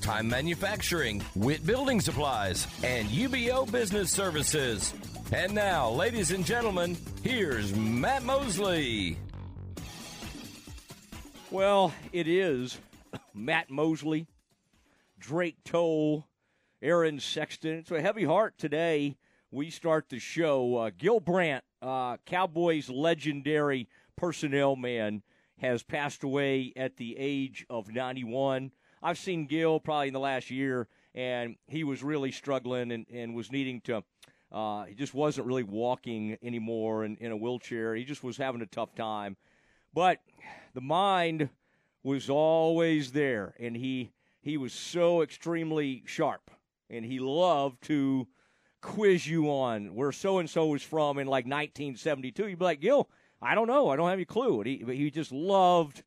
Time Manufacturing, Witt Building Supplies, and UBO Business Services. And now, ladies and gentlemen, here's Matt Mosley. Well, it is Matt Mosley, Drake Toll, Aaron Sexton. It's a heavy heart today. We start the show. Uh, Gil Brandt, uh, Cowboys legendary personnel man, has passed away at the age of 91. I've seen Gil probably in the last year, and he was really struggling and, and was needing to. Uh, he just wasn't really walking anymore in, in a wheelchair. He just was having a tough time. But the mind was always there, and he he was so extremely sharp, and he loved to quiz you on where so and so was from in like 1972. You'd be like, Gil, I don't know, I don't have any clue. And he but he just loved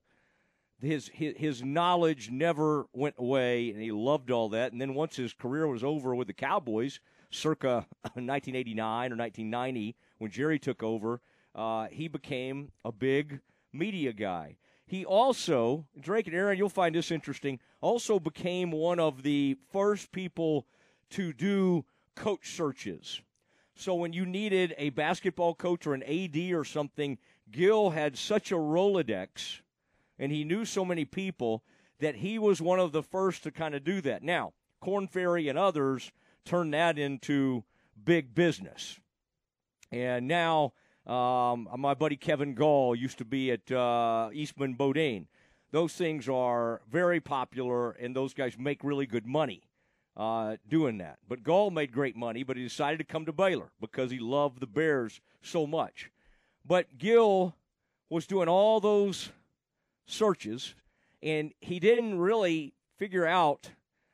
his, his his knowledge never went away, and he loved all that. And then once his career was over with the Cowboys, circa 1989 or 1990, when Jerry took over, uh, he became a big media guy. He also, Drake and Aaron, you'll find this interesting, also became one of the first people to do coach searches. So when you needed a basketball coach or an AD or something, Gil had such a Rolodex and he knew so many people that he was one of the first to kind of do that. Now, Korn Ferry and others turned that into big business. And now, um, my buddy Kevin Gall used to be at uh, Eastman Beaudine. Those things are very popular, and those guys make really good money uh, doing that. But Gall made great money, but he decided to come to Baylor because he loved the Bears so much. But Gil was doing all those searches, and he didn't really figure out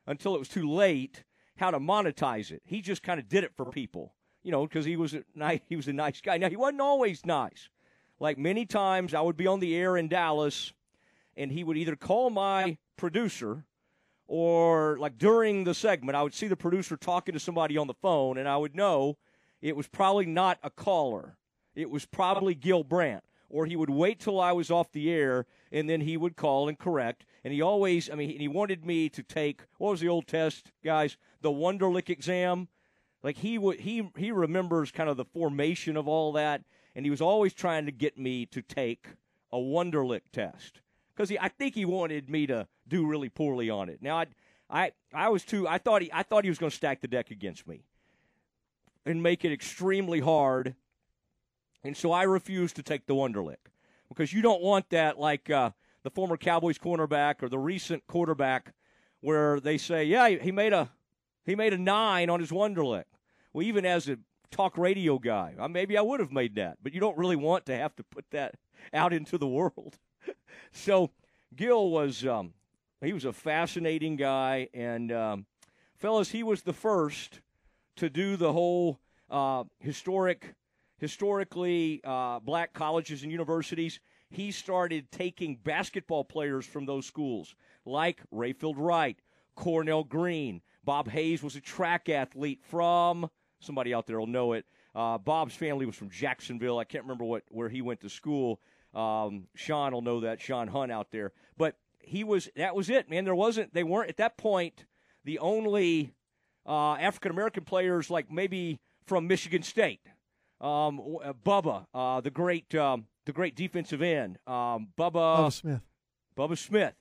until it was too late how to monetize it. He just kind of did it for people, you know, because he was a nice, he was a nice guy. Now he wasn't always nice. Like many times, I would be on the air in Dallas, and he would either call my producer, or like during the segment, I would see the producer talking to somebody on the phone, and I would know it was probably not a caller. It was probably Gil Brandt or he would wait till I was off the air and then he would call and correct. And he always, I mean, he wanted me to take what was the old test, guys? The Wonderlic exam. Like he would, he he remembers kind of the formation of all that, and he was always trying to get me to take a Wonderlic test because I think he wanted me to do really poorly on it. Now I, I, I was too. I thought he, I thought he was going to stack the deck against me and make it extremely hard and so I refuse to take the Wonderlic because you don't want that like uh, the former Cowboys cornerback or the recent quarterback where they say, yeah, he made a he made a nine on his Wonderlic. Well, even as a talk radio guy, maybe I would have made that, but you don't really want to have to put that out into the world. so Gil was um, he was a fascinating guy, and um, fellas, he was the first to do the whole uh, historic historically uh, black colleges and universities, he started taking basketball players from those schools, like Rayfield Wright, Cornell Green. Bob Hayes was a track athlete from somebody out there will know it. Uh, Bob's family was from Jacksonville. I can't remember what where he went to school. Um, Sean will know that. Sean Hunt out there, but he was that was it, man. There wasn't they weren't at that point the only uh, African American players like maybe from Michigan State um, uh, Bubba, uh, the great um, the great defensive end, um, Bubba, Bubba Smith. Bubba Smith.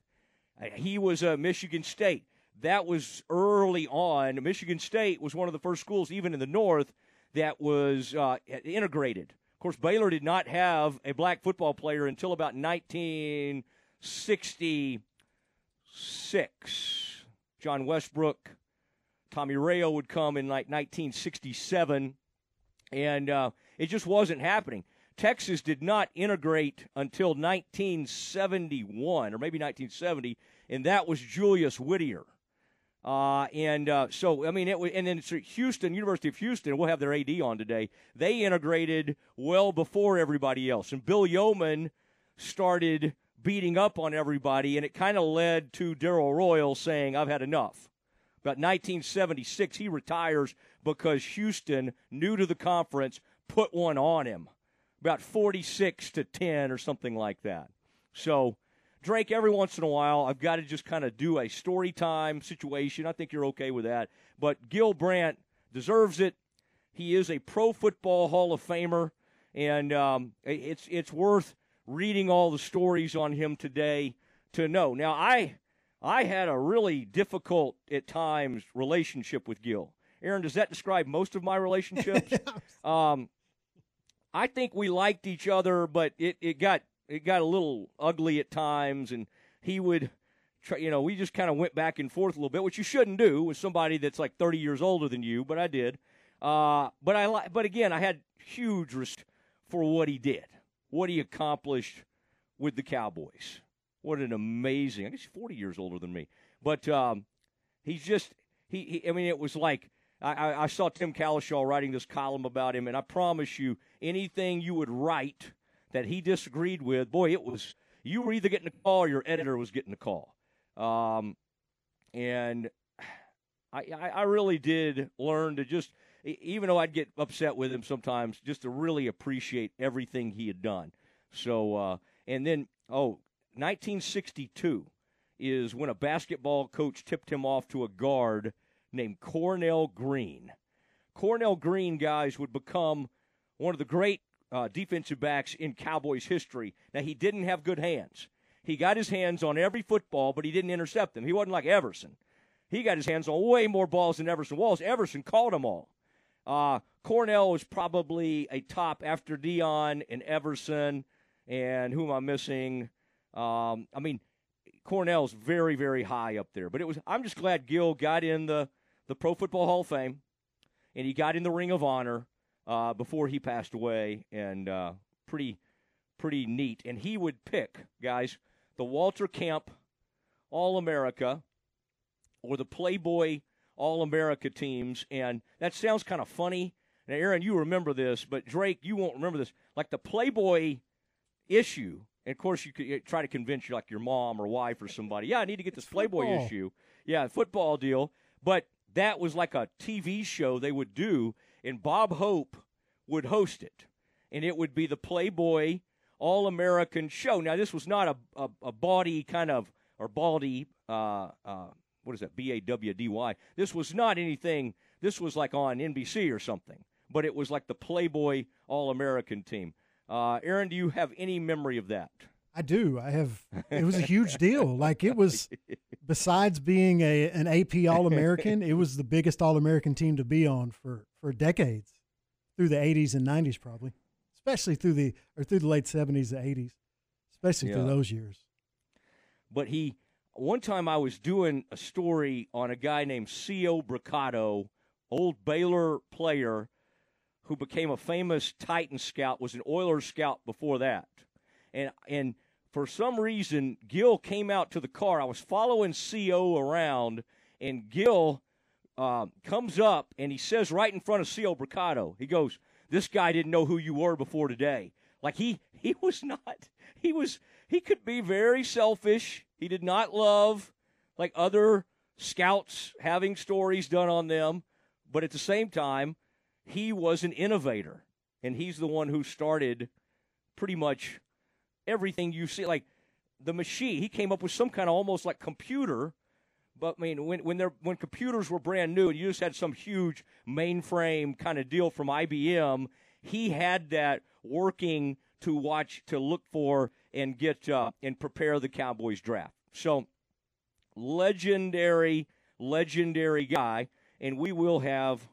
Uh, he was a uh, Michigan State. That was early on. Michigan State was one of the first schools, even in the North, that was uh, integrated. Of course, Baylor did not have a black football player until about 1966. John Westbrook, Tommy Rayo would come in like 1967 and uh, it just wasn't happening. Texas did not integrate until 1971 or maybe 1970, and that was Julius Whittier. Uh, and uh, so, I mean, it, was, and then it's Houston, University of Houston, we'll have their AD on today. They integrated well before everybody else. And Bill Yeoman started beating up on everybody, and it kind of led to Darrell Royal saying, I've had enough. About 1976, he retires because Houston, new to the conference, put one on him. About 46 to 10 or something like that. So, Drake, every once in a while, I've got to just kind of do a story time situation. I think you're okay with that. But Gil Brandt deserves it. He is a Pro Football Hall of Famer, and um, it's it's worth reading all the stories on him today to know. Now, I I had a really difficult at times relationship with Gil. Aaron, does that describe most of my relationships? um, I think we liked each other, but it, it got it got a little ugly at times, and he would, try, you know, we just kind of went back and forth a little bit, which you shouldn't do with somebody that's like 30 years older than you, but I did. Uh, but I, but again, I had huge respect for what he did, what he accomplished with the Cowboys. What an amazing! I guess he's 40 years older than me, but um, he's just he, he. I mean, it was like I, I saw Tim Cowlishaw writing this column about him, and I promise you, anything you would write that he disagreed with, boy, it was you were either getting a call or your editor was getting a call. Um, and I, I really did learn to just, even though I'd get upset with him sometimes, just to really appreciate everything he had done. So, uh, and then, oh, 1962 is when a basketball coach tipped him off to a guard named Cornell Green. Cornell Green, guys, would become one of the great uh, defensive backs in Cowboys history. Now, he didn't have good hands. He got his hands on every football, but he didn't intercept them. He wasn't like Everson. He got his hands on way more balls than Everson Walls. Everson caught them all. Uh, Cornell was probably a top after Deion and Everson, and who am I missing? Um, I mean, Cornell's very, very high up there. But it was. I'm just glad Gil got in the the Pro Football Hall of Fame, and he got in the Ring of Honor uh, before he passed away, and uh, pretty pretty neat. And he would pick guys the Walter Camp All America or the Playboy All America teams, and that sounds kind of funny. Now, Aaron, you remember this, but Drake, you won't remember this. Like the Playboy issue, and of course, you could try to convince you, like your mom or wife or somebody. Yeah, I need to get this Playboy football. issue. Yeah, football deal. But that was like a TV show they would do, and Bob Hope would host it, and it would be the Playboy All American show. Now, this was not a, a, a bawdy kind of or baldy. Uh, uh, what is that? B A W D Y. This was not anything. This was like on NBC or something, but it was like the Playboy All American team. Uh, Aaron, do you have any memory of that? I do. I have. It was a huge deal. Like it was, besides being a an AP All American, it was the biggest All American team to be on for for decades, through the 80s and 90s, probably, especially through the or through the late 70s, and 80s, especially yeah. through those years. But he, one time I was doing a story on a guy named C.O. Brocato, old Baylor player, who became a famous Titan scout, was an Oilers scout before that, and and for some reason, Gil came out to the car. I was following CO around, and Gil uh, comes up and he says right in front of CO Brocato, he goes, "This guy didn't know who you were before today." Like he he was not. He was he could be very selfish. He did not love like other scouts having stories done on them, but at the same time, he was an innovator, and he's the one who started pretty much everything you see. Like the machine, he came up with some kind of almost like computer. But I mean, when when they when computers were brand new, and you just had some huge mainframe kind of deal from IBM, he had that working to watch, to look for, and get uh, and prepare the Cowboys draft. So, legendary, legendary guy, and we will have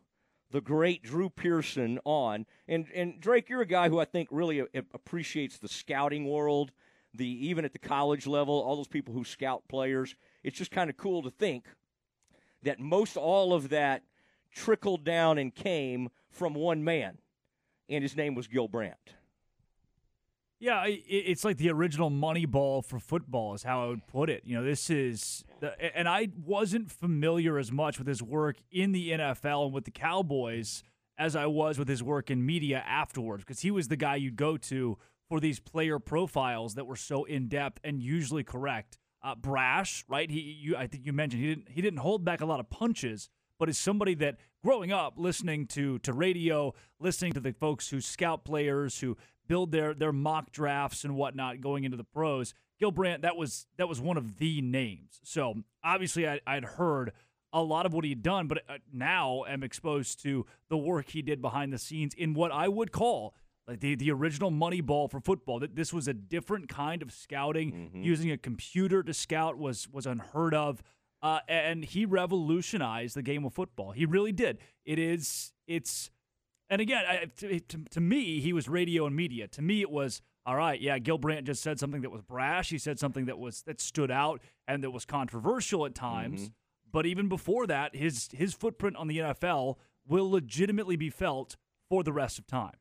the great Drew Pearson on. And and Drake, you're a guy who I think really appreciates the scouting world, the even at the college level, all those people who scout players. It's just kind of cool to think that most all of that trickled down and came from one man, and his name was Gil Brandt. Yeah, it's like the original Moneyball for football, is how I would put it. You know, this is, the, and I wasn't familiar as much with his work in the NFL and with the Cowboys as I was with his work in media afterwards, because he was the guy you'd go to for these player profiles that were so in depth and usually correct. Uh, brash, right? He, you, I think you mentioned he didn't he didn't hold back a lot of punches, but is somebody that growing up listening to to radio, listening to the folks who scout players, who build their their mock drafts and whatnot going into the pros. Gil Brandt, that was that was one of the names. So obviously, I, I'd heard a lot of what he'd done, but uh, now am exposed to the work he did behind the scenes in what I would call like the, the original money ball for football. That this was a different kind of scouting. Mm-hmm. Using a computer to scout was was unheard of. Uh, and he revolutionized the game of football. He really did. It is it's and again, I, to, to, to, me, he was radio and media. To me, it was all right. Yeah, Gil Brandt just said something that was brash. He said something that was that stood out and that was controversial at times. Mm-hmm. But even before that, his his footprint on the NFL will legitimately be felt for the rest of time.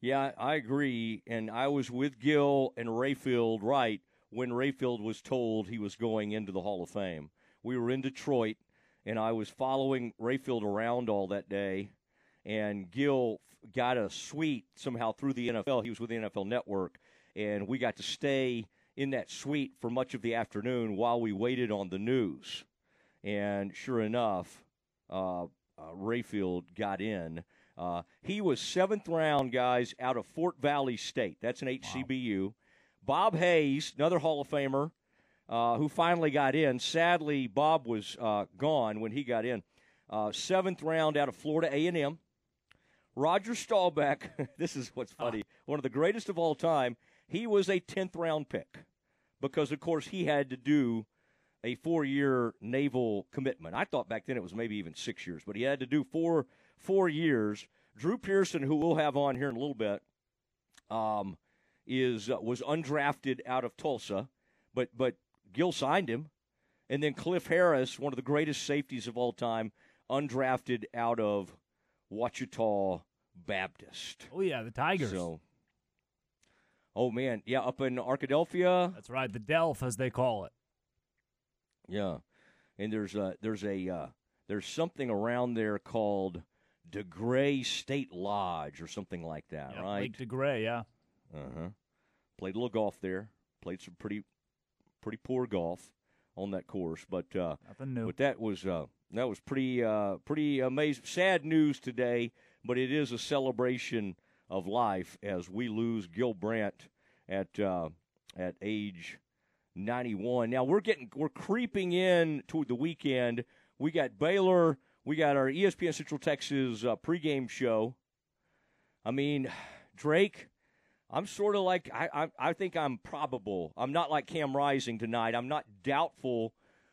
Yeah, I agree. And I was with Gil and Rayfield right when Rayfield was told he was going into the Hall of Fame. We were in Detroit, and I was following Rayfield around all that day and Gil got a suite somehow through the NFL. He was with the NFL Network, and we got to stay in that suite for much of the afternoon while we waited on the news. And sure enough, uh, uh, Rayfield got in. Uh, he was seventh round, guys, out of Fort Valley State. That's an HCBU. Wow. Bob Hayes, another Hall of Famer, uh, who finally got in. Sadly, Bob was uh, gone when he got in. Uh, seventh round out of Florida A&M. Roger Staubach, this is what's ah. funny, one of the greatest of all time, he was a 10th round pick because, of course, he had to do a four year naval commitment. I thought back then it was maybe even six years, but he had to do four four years. Drew Pearson, who we'll have on here in a little bit, um, is uh, was undrafted out of Tulsa, but but Gil signed him, and then Cliff Harris, one of the greatest safeties of all time, undrafted out of Ouachita Baptist. Oh yeah, the Tigers. So, oh man, yeah, up in Arkadelphia. That's right, the Delph as they call it. Yeah, and there's a there's a uh, there's something around there called DeGray State Lodge or something like that, yeah, right? Lake DeGray, yeah. Uh huh. Played a little golf there. Played some pretty pretty poor golf on that course, but uh, nothing new. But that was uh, that was pretty uh, pretty amazing. Sad news today, but it is a celebration of life as we lose Gil Brandt at uh, at age 91. Now we're getting we're creeping in toward the weekend. We got Baylor. We got our ESPN Central Texas uh, pregame show. I mean, Drake. I'm sort of like I, I I think I'm probable. I'm not like Cam Rising tonight. I'm not doubtful,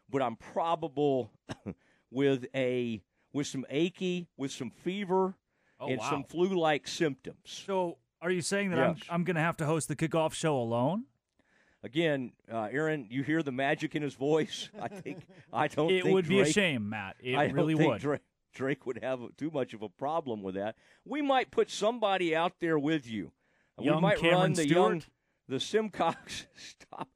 but I'm probable with a with some achy, with some fever, oh, and wow. some flu-like symptoms. So, are you saying that yes. I'm I'm going to have to host the kickoff show alone? Again, uh, Aaron, you hear the magic in his voice. I think I don't. it would Drake, be a shame, Matt. It I really would. Drake, Drake would have too much of a problem with that. We might put somebody out there with you. Young we might Cameron run the Stewart? young the Simcox. Stop.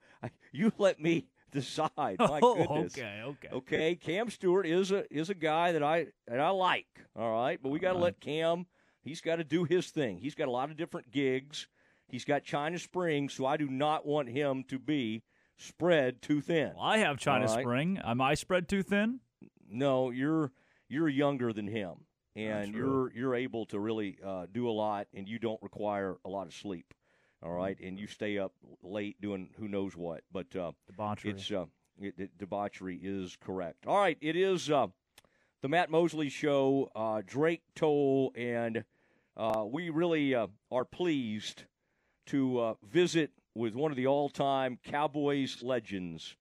You let me decide. My oh, goodness. Okay, okay. Okay, Cam Stewart is a is a guy that I that I like. All right, but we got to let Cam. He's got to do his thing. He's got a lot of different gigs. He's got China Spring, so I do not want him to be spread too thin. Well, I have China right? Spring. Am I spread too thin? No, you're you're younger than him, and you're you're able to really uh, do a lot, and you don't require a lot of sleep all right, and you stay up late doing who knows what. But uh, debauchery. It's uh, it, it, debauchery is correct. All right, it is uh, the Matt Mosley Show. Uh, Drake Toll, and uh, we really uh, are pleased to uh, visit with one of the all-time Cowboys legends,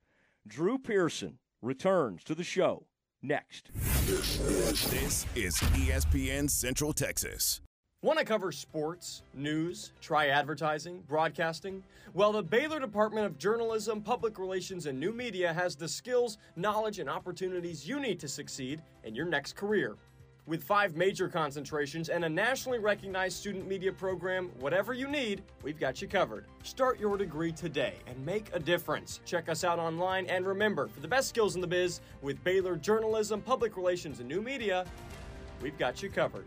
Drew Pearson. Returns to the show next. This is ESPN Central Texas. Want to cover sports, news, try advertising, broadcasting? Well, the Baylor Department of Journalism, Public Relations, and New Media has the skills, knowledge, and opportunities you need to succeed in your next career. With five major concentrations and a nationally recognized student media program, whatever you need, we've got you covered. Start your degree today and make a difference. Check us out online and remember, for the best skills in the biz with Baylor Journalism, Public Relations, and New Media, we've got you covered.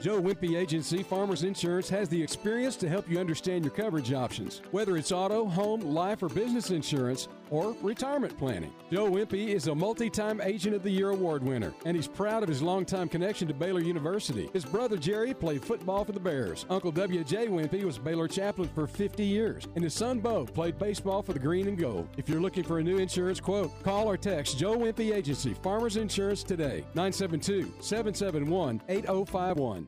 Joe Wimpy Agency Farmers Insurance has the experience to help you understand your coverage options, whether it's auto, home, life, or business insurance, or retirement planning. Joe Wimpy is a multi time Agent of the Year award winner, and he's proud of his longtime connection to Baylor University. His brother Jerry played football for the Bears. Uncle W.J. Wimpy was Baylor chaplain for 50 years, and his son Bo played baseball for the Green and Gold. If you're looking for a new insurance quote, call or text Joe Wimpy Agency Farmers Insurance today, 972 771 8051.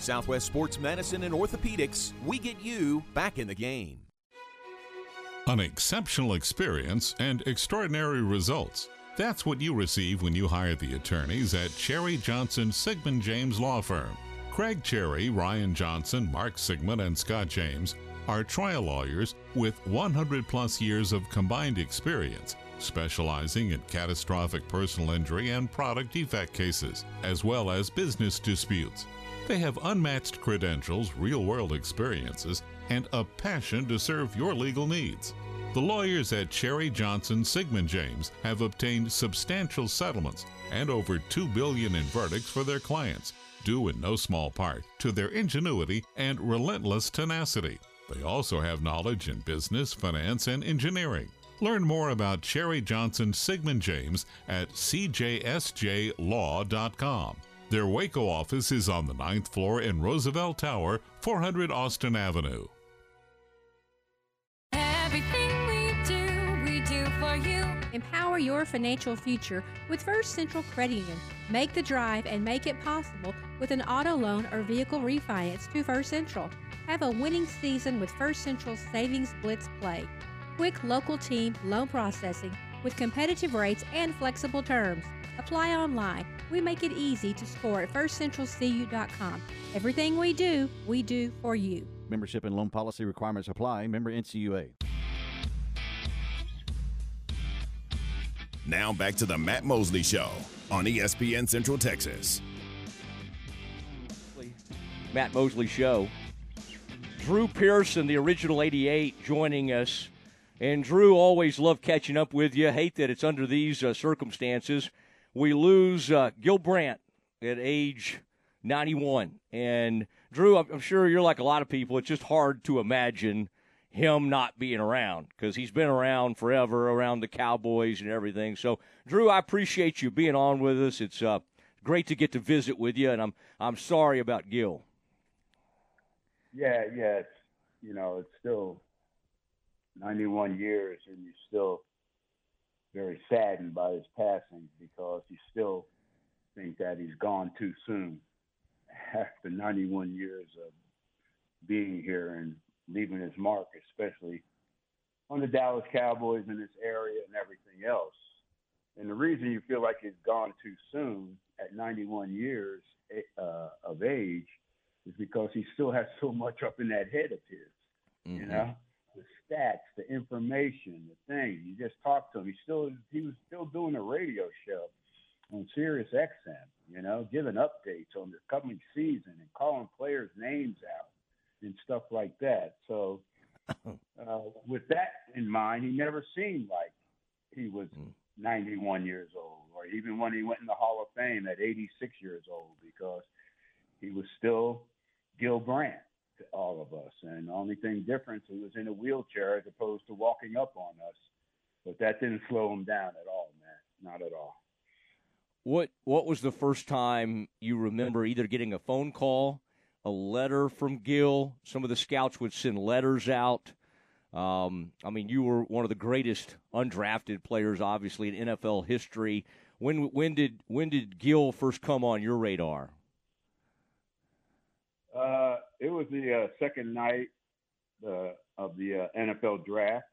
Southwest Sports Medicine and Orthopedics, we get you back in the game. An exceptional experience and extraordinary results. That's what you receive when you hire the attorneys at Cherry Johnson Siegmund James Law Firm. Craig Cherry, Ryan Johnson, Mark Siegmund, and Scott James are trial lawyers with 100 plus years of combined experience, specializing in catastrophic personal injury and product defect cases, as well as business disputes. They have unmatched credentials, real world experiences, and a passion to serve your legal needs. The lawyers at Cherry Johnson Siegmund James have obtained substantial settlements and over 2 billion in verdicts for their clients, due in no small part to their ingenuity and relentless tenacity. They also have knowledge in business, finance, and engineering. Learn more about Cherry Johnson Siegmund James at cjsjlaw.com. Their Waco office is on the ninth floor in Roosevelt Tower, 400 Austin Avenue. Everything we do, we do for you. Empower your financial future with First Central Credit Union. Make the drive and make it possible with an auto loan or vehicle refinance to First Central. Have a winning season with First Central Savings Blitz Play. Quick local team loan processing with competitive rates and flexible terms. Apply online. We make it easy to score at firstcentralcu.com. Everything we do, we do for you. Membership and loan policy requirements apply. Member NCUA. Now back to the Matt Mosley Show on ESPN Central Texas. Matt Mosley Show. Drew Pearson, the original 88, joining us. And Drew, always love catching up with you. Hate that it's under these uh, circumstances. We lose uh, Gil Brandt at age 91. And Drew, I'm, sure you're like a lot of people. It's just hard to imagine him not being around because he's been around forever, around the Cowboys and everything. So, Drew, I appreciate you being on with us. It's uh, great to get to visit with you, and I'm I'm sorry about Gil. Yeah, yeah, it's you know it's still 91 years, and you're still very saddened by his passing because you still think that he's gone too soon after 91 years of being here and leaving his mark, especially on the Dallas Cowboys in this area and everything else. And the reason you feel like he's gone too soon at 91 years uh, of age is because he still has so much up in that head of his. Mm-hmm. You know, the stats, the information, the thing. You just talk to him. He still he was still doing a radio show on Sirius XM. You know, giving updates on the coming season and calling players' names out and stuff like that. So, uh, with that in mind, he never seemed like he was mm. 91 years old, or even when he went in the Hall of Fame at 86 years old, because he was still Gil Brandt to all of us. And the only thing different, he was in a wheelchair as opposed to walking up on us. But that didn't slow him down at all, man. Not at all. What What was the first time you remember either getting a phone call a letter from Gil. Some of the scouts would send letters out. Um, I mean, you were one of the greatest undrafted players, obviously in NFL history. When when did when did Gil first come on your radar? Uh, it was the uh, second night uh, of the uh, NFL draft,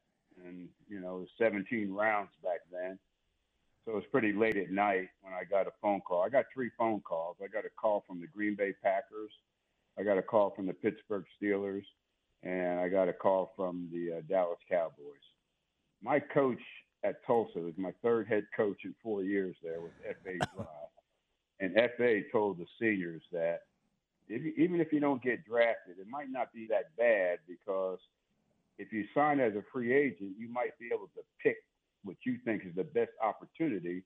and you know, it was 17 rounds back then. So it was pretty late at night when I got a phone call. I got three phone calls. I got a call from the Green Bay Packers, I got a call from the Pittsburgh Steelers, and I got a call from the uh, Dallas Cowboys. My coach at Tulsa was my third head coach in four years there with F.A. Dry. and F.A. told the seniors that if you, even if you don't get drafted, it might not be that bad because if you sign as a free agent, you might be able to pick what you think is the best opportunity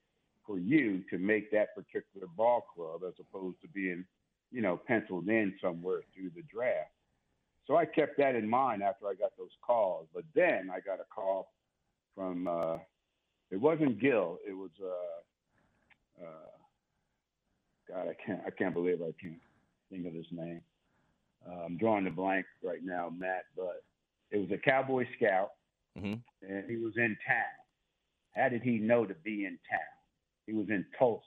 for you to make that particular ball club as opposed to being you know, penciled in somewhere through the draft. So I kept that in mind after I got those calls. But then I got a call from uh, it wasn't Gil. It was uh, uh, God. I can't. I can't believe I can't think of his name. Uh, I'm drawing the blank right now, Matt. But it was a Cowboy scout, mm-hmm. and he was in town. How did he know to be in town? He was in Tulsa.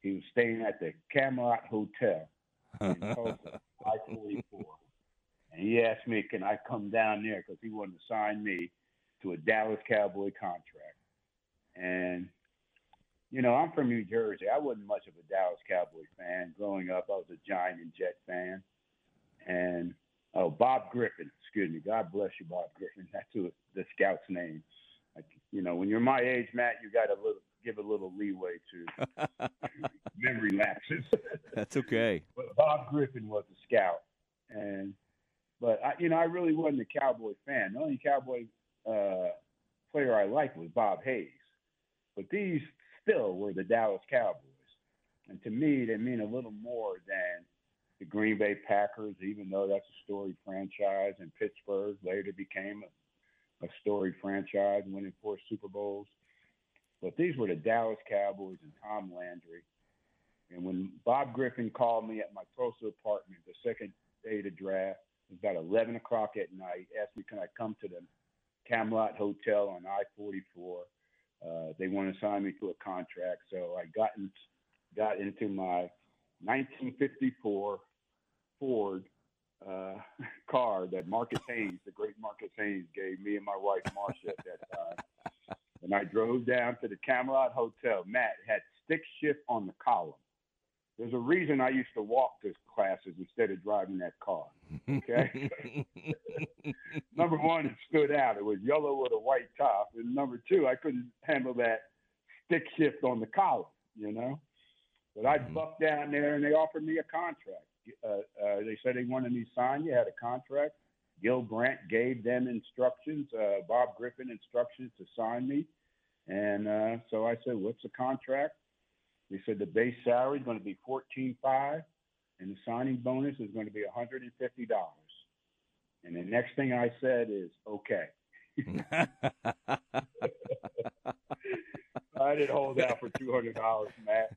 He was staying at the Camelot Hotel in Tulsa, I-44. And he asked me, can I come down there because he wanted to sign me to a Dallas Cowboy contract. And, you know, I'm from New Jersey. I wasn't much of a Dallas Cowboy fan. Growing up, I was a Giant and Jet fan. And, oh, Bob Griffin, excuse me. God bless you, Bob Griffin. That's who, the scout's name. Like, you know, when you're my age, Matt, you got little give a little leeway to memory lapses. That's okay. but Bob Griffin was a scout, and but I, you know I really wasn't a Cowboy fan. The only Cowboy uh, player I liked was Bob Hayes, but these still were the Dallas Cowboys, and to me they mean a little more than the Green Bay Packers, even though that's a storied franchise, and Pittsburgh later became a, a storied franchise, winning four Super Bowls. But these were the Dallas Cowboys and Tom Landry. And when Bob Griffin called me at my Tulsa apartment the second day of the draft, it was about 11 o'clock at night, asked me, can I come to the Camelot Hotel on I-44? Uh, they want to sign me to a contract. So I got, in, got into my 1954 Ford uh, car that Marques Haynes, the great Marques Haynes, gave me and my wife Marcia at that time. And I drove down to the Camelot Hotel. Matt had stick shift on the column. There's a reason I used to walk to classes instead of driving that car. Okay. number one, it stood out. It was yellow with a white top. And number two, I couldn't handle that stick shift on the column, you know? But I mm-hmm. bucked down there and they offered me a contract. Uh, uh, they said they wanted me to sign you, had a contract. Gil Brandt gave them instructions, uh, Bob Griffin instructions to sign me. And uh, so I said, what's the contract? They said the base salary is going to be fourteen five, and the signing bonus is going to be one hundred and fifty dollars. And the next thing I said is, okay. I didn't hold out for two hundred dollars, Matt.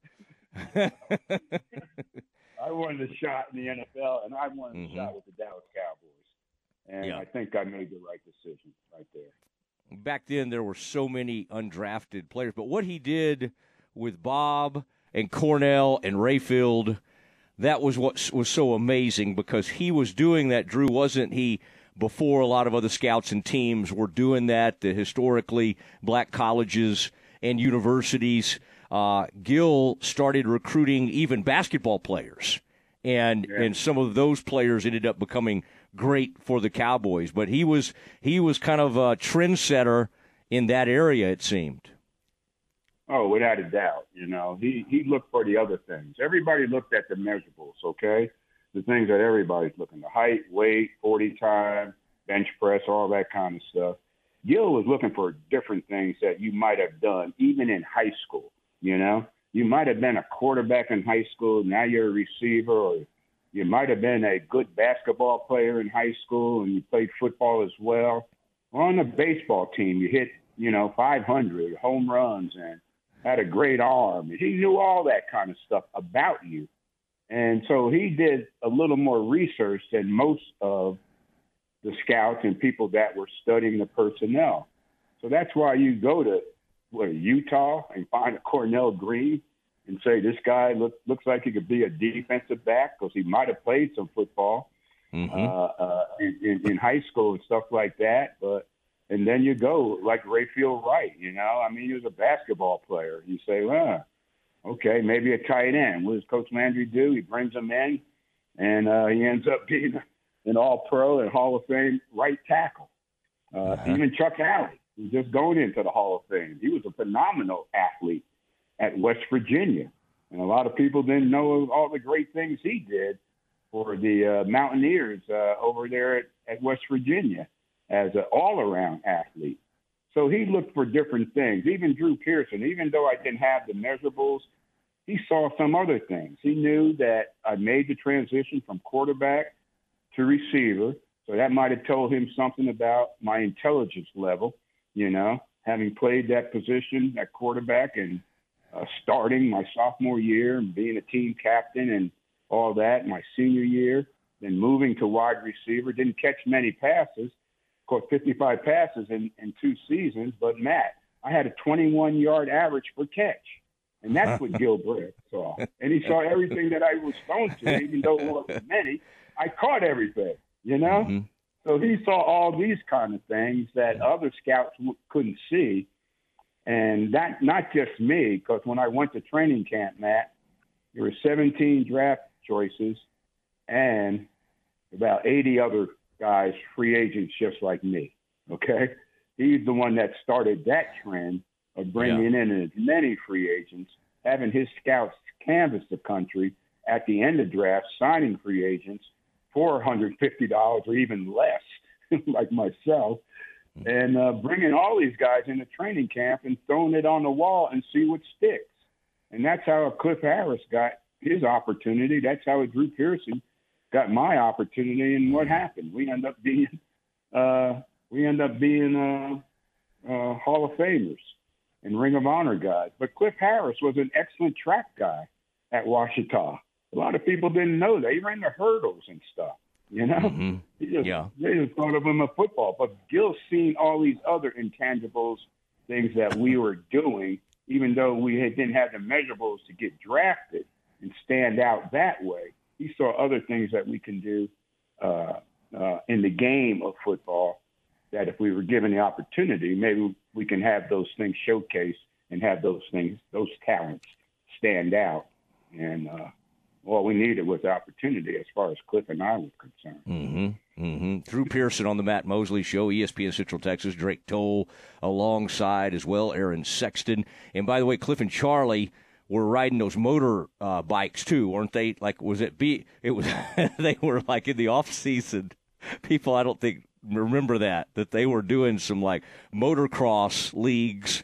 I wanted a shot in the NFL, and I wanted Mhm. a shot with the Dallas Cowboys. And Yeah. I think I made the right decision right there. back then there were so many undrafted players. But what he did with Bob and Cornell and Rayfield, that was what was so amazing because he was doing that. Drew wasn't he before a lot of other scouts and teams were doing that. The historically black colleges and universities. Uh, Gil started recruiting even basketball players, and and some of those players ended up becoming great for the Cowboys. But he was he was kind of a trendsetter in that area. It seemed. Oh, without a doubt. You know, he he looked for the other things. Everybody looked at the measurables, okay? The things that everybody's looking: the height, weight, forty time, bench press, all that kind of stuff. Gil was looking for different things that you might have done even in high school. You know, you might have been a quarterback in high school. Now you're a receiver, or you might have been a good basketball player in high school and you played football as well. On the baseball team, you hit, you know, 500 home runs and had a great arm. He knew all that kind of stuff about you. And so he did a little more research than most of the scouts and people that were studying the personnel. So that's why you go to what, Utah and find a Cornell Green and say this guy look, looks like he could be a defensive back because he might have played some football Mm-hmm. uh, uh, in, in, in high school and stuff like that. But and then you go like Rayfield Wright, you know. I mean, he was a basketball player. You say, well, okay, maybe a tight end. What does Coach Landry do? He brings him in, and uh, he ends up being an All-Pro and Hall of Fame right tackle. Uh, Even Chuck Howley, who's just going into the Hall of Fame, he was a phenomenal athlete at West Virginia, and a lot of people didn't know all the great things he did for the uh, Mountaineers uh, over there at, at West Virginia as an all-around athlete. So he looked for different things. Even Drew Pearson, even though I didn't have the measurables, he saw some other things. He knew that I made the transition from quarterback to receiver, so that might have told him something about my intelligence level. You know, having played that position at quarterback and uh, starting my sophomore year and being a team captain and all that my senior year, then moving to wide receiver. Didn't catch many passes, caught 55 passes in, in two seasons. But Matt, I had a 21 yard average per catch. And that's what Gil Brandt saw. And he saw everything that I was thrown to, even though it wasn't many. I caught everything, you know? Mm-hmm. So he saw all these kind of things that other scouts w- couldn't see. And that, not just me, because when I went to training camp, Matt, there were 17 draft choices and about 80 other guys, free agents just like me. Okay. He's the one that started that trend of bringing in as many free agents, having his scouts canvass the country at the end of draft, signing free agents for $150 or even less, like myself, and uh, bringing all these guys into training camp and throwing it on the wall and see what sticks. And that's how Cliff Harris got his opportunity. That's how Drew Pearson got my opportunity. And what happened? We end up being uh, we end up being uh, uh, Hall of Famers and Ring of Honor guys. But Cliff Harris was an excellent track guy at Ouachita. A lot of people didn't know that. He ran the hurdles and stuff. You know, He just, Yeah. they just thought of him a football. But Gil's seen all these other intangibles, things that we were doing, even though we had, didn't have the measurables to get drafted and stand out that way. He saw other things that we can do uh, uh, in the game of football. That if we were given the opportunity, maybe we can have those things showcased and have those things, those talents stand out. And uh, all we needed was the opportunity as far as Cliff and I were concerned. Mm-hmm. Mm-hmm. Drew Pearson on the Matt Mosley Show, ESPN Central Texas. Drake Toll alongside as well, Aaron Sexton. And by the way, Cliff and Charlie were riding those motor uh, bikes too, weren't they? Like, was it be? It was. they were like in the off season. People, I don't think remember that that they were doing some like motocross leagues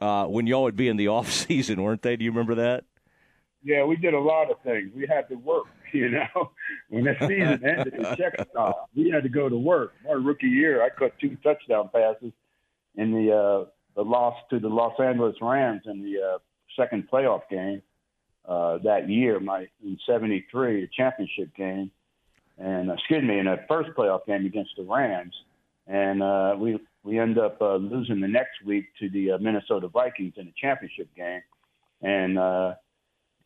uh, when y'all would be in the off season, weren't they? Do you remember that? Yeah, we did a lot of things. We had to work, you know. When the season ended, the check stopped. We had to go to work. My rookie year, I caught two touchdown passes in the uh, the loss to the Los Angeles Rams in the uh, second playoff game. uh, that year, my in '73, the championship game, and uh, excuse me, in the first playoff game against the Rams, and uh, we we end up uh, losing the next week to the uh, Minnesota Vikings in the championship game, and uh,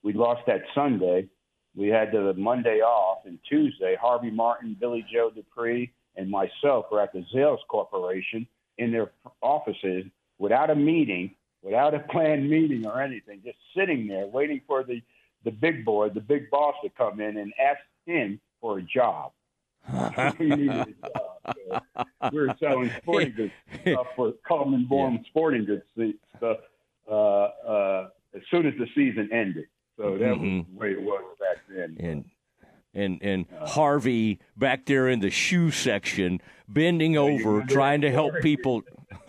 we lost that Sunday. We had the Monday off, and Tuesday, Harvey Martin, Billy Joe Dupree, and myself were at the Zales Corporation in their offices without a meeting, without a planned meeting or anything, just sitting there waiting for the the big boy, the big boss, to come in and ask him for a job. we needed a job. So we were selling sporting goods stuff for Coleman Born Sporting Goods stuff uh, uh, as soon as the season ended. So that Mhm. was the way it was back then. and and and Harvey back there in the shoe section, bending over, trying to help people.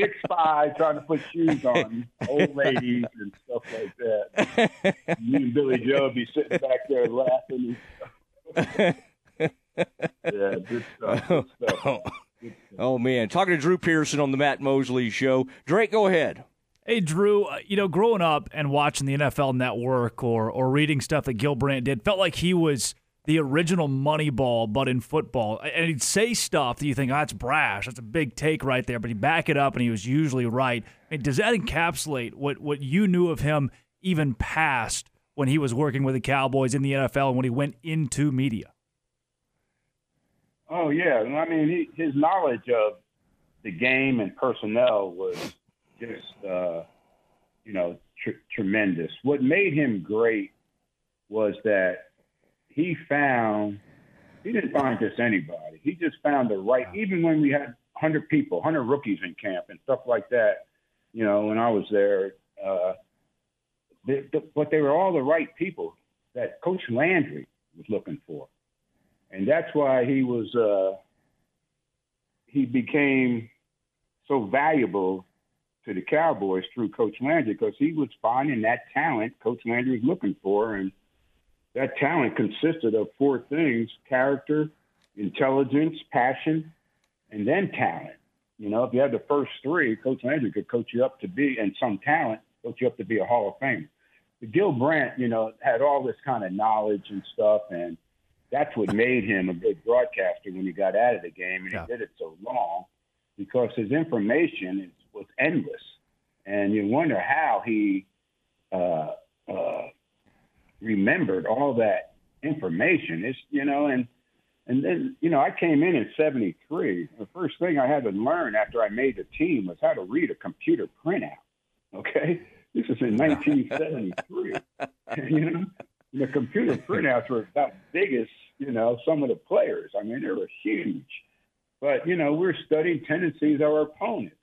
Six five, trying to put shoes on old ladies and stuff like that. Me and Billy Joe would be sitting back there laughing. Yeah, good stuff. Good stuff. oh man, talking to Drew Pearson on the Matt Mosley Show. Drake, go ahead. Hey Drew, uh, you know, growing up and watching the NFL Network or or reading stuff that Gil Brandt did, felt like he was the original Moneyball, but in football. And he'd say stuff that you think, oh, that's brash, that's a big take right there, but he'd back it up, and he was usually right. I mean, does that encapsulate what what you knew of him even past when he was working with the Cowboys in the NFL and when he went into media? Oh yeah, I mean he, his knowledge of the game and personnel was just uh, you know tr- tremendous. What made him great was that he found he didn't find just anybody. He just found the right. Even when we had hundred people, hundred rookies in camp and stuff like that, you know, when I was there, uh, they, but they were all the right people that Coach Landry was looking for and that's why he was uh, he became so valuable to the Cowboys through Coach Landry because he was finding that talent Coach Landry was looking for, and that talent consisted of four things: character, intelligence, passion, and then talent. You know, if you had the first three, Coach Landry could coach you up to be, and some talent, coach you up to be a Hall of Famer. But Gil Brandt, you know, had all this kind of knowledge and stuff, and that's what made him a good broadcaster when he got out of the game, and Yeah. he did it so long because his information is, was endless, and you wonder how he uh, uh, remembered all that information. It's you know, and and then you know, I came in in '73. The first thing I had to learn after I made the team was how to read a computer printout. Okay, this is in 1973. you know, the computer printouts were about big as you know some of the players. I mean, they were huge. But you know, we're studying tendencies of our opponents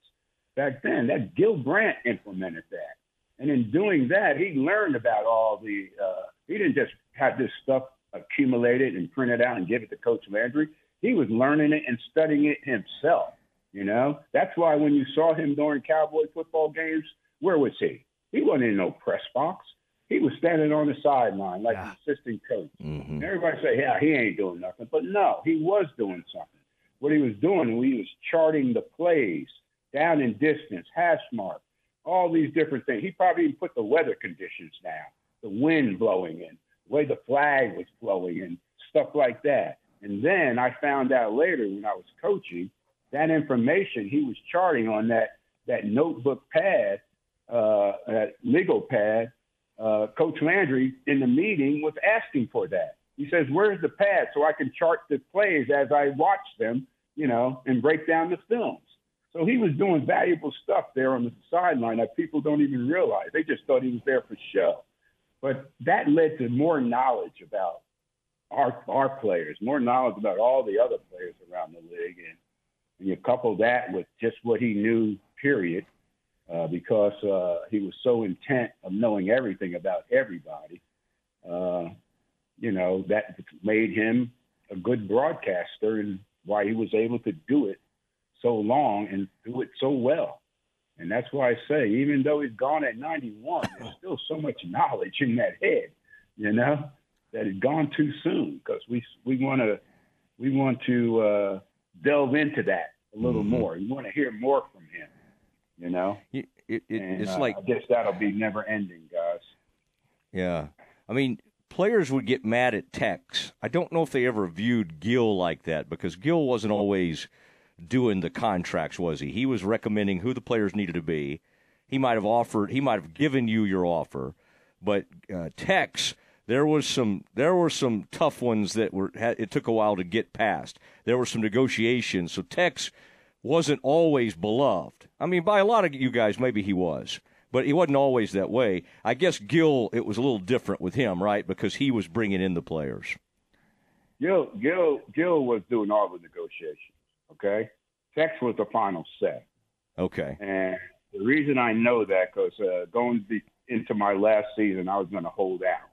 back then. That Gil Brandt implemented that, and in doing that, he learned about all the. Uh, he didn't just have this stuff accumulated and printed out and give it to Coach Landry. He was learning it and studying it himself. You know, that's why when you saw him during Cowboy football games, where was he? He wasn't in no press box. He was standing on the sideline like an assistant coach. And everybody say, "Yeah, he ain't doing nothing," but no, he was doing something. What he was doing, he was charting the plays down in distance, hash mark, all these different things. He probably even put the weather conditions down, the wind blowing in, the way the flag was blowing, and stuff like that. And then I found out later when I was coaching that information he was charting on that that notebook pad, uh, that legal pad. Uh, Coach Landry in the meeting was asking for that. He says, "Where's the pad so I can chart the plays as I watch them, you know, and break down the films?" So he was doing valuable stuff there on the sideline that people don't even realize. They just thought he was there for show. But that led to more knowledge about our our players, more knowledge about all the other players around the league, and, and you couple that with just what he knew, period, uh, because uh, he was so intent of knowing everything about everybody. Uh, you know that made him a good broadcaster, and why he was able to do it so long and do it so well. And that's why I say, even though he's gone at 91, there's still so much knowledge in that head, you know, that it's gone too soon because we we want to we want to uh, delve into that a little more. We want to hear more from him, you know. It, it and, it's uh, like I guess that'll be never ending, guys. Yeah. I mean, players would get mad at Tex. I don't know if they ever viewed Gil like that because Gil wasn't always doing the contracts, was he? He was recommending who the players needed to be. He might have offered, he might have given you your offer, but uh, Tex, there was some there were some tough ones that were it took a while to get past. There were some negotiations, so Tex wasn't always beloved. I mean, by a lot of you guys, maybe he was, but he wasn't always that way. I guess Gil, it was a little different with him, right? Because he was bringing in the players. Gil, Gil, Gil was doing all the negotiations. Okay, Tex was the final say. Okay. And the reason I know that because uh, going be, into my last season, I was going to hold out.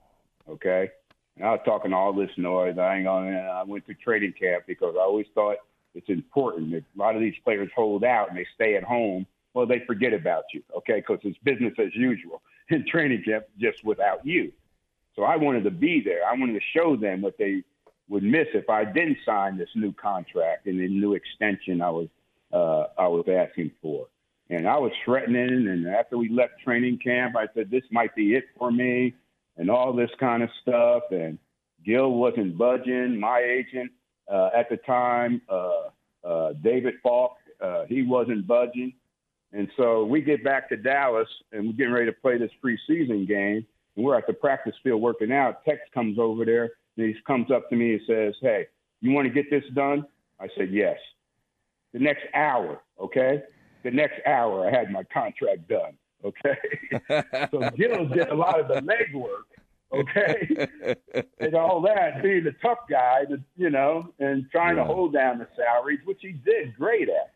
Okay, and I was talking all this noise. I ain't going. I went to training camp because I always thought it's important. If a lot of these players hold out and they stay at home, well, they forget about you. Okay, because it's business as usual in training camp, just without you. So I wanted to be there. I wanted to show them what they would miss if I didn't sign this new contract and the new extension I was uh, I was asking for. And I was threatening. And after we left training camp, I said this might be it for me, and all this kind of stuff. And Gil wasn't budging. My agent uh, at the time, uh, uh, David Falk, uh, he wasn't budging. And so we get back to Dallas, and we're getting ready to play this preseason game. And we're at the practice field working out. Tex comes over there, and he comes up to me and says, "Hey, you want to get this done?" I said, "Yes." The next hour, okay, the next hour, I had my contract done. Okay, so Gil did a lot of the legwork, okay, and all that, being the tough guy, to, you know, and trying Yeah. to hold down the salaries, which he did great at.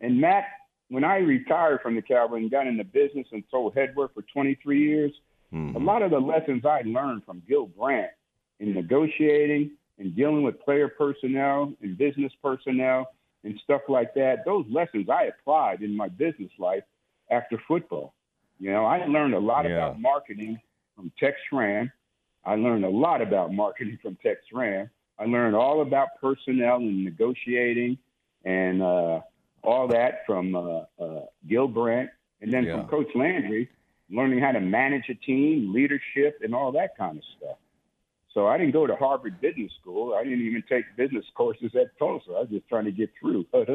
And Matt, when I retired from the Cowboys and got into business and sold headwear for 23 years, Mm-hmm. a lot of the lessons I learned from Gil Brandt in negotiating and dealing with player personnel and business personnel and stuff like that, those lessons I applied in my business life after football. You know, I learned a lot Yeah. about marketing from Tex Schramm. I learned a lot about marketing from Tex Schramm. I learned all about personnel and negotiating and uh, all that from uh, uh, Gil Brandt. And then Yeah. from Coach Landry, learning how to manage a team, leadership, and all that kind of stuff. So I didn't go to Harvard Business School. I didn't even take business courses at Tulsa. I was just trying to get through. but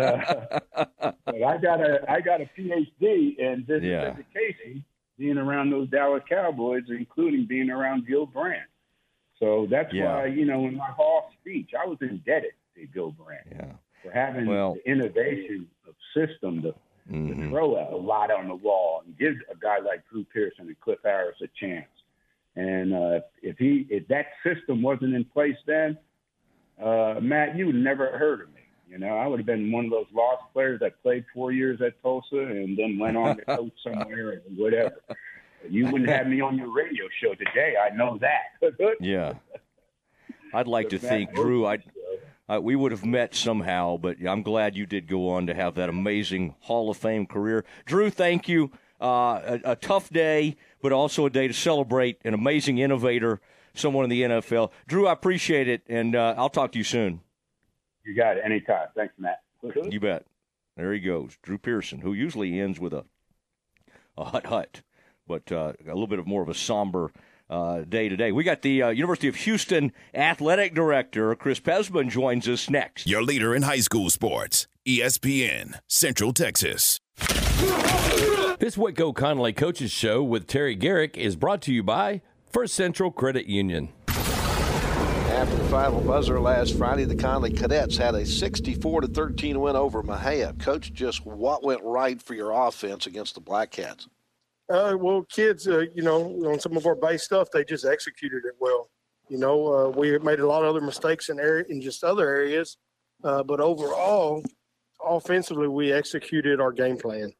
uh, but I got a I got a PhD in business Yeah. education, being around those Dallas Cowboys, including being around Gil Brandt. So that's Yeah. why you know in my hall speech I was indebted to Gil Brandt Yeah. for having Well- the innovation of system to, Mhm. to throw a lot on the wall and give a guy like Drew Pearson and Cliff Harris a chance. And uh, if he if that system wasn't in place then, uh, Matt, you would never heard of me. You know, I would have been one of those lost players that played four years at Tulsa and then went on to coach somewhere and whatever. You wouldn't have me on your radio show today. I know that. Yeah. I'd like to think, Drew, I, I we would have met somehow, but I'm glad you did go on to have that amazing Hall of Fame career. Drew, thank you. Uh, a, a tough day, but also a day to celebrate an amazing innovator, someone in the NFL. Drew, I appreciate it, and uh, I'll talk to you soon. You got it anytime. Thanks, Matt. You bet. There he goes, Drew Pearson, who usually ends with a a hut hut, but uh, a little bit of more of a somber uh, day today. We got the uh, University of Houston athletic director Chris Pezman joins us next. Your leader in high school sports, ESPN, Central Texas. This Waco Connally Coaches Show with Terry Garrick is brought to you by First Central Credit Union. After the final buzzer last Friday, the Connally Cadets had a 64 to 13 win over Mexia. Coach, just what went right for your offense against the Black Cats? Uh, well, kids, uh, you know, on some of our base stuff, they just executed it well. You know, uh, we made a lot of other mistakes in area in just other areas, uh, but overall, offensively, we executed our game plan.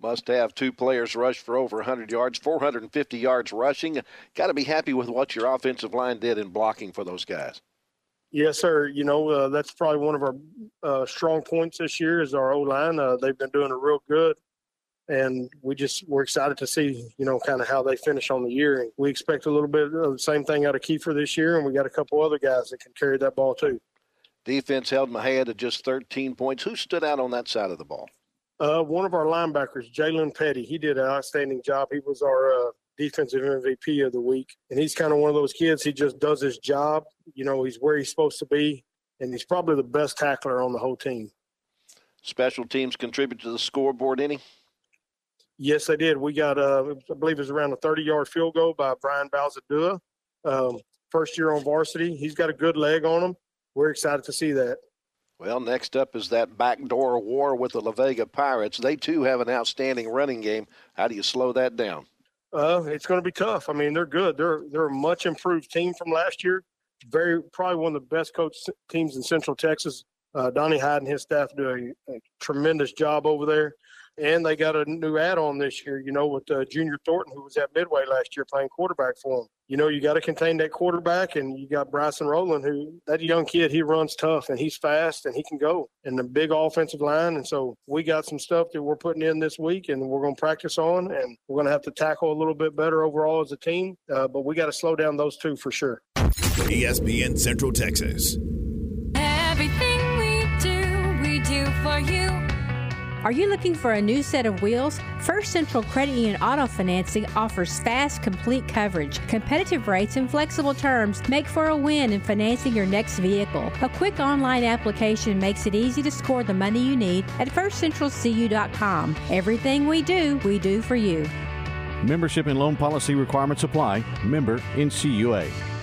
Must have two players rush for over 100 yards, 450 yards rushing. Got to be happy with what your offensive line did in blocking for those guys. Yes, sir. You know, uh, that's probably one of our uh, strong points this year is our O line. Uh, they've been doing it real good, and we just we're excited to see you know kind of how they finish on the year. And we expect a little bit of the same thing out of Kiefer this year, and we got a couple other guys that can carry that ball too. Defense held Mexia to just 13 points. Who stood out on that side of the ball? Uh, one of our linebackers, Jalen Petty, he did an outstanding job. He was our uh, defensive MVP of the week, and he's kind of one of those kids. He just does his job. You know, he's where he's supposed to be, and he's probably the best tackler on the whole team. Special teams contribute to the scoreboard any? Yes, they did. We got, uh, I believe it was around a 30 yard field goal by Brian Balzadua. Um, first year on varsity. He's got a good leg on him. We're excited to see that. Well, next up is that backdoor war with the La Vega Pirates. They too have an outstanding running game. How do you slow that down? Uh, it's going to be tough. I mean, they're good. They're they're a much improved team from last year. Very probably one of the best coach teams in Central Texas. Uh, Donnie Hyde and his staff do a, a tremendous job over there and they got a new add-on this year. You know, with uh, Junior Thornton, who was at Midway last year playing quarterback for them. You know, you got to contain that quarterback, and you got Bryson Rowland, who that young kid, he runs tough and he's fast and he can go. And the big offensive line, and so we got some stuff that we're putting in this week, and we're going to practice on, and we're going to have to tackle a little bit better overall as a team. Uh, but we got to slow down those two for sure. ESPN Central Texas. Everything we do, we do for you. Are you looking for a new set of wheels? First Central Credit Union Auto Financing offers fast, complete coverage, competitive rates, and flexible terms make for a win in financing your next vehicle. A quick online application makes it easy to score the money you need at firstcentralcu.com. Everything we do, we do for you. Membership and loan policy requirements apply. Member NCUA.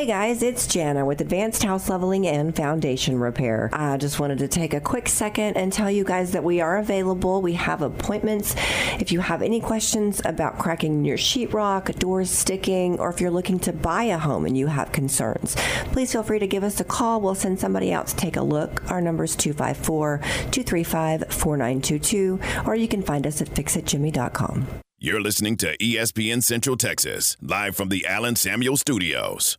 Hey guys, it's Jana with Advanced House Leveling and Foundation Repair. I just wanted to take a quick second and tell you guys that we are available. We have appointments. If you have any questions about cracking your sheetrock, doors sticking, or if you're looking to buy a home and you have concerns, please feel free to give us a call. We'll send somebody out to take a look. Our number is 254 235 4922, or you can find us at fixitjimmy.com. You're listening to ESPN Central Texas, live from the Allen Samuel Studios.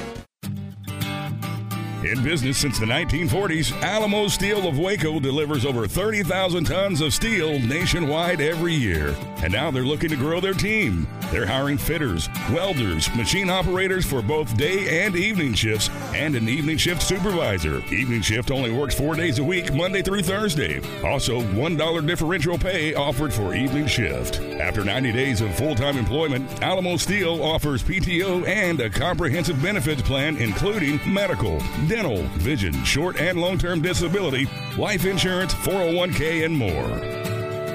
In business since the 1940s, Alamo Steel of Waco delivers over 30,000 tons of steel nationwide every year. And now they're looking to grow their team. They're hiring fitters, welders, machine operators for both day and evening shifts, and an evening shift supervisor. Evening shift only works four days a week, Monday through Thursday. Also, $1 differential pay offered for evening shift. After 90 days of full time employment, Alamo Steel offers PTO and a comprehensive benefits plan, including medical, dental, vision, short and long term disability, life insurance, 401k, and more.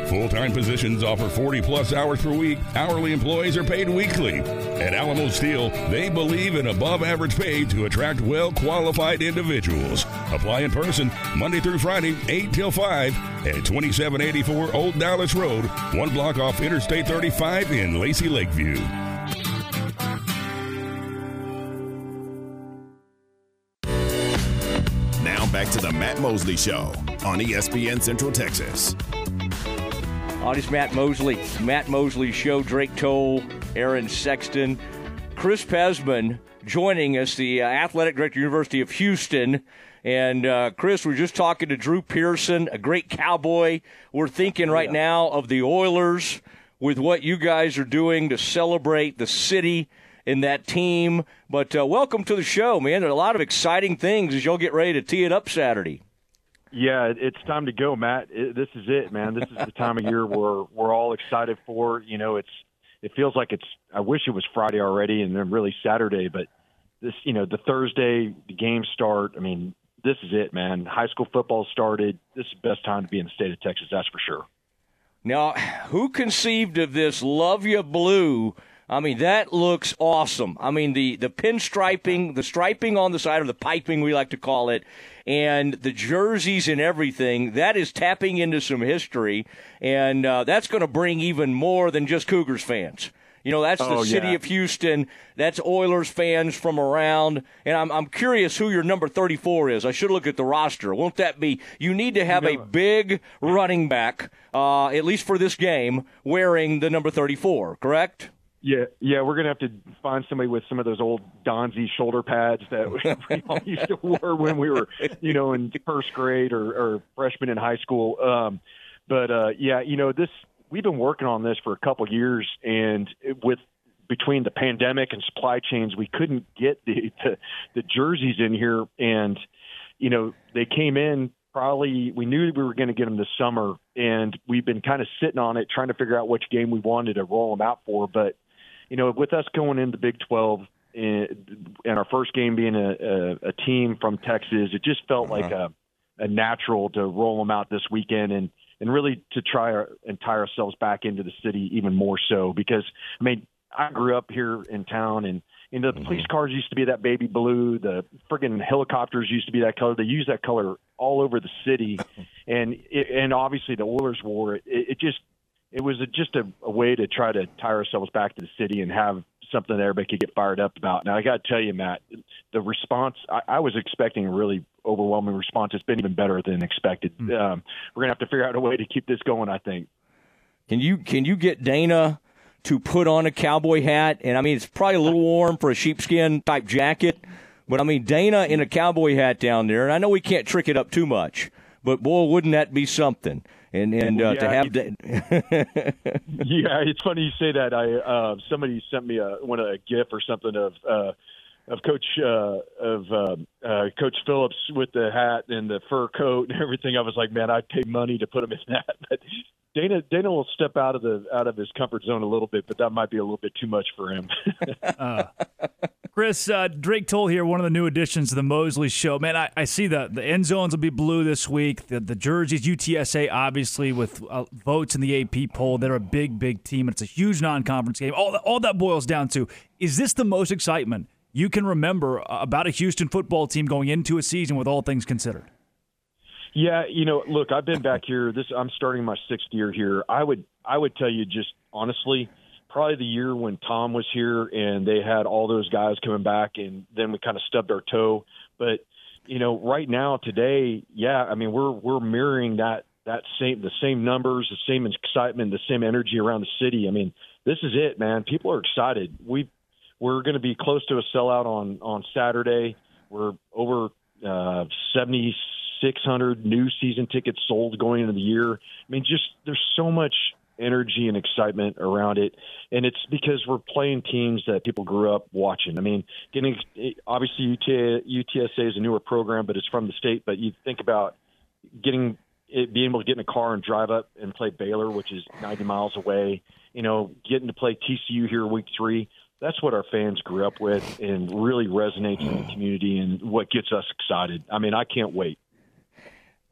Full time positions offer 40 plus hours per week. Hourly employees are paid weekly. At Alamo Steel, they believe in above average pay to attract well qualified individuals. Apply in person Monday through Friday, 8 till 5 at 2784 Old Dallas Road, one block off Interstate 35 in Lacy Lakeview. Back to the Matt Mosley Show on ESPN Central Texas. On is Matt Mosley. Matt Mosley Show. Drake Toll, Aaron Sexton, Chris Pezman joining us, the uh, athletic director, University of Houston. And uh, Chris, we're just talking to Drew Pearson, a great cowboy. We're thinking right now of the Oilers with what you guys are doing to celebrate the city and that team. But uh, welcome to the show, man. There are a lot of exciting things as you'll get ready to tee it up Saturday. Yeah, it's time to go, Matt. It, this is it, man. This is the time of year we're we're all excited for. You know, it's it feels like it's. I wish it was Friday already, and then really Saturday. But this, you know, the Thursday the games start. I mean, this is it, man. High school football started. This is the best time to be in the state of Texas. That's for sure. Now, who conceived of this Luv Ya Blue? I mean, that looks awesome. I mean, the, the pinstriping, the striping on the side of the piping, we like to call it, and the jerseys and everything, that is tapping into some history, and uh, that's going to bring even more than just Cougars fans. You know, that's the Oh, city yeah. of Houston. That's Oilers fans from around. And I'm, I'm curious who your number 34 is. I should look at the roster. Won't that be? You need to have a big running back, uh, at least for this game, wearing the number 34, correct? Yeah, yeah, we're gonna have to find somebody with some of those old Donzi shoulder pads that we all used to wear when we were, you know, in first grade or, or freshman in high school. Um, but uh, yeah, you know, this we've been working on this for a couple years, and with between the pandemic and supply chains, we couldn't get the the, the jerseys in here, and you know, they came in probably we knew we were going to get them this summer, and we've been kind of sitting on it, trying to figure out which game we wanted to roll them out for, but you know, with us going into Big 12 and, and our first game being a, a, a team from Texas, it just felt like mm-hmm. a, a natural to roll them out this weekend and, and really to try our, and tie ourselves back into the city even more so because, I mean, I grew up here in town and, and the mm-hmm. police cars used to be that baby blue. The friggin' helicopters used to be that color. They use that color all over the city, and it, and obviously the Oilers wore it. It, it just it was a, just a, a way to try to tie ourselves back to the city and have something that everybody could get fired up about. Now I got to tell you, Matt, the response I, I was expecting a really overwhelming response. It's been even better than expected. Um, we're gonna have to figure out a way to keep this going. I think. Can you can you get Dana to put on a cowboy hat? And I mean, it's probably a little warm for a sheepskin type jacket, but I mean, Dana in a cowboy hat down there. And I know we can't trick it up too much, but boy, wouldn't that be something? And and uh, to have that. Yeah, it's funny you say that. I uh, somebody sent me a one a gif or something of uh, of Coach uh, of uh, uh, Coach Phillips with the hat and the fur coat and everything. I was like, man, I'd pay money to put him in that. But Dana Dana will step out of the out of his comfort zone a little bit, but that might be a little bit too much for him. Uh, Chris, uh, Drake Toll here, one of the new additions to the Mosley Show. Man, I, I see the, the end zones will be blue this week. The, the jerseys, UTSA, obviously, with uh, votes in the AP poll. They're a big, big team. And it's a huge non conference game. All, all that boils down to is this the most excitement you can remember about a Houston football team going into a season with all things considered? Yeah, you know, look, I've been back here. This I'm starting my sixth year here. I would I would tell you just honestly, probably the year when Tom was here and they had all those guys coming back, and then we kind of stubbed our toe. But you know, right now today, yeah, I mean we're we're mirroring that that same the same numbers, the same excitement, the same energy around the city. I mean, this is it, man. People are excited. We we're going to be close to a sellout on on Saturday. We're over uh, seventy six hundred new season tickets sold going into the year. I mean, just there's so much energy and excitement around it, and it's because we're playing teams that people grew up watching. I mean, getting obviously UT, UTSA is a newer program, but it's from the state. But you think about getting it, being able to get in a car and drive up and play Baylor, which is 90 miles away. You know, getting to play TCU here week three. That's what our fans grew up with, and really resonates in the community, and what gets us excited. I mean, I can't wait.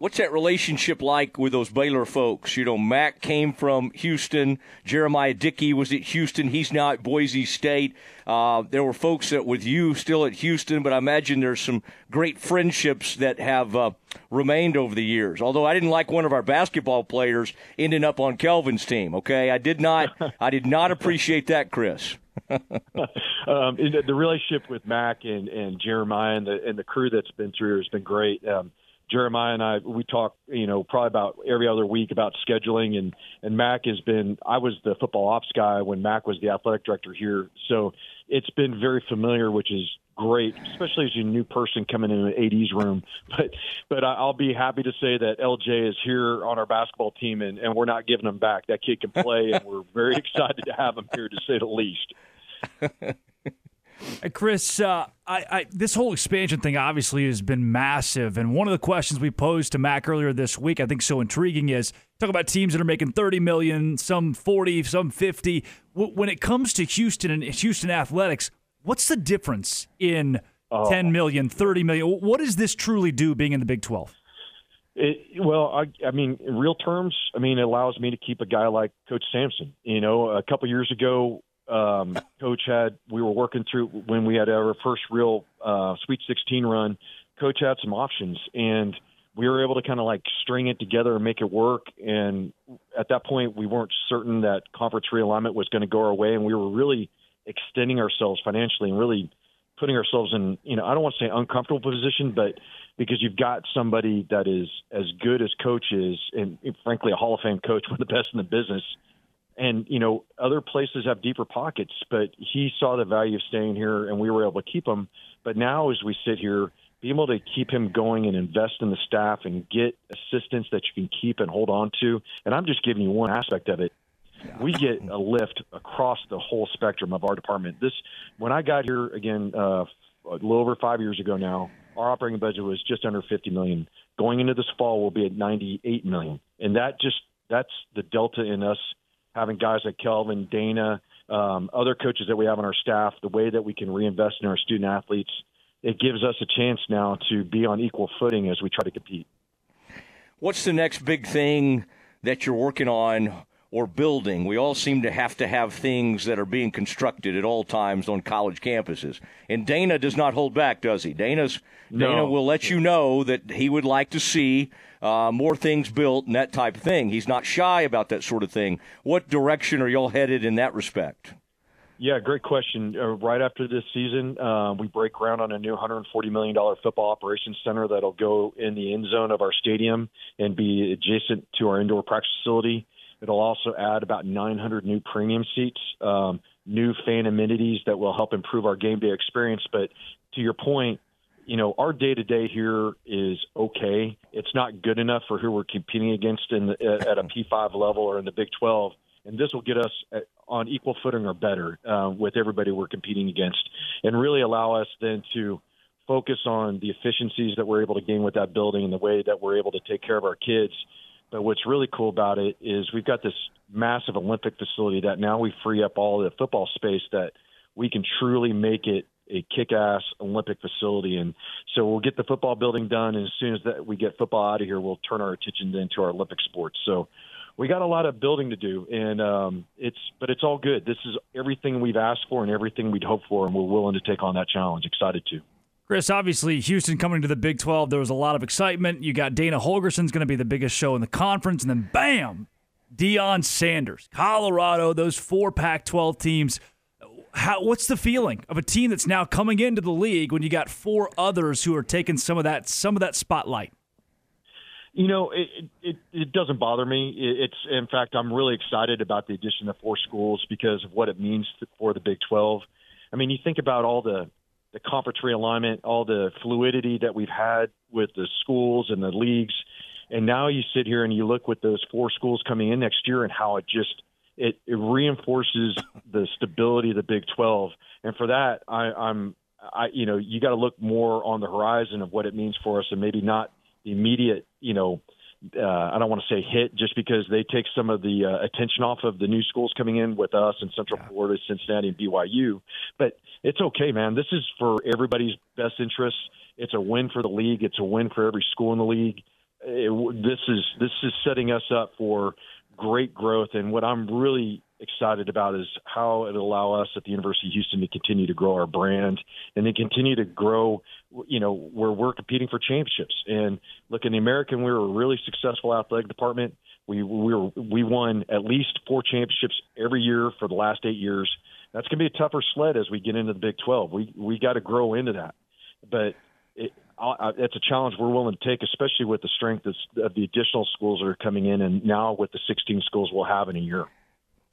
What's that relationship like with those Baylor folks? You know, Mack came from Houston. Jeremiah Dickey was at Houston. He's now at Boise State. Uh, there were folks that with you still at Houston, but I imagine there's some great friendships that have uh, remained over the years. Although I didn't like one of our basketball players ending up on Kelvin's team. Okay, I did not. I did not appreciate that, Chris. um, the, relationship with Mack and, and Jeremiah and the, and the crew that's been through has been great. Um, Jeremiah and I, we talk, you know, probably about every other week about scheduling, and and Mack has been. I was the football ops guy when Mack was the athletic director here, so it's been very familiar, which is great, especially as a new person coming in an '80s room. But but I'll be happy to say that LJ is here on our basketball team, and, and we're not giving him back. That kid can play, and we're very excited to have him here, to say the least. Chris, uh, I, I, this whole expansion thing obviously has been massive, and one of the questions we posed to Mack earlier this week, I think so intriguing, is talk about teams that are making thirty million, some forty, some fifty. W- when it comes to Houston and Houston athletics, what's the difference in Oh. ten million, thirty million? What does this truly do, being in the Big Twelve? It, well, I, I mean, in real terms, I mean, it allows me to keep a guy like Coach Sampson. You know, a couple years ago, um, Coach had we were working through when we had our first real uh, Sweet 16 run. Coach had some options, and we were able to kind of like string it together and make it work. And at that point, we weren't certain that conference realignment was going to go our way, and we were really extending ourselves financially and really putting ourselves in, you know, I don't want to say uncomfortable position, but because you've got somebody that is as good as coach is, and frankly, a Hall of Fame coach, one of the best in the business. And, you know, other places have deeper pockets, but he saw the value of staying here and we were able to keep him. But now, as we sit here, be able to keep him going and invest in the staff and get assistance that you can keep and hold on to. And I'm just giving you one aspect of it. We get a lift across the whole spectrum of our department. This, when I got here again, uh, a little over five years ago now, our operating budget was just under 50 million. Going into this fall, we'll be at 98 million, and that just that's the delta in us having guys like Kelvin, Dana, um, other coaches that we have on our staff. The way that we can reinvest in our student athletes it gives us a chance now to be on equal footing as we try to compete. What's the next big thing that you're working on or building? We all seem to have to have things that are being constructed at all times on college campuses. And Dana does not hold back, does he? Dana's no. Dana will let you know that he would like to see uh, more things built and that type of thing. He's not shy about that sort of thing. What direction are y'all headed in that respect? Yeah, great question. Uh, right after this season, uh, we break ground on a new $140 million football operations center that'll go in the end zone of our stadium and be adjacent to our indoor practice facility. It'll also add about 900 new premium seats, um, new fan amenities that will help improve our game day experience. But to your point, you know, our day to day here is okay. It's not good enough for who we're competing against in the, at a P5 level or in the Big 12 and this will get us at, on equal footing or better uh, with everybody we're competing against, and really allow us then to focus on the efficiencies that we're able to gain with that building and the way that we're able to take care of our kids. But what's really cool about it is we've got this massive Olympic facility that now we free up all the football space that we can truly make it a kick-ass Olympic facility. And so we'll get the football building done, and as soon as that we get football out of here, we'll turn our attention into our Olympic sports. So we got a lot of building to do, and um, it's but it's all good. This is everything we've asked for and everything we'd hoped for, and we're willing to take on that challenge. Excited to. Chris, obviously, Houston coming to the Big 12, there was a lot of excitement. You got Dana Holgorsen's going to be the biggest show in the conference, and then bam, Deion Sanders, Colorado, those four Pac 12 teams. How, what's the feeling of a team that's now coming into the league when you got four others who are taking some of that some of that spotlight? You know, it, it it doesn't bother me. It's in fact, I'm really excited about the addition of four schools because of what it means for the Big 12. I mean, you think about all the the conference realignment, all the fluidity that we've had with the schools and the leagues, and now you sit here and you look with those four schools coming in next year and how it just it, it reinforces the stability of the Big 12. And for that, I, I'm I you know you got to look more on the horizon of what it means for us, and maybe not the immediate, you know, uh, I don't want to say hit just because they take some of the uh, attention off of the new schools coming in with us in Central yeah. Florida, Cincinnati, and BYU. But it's okay, man. This is for everybody's best interest. It's a win for the league. It's a win for every school in the league. It, this is this is setting us up for great growth. And what I'm really excited about is how it'll allow us at the University of Houston to continue to grow our brand and to continue to grow, you know, where we're competing for championships. And look, in the American, we were a really successful athletic department. We we were, we won at least four championships every year for the last eight years. That's going to be a tougher sled as we get into the Big 12. We we got to grow into that, but it, I, it's a challenge we're willing to take, especially with the strength of the additional schools that are coming in, and now with the 16 schools we'll have in a year.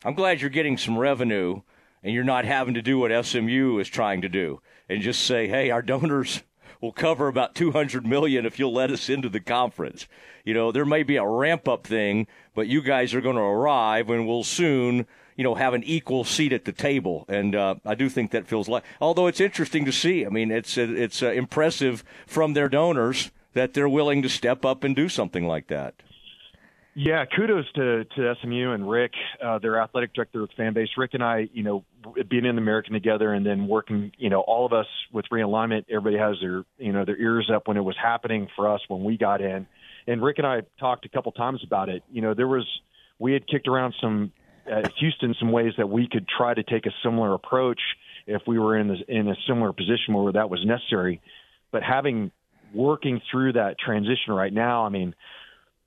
I'm glad you're getting some revenue and you're not having to do what SMU is trying to do and just say, hey, our donors will cover about 200 million if you'll let us into the conference. You know, there may be a ramp up thing, but you guys are going to arrive and we'll soon, you know, have an equal seat at the table. And uh, I do think that feels like, although it's interesting to see. I mean, it's it's uh, impressive from their donors that they're willing to step up and do something like that. Yeah, kudos to, to SMU and Rick, uh, their athletic director of fan base. Rick and I, you know, being in American together and then working, you know, all of us with realignment, everybody has their, you know, their ears up when it was happening for us when we got in. And Rick and I talked a couple times about it. You know, there was, we had kicked around some, uh, Houston, some ways that we could try to take a similar approach if we were in, this, in a similar position where that was necessary. But having working through that transition right now. I mean,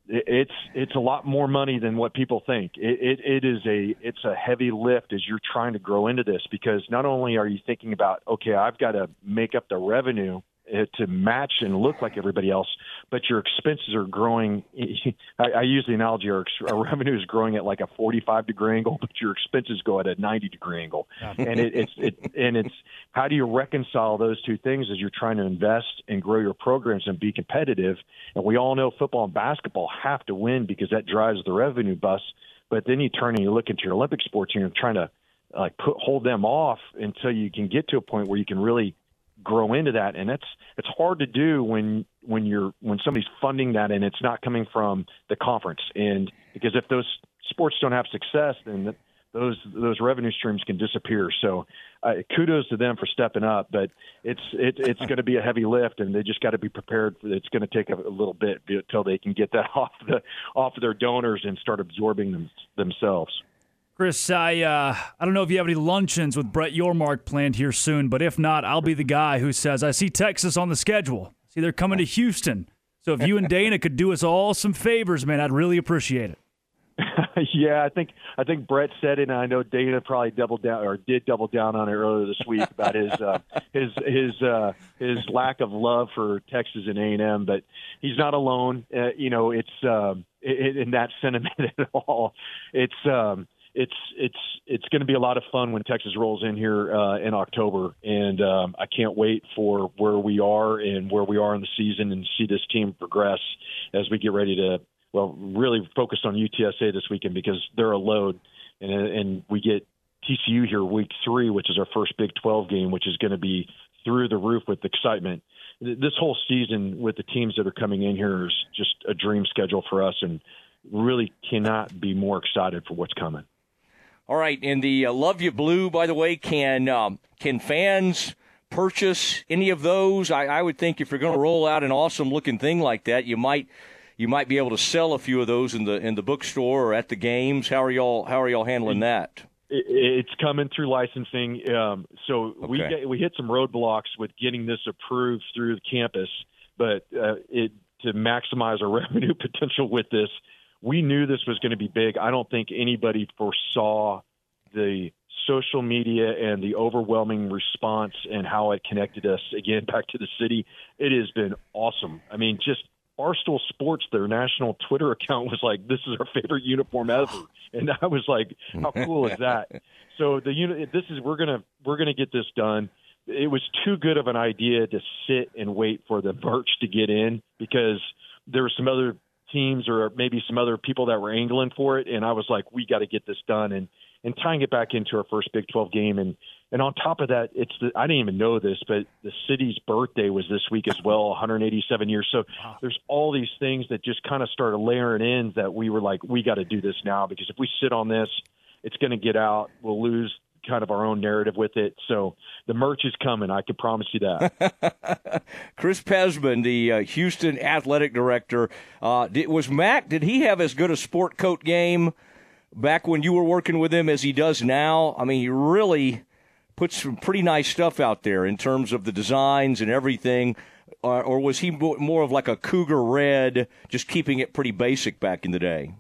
it's it's a lot more money than what people think. It, it it is a it's a heavy lift as you're trying to grow into this because not only are you thinking about okay, I've got to make up the revenue Uh, to match and look like everybody else, but your expenses are growing. I, I use the analogy: our, our revenue is growing at like a 45 degree angle, but your expenses go at a 90 degree angle. and it, it's it and it's how do you reconcile those two things as you're trying to invest and grow your programs and be competitive? And we all know football and basketball have to win because that drives the revenue bus. But then you turn and you look into your Olympic sports and you're trying to like put hold them off until you can get to a point where you can really grow into that. And that's it's hard to do when when you're when somebody's funding that and it's not coming from the conference. And because if those sports don't have success then th- those those revenue streams can disappear. So uh, kudos to them for stepping up but it's it, it's going to be a heavy lift and they just got to be prepared. For it's going to take a, a little bit until they can get that off the off of their donors and start absorbing them themselves Chris, I uh, I don't know if you have any luncheons with Brett Yormark planned here soon, but if not, I'll be the guy who says I see Texas on the schedule. See, they're coming to Houston. So if you and Dana could do us all some favors, man, I'd really appreciate it. yeah, I think I think Brett said it, and I know Dana probably doubled down or did double down on it earlier this week about his uh, his his uh, his lack of love for Texas and A and M. But he's not alone. Uh, you know, it's um, it, in that sentiment at all. It's um, it's it's it's going to be a lot of fun when Texas rolls in here uh, in October, and um, I can't wait for where we are and where we are in the season, and see this team progress as we get ready to well really focus on UTSA this weekend because they're a load, and and we get TCU here week three, which is our first Big 12 game, which is going to be through the roof with excitement. This whole season with the teams that are coming in here is just a dream schedule for us, and really cannot be more excited for what's coming. All right, and the uh, Luv Ya Blue, by the way, can um, can fans purchase any of those? I, I would think if you're going to roll out an awesome looking thing like that, you might you might be able to sell a few of those in the in the bookstore or at the games. How are y'all How are y'all handling that? It's coming through licensing. Um, so we get, we hit some roadblocks with getting this approved through the campus, but uh, it to maximize our revenue potential with this, we knew this was going to be big. I don't think anybody foresaw the social media and the overwhelming response and how it connected us again back to the city. It has been awesome. I mean, just Barstool Sports, their national Twitter account was like, "This is our favorite uniform ever," and I was like, "How cool is that?" So the unit, this is we're gonna we're gonna get this done. It was too good of an idea to sit and wait for the merch to get in because there were some other teams or maybe some other people that were angling for it, and I was like, "We got to get this done," and and tying it back into our first Big 12 game, and and on top of that, it's the, I didn't even know this, but the city's birthday was this week as well, 187 years. So there's all these things that just kind of started layering in that we were like, we got to do this now because if we sit on this, it's going to get out. We'll lose kind of our own narrative with it. So the merch is coming. I can promise you that. Chris Pezman, the uh, Houston athletic director, uh, did, was Mack. Did he have as good a sport coat game back when you were working with him as he does now? I mean, he really puts some pretty nice stuff out there in terms of the designs and everything. Or, or was he more of like a cougar red, just keeping it pretty basic back in the day?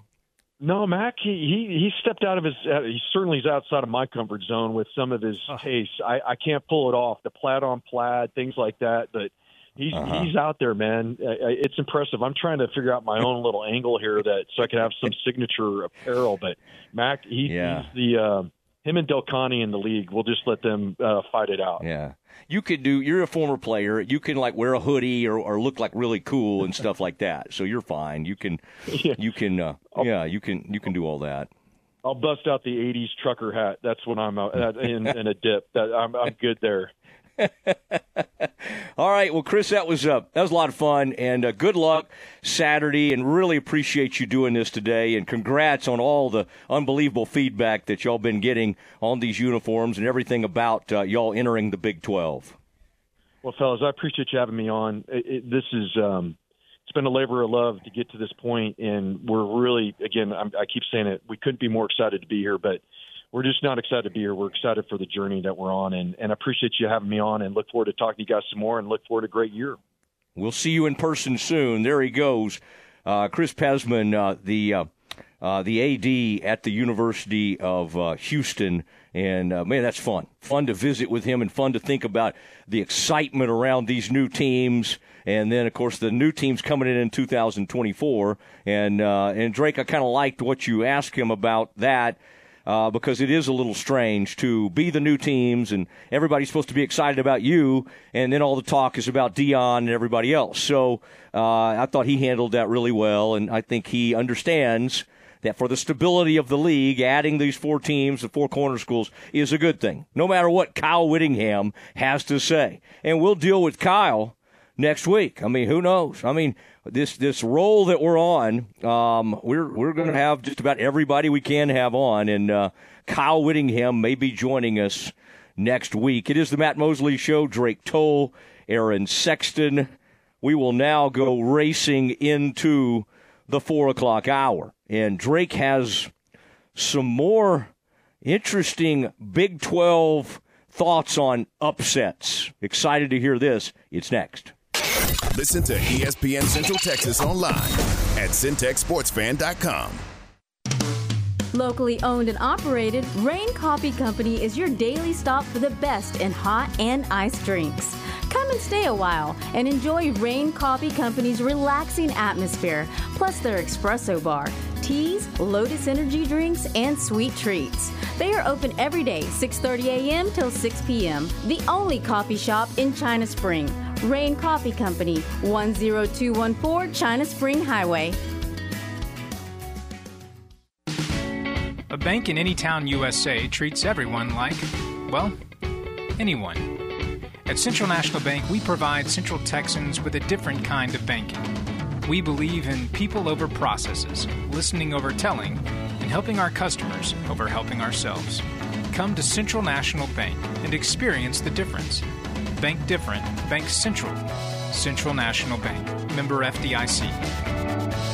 No, Mack. He he he stepped out of his. Uh, he certainly is outside of my comfort zone with some of his tastes. I I can't pull it off. The plaid on plaid, things like that. But he's Uh-huh. he's out there, man. Uh, It's impressive. I'm trying to figure out my own little angle here that so I can have some signature apparel. But Mack, he, Yeah. he's the uh, him and Del Conte in the league. We'll just let them uh, fight it out. Yeah. You could do. You're a former player. You can like wear a hoodie or, or look like really cool and stuff like that. So you're fine. You can. You can. Uh, yeah. You can. You can do all that. I'll bust out the '80s trucker hat. That's what I'm uh, in, in a dip. That I'm I'm good there. All right. Well, Chris, that was uh, that was a lot of fun, and uh, good luck Saturday. And really appreciate you doing this today. And congrats on all the unbelievable feedback that y'all been getting on these uniforms and everything about uh, y'all entering the Big Twelve. Well, fellas, I appreciate you having me on. It, it, this is um, it's been a labor of love to get to this point, and we're really, again, I'm, I keep saying it, we couldn't be more excited to be here, but we're just not excited to be here. We're excited for the journey that we're on, and and I appreciate you having me on, and look forward to talking to you guys some more, and look forward to a great year. We'll see you in person soon. There he goes, uh, Chris Pezman, uh, the uh, uh the AD at the University of uh, Houston. And uh, man, that's fun. Fun to visit with him and fun to think about the excitement around these new teams. And then, of course, the new teams coming in in 2024. And, uh, and Drake, I kind of liked what you asked him about that. Uh, because it is a little strange to be the new teams and everybody's supposed to be excited about you, and then all the talk is about Deion and everybody else. So uh, I thought he handled that really well, and I think he understands that for the stability of the league, adding these four teams, the four corner schools, is a good thing, no matter what Kyle Whittingham has to say. And we'll deal with Kyle next week. I mean, who knows? I mean, this this role that we're on, um, we're we're going to have just about everybody we can have on, and uh, Kyle Whittingham may be joining us next week. It is the Matt Mosley Show. Drake Toll, Aaron Sexton. We will now go racing into the four o'clock hour. And Drake has some more interesting Big 12 thoughts on upsets. Excited to hear this. It's next. Listen to ESPN Central Texas online at centexsportsfan.com. Locally owned and operated, Rain Coffee Company is your daily stop for the best in hot and iced drinks. Come and stay a while and enjoy Rain Coffee Company's relaxing atmosphere, plus their espresso bar, teas, Lotus energy drinks, and sweet treats. They are open every day, 6:30 a.m. till 6 p.m. The only coffee shop in China Spring. Rain Coffee Company, 10214 China Spring Highway. A bank in any town USA treats everyone like, well, anyone. At Central National Bank, we provide Central Texans with a different kind of banking. We believe in people over processes, listening over telling, and helping our customers over helping ourselves. Come to Central National Bank and experience the difference. Bank different, Bank Central. Central National Bank, member FDIC.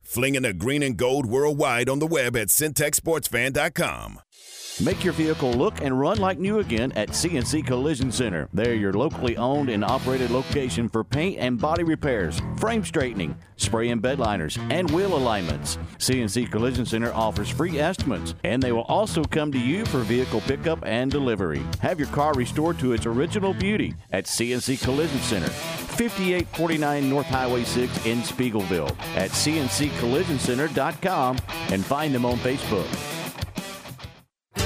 Flinging the green and gold worldwide on the web at centexsportsfan.com. Make your vehicle look and run like new again at CNC Collision Center. They're your locally owned and operated location for paint and body repairs, frame straightening, spray and bed liners, and wheel alignments. CNC Collision Center offers free estimates, and they will also come to you for vehicle pickup and delivery. Have your car restored to its original beauty at CNC Collision Center, 5849 North Highway 6 in Speegleville at cnccollisioncenter.com, and find them on Facebook.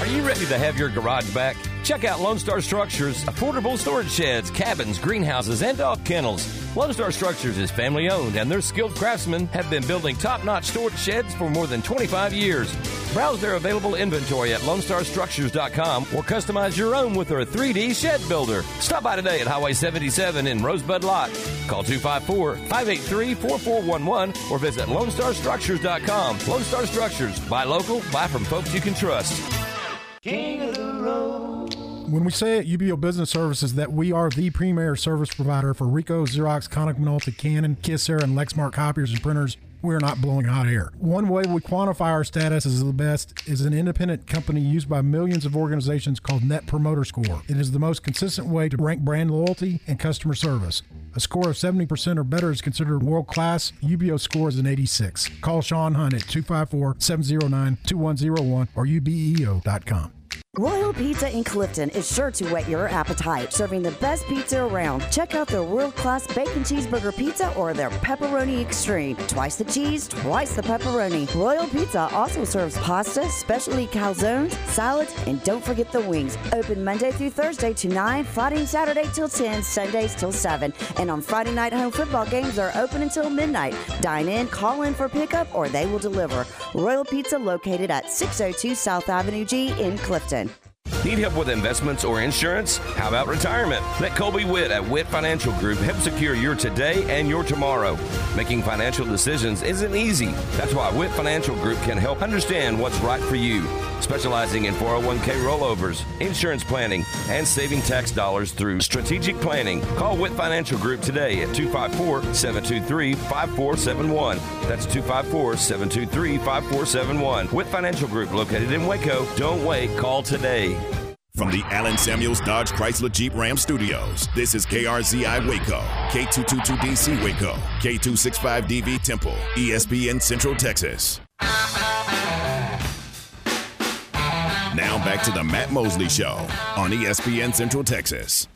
Are you ready to have your garage back? Check out Lone Star Structures, affordable storage sheds, cabins, greenhouses, and dog kennels. Lone Star Structures is family owned, and their skilled craftsmen have been building top notch storage sheds for more than 25 years. Browse their available inventory at LoneStarStructures.com or customize your own with their 3D shed builder. Stop by today at Highway 77 in Rosebud Lott. Call 254 583 4411 or visit LoneStarStructures.com. Lone Star Structures. Buy local, buy from folks you can trust. King of the road. When we say at UBEO Business Services that we are the premier service provider for Ricoh, Xerox, Konica Minolta, Canon, Kyocera, and Lexmark copiers and printers, we're not blowing hot air. One way we quantify our status as the best is an independent company used by millions of organizations called Net Promoter Score. It is the most consistent way to rank brand loyalty and customer service. A score of 70% or better is considered world class. UBEO score is an 86. Call Sean Hunt at 254 709 2101 or ubeo.com. Royal Pizza in Clifton is sure to whet your appetite, serving the best pizza around. Check out their world class bacon cheeseburger pizza or their pepperoni extreme. Twice the cheese, twice the pepperoni. Royal Pizza also serves pasta, specialty calzones, salads, and don't forget the wings. Open Monday through Thursday to 9, Friday and Saturday till 10, Sundays till 7. And on Friday night, home football games are open until midnight. Dine in, call in for pickup, or they will deliver. Royal Pizza located at 602 South Avenue G in Clifton again. Need help with investments or insurance? How about retirement? Let Colby Witt at Witt Financial Group help secure your today and your tomorrow. Making financial decisions isn't easy. That's why Witt Financial Group can help understand what's right for you. Specializing in 401k rollovers, insurance planning, and saving tax dollars through strategic planning. Call Witt Financial Group today at 254 723 5471. That's 254 723 5471. Witt Financial Group located in Waco. Don't wait, call today. From the Allen Samuels Dodge Chrysler Jeep Ram Studios, this is KRZI Waco, K222DC Waco, K265DV Temple, ESPN Central Texas. Now back to the Matt Mosley Show on ESPN Central Texas.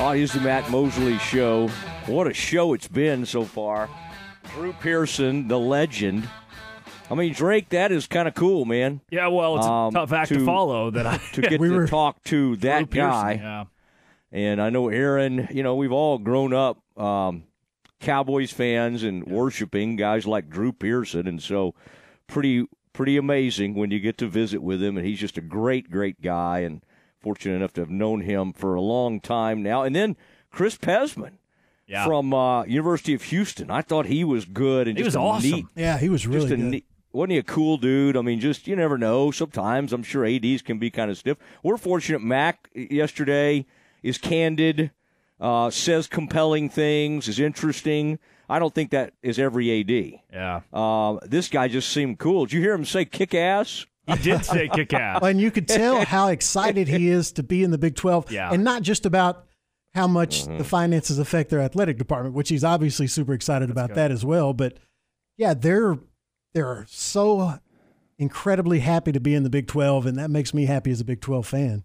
Oh, here's the Matt Mosley Show. What a show it's been so far. Drew Pearson, the legend. I mean, Drake, that is kind of cool, man. Yeah, well, it's a Um, tough act to, follow. That I to get we to were talk to that Drew Pearson, guy. yeah. And I know Aaron, you know, we've all grown up um, Cowboys fans and worshiping guys like Drew Pearson. And so pretty pretty amazing when you get to visit with him. And he's just a great, great guy and fortunate enough to have known him for a long time now. And then Chris Pezman. Yeah. From uh, University of Houston, I thought he was good and He just was a awesome. neat, Yeah, he was really just a good. neat, wasn't he a cool dude? I mean, just you never know. Sometimes I'm sure ads can be kind of stiff. We're fortunate. Mack yesterday is candid, uh, says compelling things, is interesting. I don't think that is every ad. Yeah. Uh, this guy just seemed cool. Did you hear him say "kick ass"? He did say kick ass. and you could tell how excited he is to be in the Big 12. Yeah. And not just about how much Mm-hmm. the finances affect their athletic department, which he's obviously super excited about that as well. But yeah, they're they're so incredibly happy to be in the Big 12, and that makes me happy as a Big 12 fan.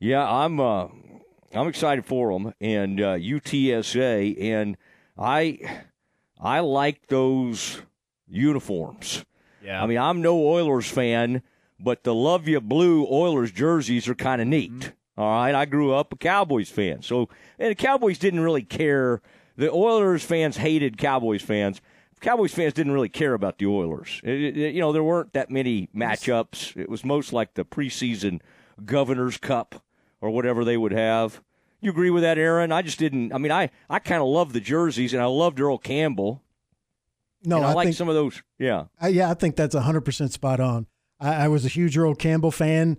Yeah, I'm. Uh, I'm excited for them and uh, UTSA, and I, I like those uniforms. Yeah. I mean, I'm no Oilers fan, but the Luv Ya Blue Oilers jerseys are kind of neat. Mm-hmm. All right, I grew up a Cowboys fan, so and the Cowboys didn't really care. The Oilers fans hated Cowboys fans. Cowboys fans didn't really care about the Oilers. It- it- you know, there weren't that many matchups. It was most like the preseason Governor's Cup or whatever they would have. You agree with that, Aaron? I just didn't. I mean, I, I kind of love the jerseys, and I loved Earl Campbell. No, And I, I like think- some of those. Yeah. Uh, yeah, I think that's 100% spot on. I, I was a huge Earl Campbell fan.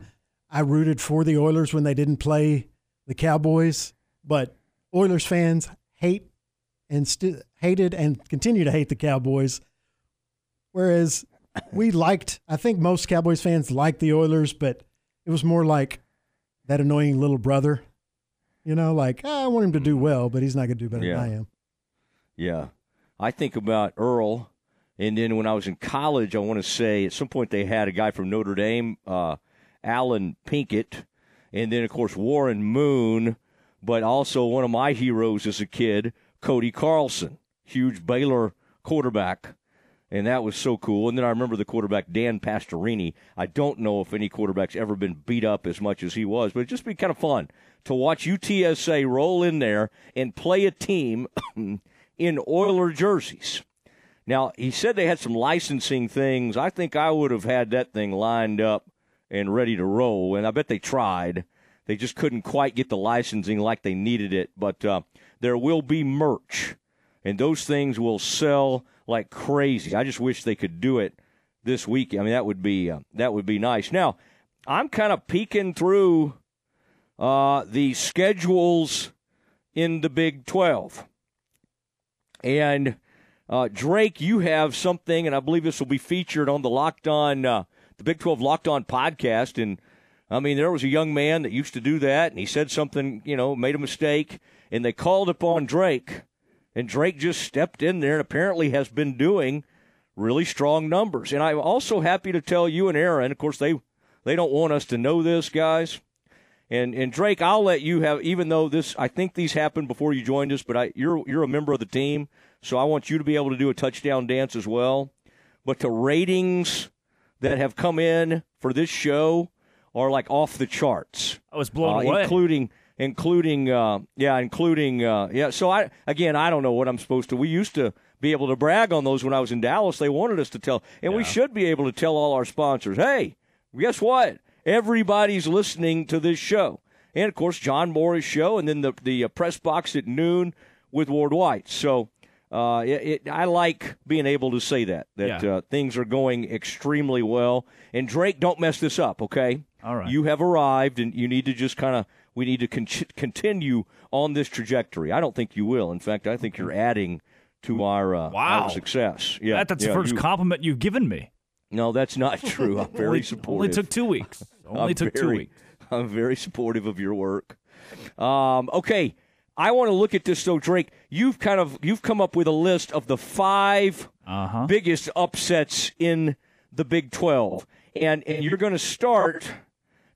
I rooted for the Oilers when they didn't play the Cowboys, but Oilers fans hate and sti- hated and continue to hate the Cowboys. Whereas we liked, I think most Cowboys fans liked the Oilers, but it was more like that annoying little brother. You know, like "Ah, I want him to do well, but he's not going to do better Yeah. than I am. Yeah. I think about Earl, and then when I was in college, I want to say at some point they had a guy from Notre Dame, uh, Allen Pinkett, and then, of course, Warren Moon, but also one of my heroes as a kid, Cody Carlson, huge Baylor quarterback. And that was so cool. And then I remember the quarterback, Dan Pastorini. I don't know if any quarterback's ever been beat up as much as he was, but it'd just be kind of fun to watch UTSA roll in there and play a team in Oiler jerseys. Now, he said they had some licensing things. I think I would have had that thing lined up and ready to roll, and I bet they tried. They just couldn't quite get the licensing like they needed it. But uh, there will be merch, and those things will sell like crazy. I just wish they could do it this week. I mean, that would be uh, that would be nice. Now, I'm kind of peeking through uh, the schedules in the Big Twelve. And uh, Drake, you have something, and I believe this will be featured on the Locked On, uh, the Big Twelve Locked On podcast. And I mean, there was a young man that used to do that, and he said something, you know, made a mistake, and they called upon Drake, and Drake just stepped in there, and apparently has been doing really strong numbers. And I'm also happy to tell you and Aaron, of course, they they don't want us to know this, guys. And and Drake, I'll let you have. Even though this, I think these happened before you joined us, but I, you're you're a member of the team, so I want you to be able to do a touchdown dance as well. But the ratings that have come in for this show are like off the charts. I was blown uh, away. including including uh, yeah, including uh, yeah. So I again, I don't know what I'm supposed to. We used to be able to brag on those when I was in Dallas. They wanted us to tell, and we should be able to tell all our sponsors, hey, guess what? Everybody's listening to this show, and of course John Morris show, and then the the uh, press box at noon with Ward White. So. Uh, it, it, I like being able to say that that Yeah. uh, things are going extremely well. And Drake, don't mess this up, okay? All right. You have arrived, and you need to just kind of we need to con- continue on this trajectory. I don't think you will. In fact, I think you're adding to our uh, Wow. our success. Yeah, That- that's yeah, the first you- compliment you've given me. No, that's not true. I'm very Only- supportive. Only took two weeks. Only I'm took two very- weeks. I'm very supportive of your work. Um, okay, I want to look at this. though, Drake, you've kind of you've come up with a list of the 5 Uh-huh. biggest upsets in the Big Twelve, and and you're going to start.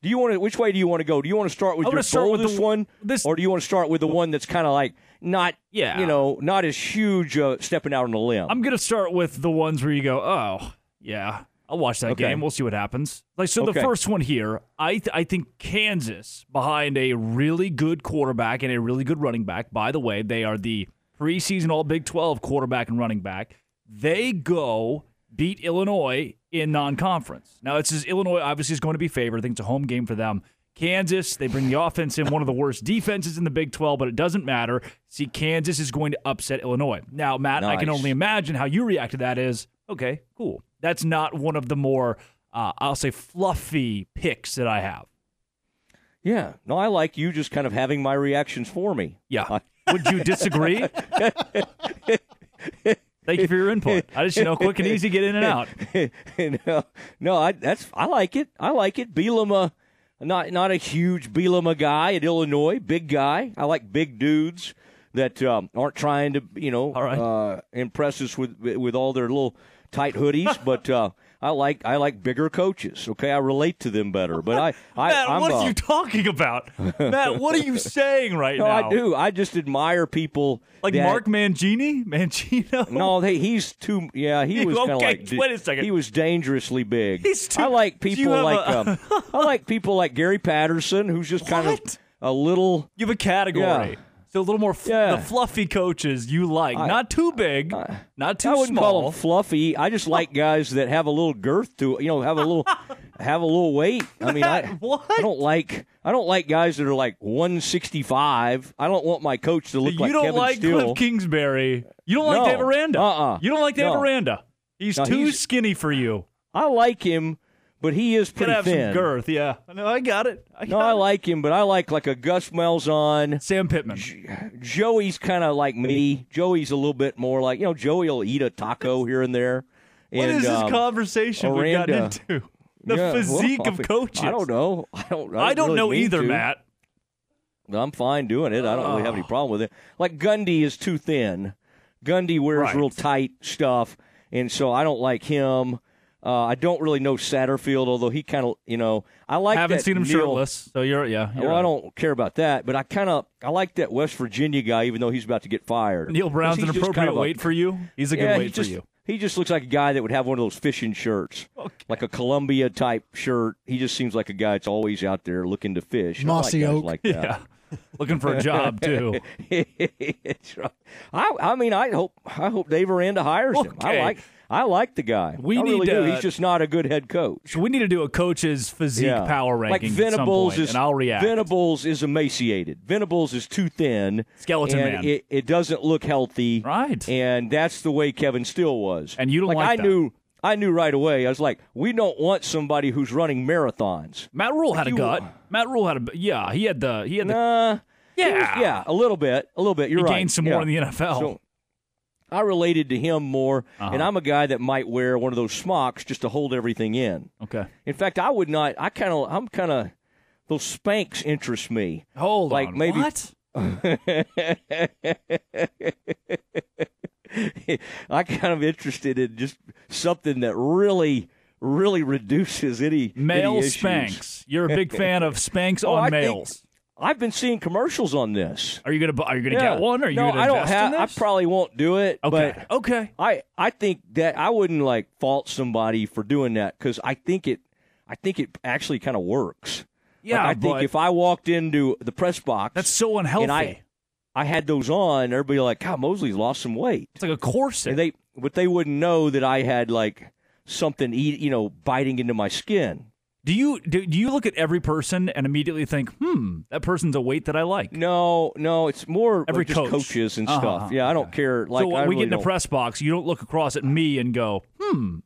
Do you want to? Which way do you want to go? Do you want to start with your start with the- one, or do you want to start with the one that's kind of like not, Yeah. you know, not as huge, uh, stepping out on a limb? I'm gonna start with the ones where you go, oh yeah, I'll watch that Okay. game. We'll see what happens. Like so, Okay. the first one here, I th- I think Kansas behind a really good quarterback and a really good running back. By the way, they are the preseason All Big 12 quarterback and running back. They go beat Illinois in non-conference. Now it's just, Illinois obviously is going to be favored. I think it's a home game for them. Kansas, they bring the offense in, one of the worst defenses in the Big 12, but it doesn't matter. See, Kansas is going to upset Illinois. Now, Matt, I can only imagine how you react to that is, okay, cool. That's not one of the more, uh, I'll say, fluffy picks that I have. yeah, no, I like you just kind of having my reactions for me. Yeah. Would you disagree? Thank you for your input. I just, you know, quick and easy, get in and out. no, no, I that's I like it. I like it. Bielema, not not a huge Bielema guy at Illinois, big guy. I like big dudes that um, aren't trying to you know uh, impress us with with all their little tight hoodies, but uh, I like I like bigger coaches. Okay, I relate to them better. But I, I Matt, I'm, what are you talking about? Matt, what are you saying right no, now? I do. I just admire people Like that- Mark Mangini? Mangino? No, they, he's too. Yeah, he was Okay, like. wait a second. He was dangerously big. He's too- I like people like. a- um, I like people like Gary Patterson, who's just kind of a little. You have a category. Yeah. A little more fl- Yeah. the fluffy coaches you like. I- not too big, not too I wouldn't small. call them fluffy. I just like guys that have a little girth to. You know, have a little, have a little weight. I mean, I, I don't like. I don't like guys that are like 165. I don't want my coach to look like you like don't like Cliff Kingsbury. You don't like No. Dave Aranda. Uh-uh. You don't like Dave No. Aranda. He's No, too he's- skinny for you. I like him, but he is pretty Gotta have thin. some girth. Yeah, no, I got it. I No, I it. like him, but I like like a Gus Malzahn. Sam Pittman. Joey's kind of like me. Joey's a little bit more like you know. Joey will eat a taco here and there. What and, is this um, conversation we've gotten into? The Yeah, physique well, of coaches. I don't know. I don't. I don't really know either, to. Matt. I'm fine doing it. I don't really have any problem with it. Like Gundy is too thin. Gundy wears Right. real tight stuff, and so I don't like him. Uh, I don't really know Satterfield, although he kind of, you know, I like. I Haven't that seen him Neil- shirtless, so you're yeah. You're well, I don't care about that, but I kind of I like that West Virginia guy, even though he's about to get fired. Neal Brown's an appropriate kind of a- for you. He's a good yeah, he weight for just- you. He just looks like a guy that would have one of those fishing shirts, like a Columbia type shirt. He just seems like a guy that's always out there looking to fish. I like Mossy guys oak. like that. Yeah, looking for a job too. That's right. I, I mean, I hope I hope Dave Aranda hires him. I like I like the guy. We I really need, do. He's just not a good head coach. We need to do a coach's physique Yeah. power like ranking some Venables point, is, and I'll react. Venables is emaciated. Venables is too thin. Skeleton and man. It, it doesn't look healthy. Right. And that's the way Kevin Steele was. And you don't like I that. knew. I knew right away. I was like, we don't want somebody who's running marathons. Matt Rhule had a gut. Matt Rhule had a yeah. He had the he had the Nah. Yeah. Was- yeah, a little bit, a little bit. You're He right. gained some more in the NFL. So I related to him more, Uh-huh. and I'm a guy that might wear one of those smocks just to hold everything in. okay. In fact, I would not. I kind of. I'm kind of. Those Spanx interest me. Hold like on. maybe. What? I kind of interested in just something that really, really reduces any Male any. Spanx. You're a big fan of Spanx Oh, on I males. I've been seeing commercials on this. Are you gonna Are you gonna Yeah. get one? Or are you no, gonna I don't have. I probably won't do it. Okay. But okay. I I think that I wouldn't like fault somebody for doing that because I think it I think it actually kind of works. Yeah, Like, I think if I walked into the press box, That's so unhealthy. and I I had those on, everybody like, God, Mosley's lost some weight. It's like a corset. And they but they wouldn't know that I had like something eat you know biting into my skin. Do you do, do you look at every person and immediately think, hmm, that person's a weight that I like? No, no, it's more every like just coach. coaches and Uh-huh, stuff. Yeah, I don't care. Like so when we get in the don't- press box, you don't look across at me and go, hmm.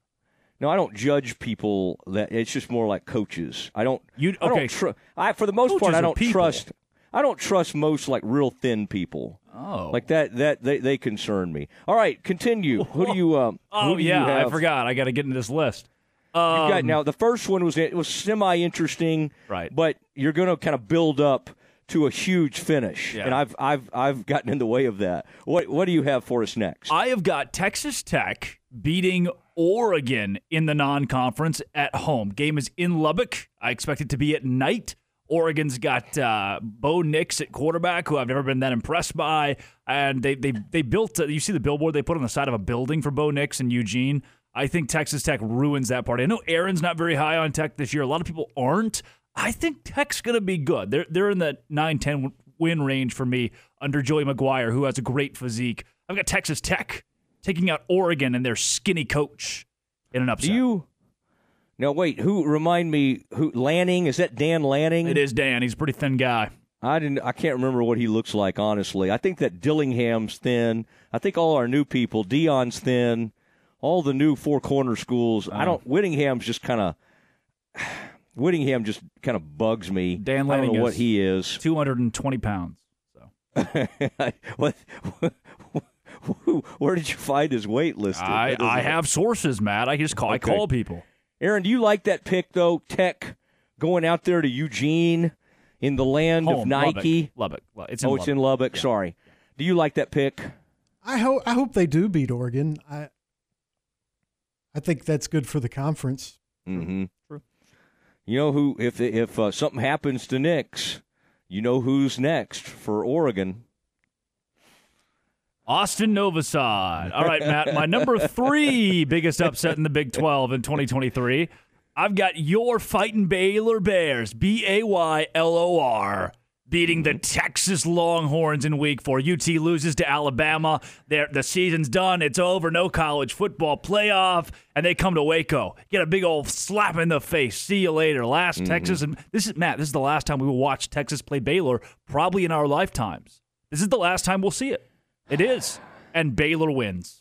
No, I don't judge people. That it's just more like coaches. I don't. You I don't okay. tr- I for the most Coaches part, I don't trust. I don't trust most like real thin people. Oh, like that. That they, they concern me. All right, continue. Who do you? Um, Oh who do you yeah, I forgot. I got to get into this list. You've got Um, now the first one was it was semi interesting, Right. But you're going to kind of build up to a huge finish, Yeah. and I've I've I've gotten in the way of that. What what do you have for us next? I have got Texas Tech beating Oregon in the non-conference at home. Game is in Lubbock. I expect it to be at night. Oregon's got uh, Bo Nix at quarterback, who I've never been that impressed by, and they they they built. Uh, you see the billboard they put on the side of a building for Bo Nix in Eugene. I think Texas Tech ruins that party. I know Aaron's not very high on Tech this year. A lot of people aren't. I think Tech's going to be good. They're they're in the 9-10 win range for me under Joey McGuire, who has a great physique. I've got Texas Tech taking out Oregon and their skinny coach in an upset. Do you? No, wait. Who remind me? Who Lanning? Is that Dan Lanning? It is Dan. He's a pretty thin guy. I didn't. I can't remember what he looks like. Honestly, I think that Dillingham's thin. I think all our new people, Deion's thin. All the new four corner schools. I don't. Whittingham's just kind of. Whittingham just kind of bugs me. Dan I don't know what is he is. 220 pounds. So. what? Where did you find his weight listed? I, That doesn't- I have sources, Matt. I just call I call people. Aaron, do you like that pick though? Tech going out there to Eugene in the land of Nike. Lubbock. Lubbock. It's in oh, it's in Lubbock. Sorry. Do you like that pick? I hope I hope they do beat Oregon. I I think that's good for the conference. Mm-hmm. You know who? If if uh, something happens to Nix, you know who's next for Oregon. Austin Novosad. All right, Matt. My number three biggest upset in the Big 12 in 2023. I've got your fighting Baylor Bears, B A Y L O R, beating the Texas Longhorns in week four. UT loses to Alabama. They're, the season's done. It's over. No college football playoff. And they come to Waco. Get a big old slap in the face. See you later. Last mm-hmm. Texas. And this is, Matt, this is the last time we will watch Texas play Baylor, probably in our lifetimes. This is the last time we'll see it. It is. And Baylor wins.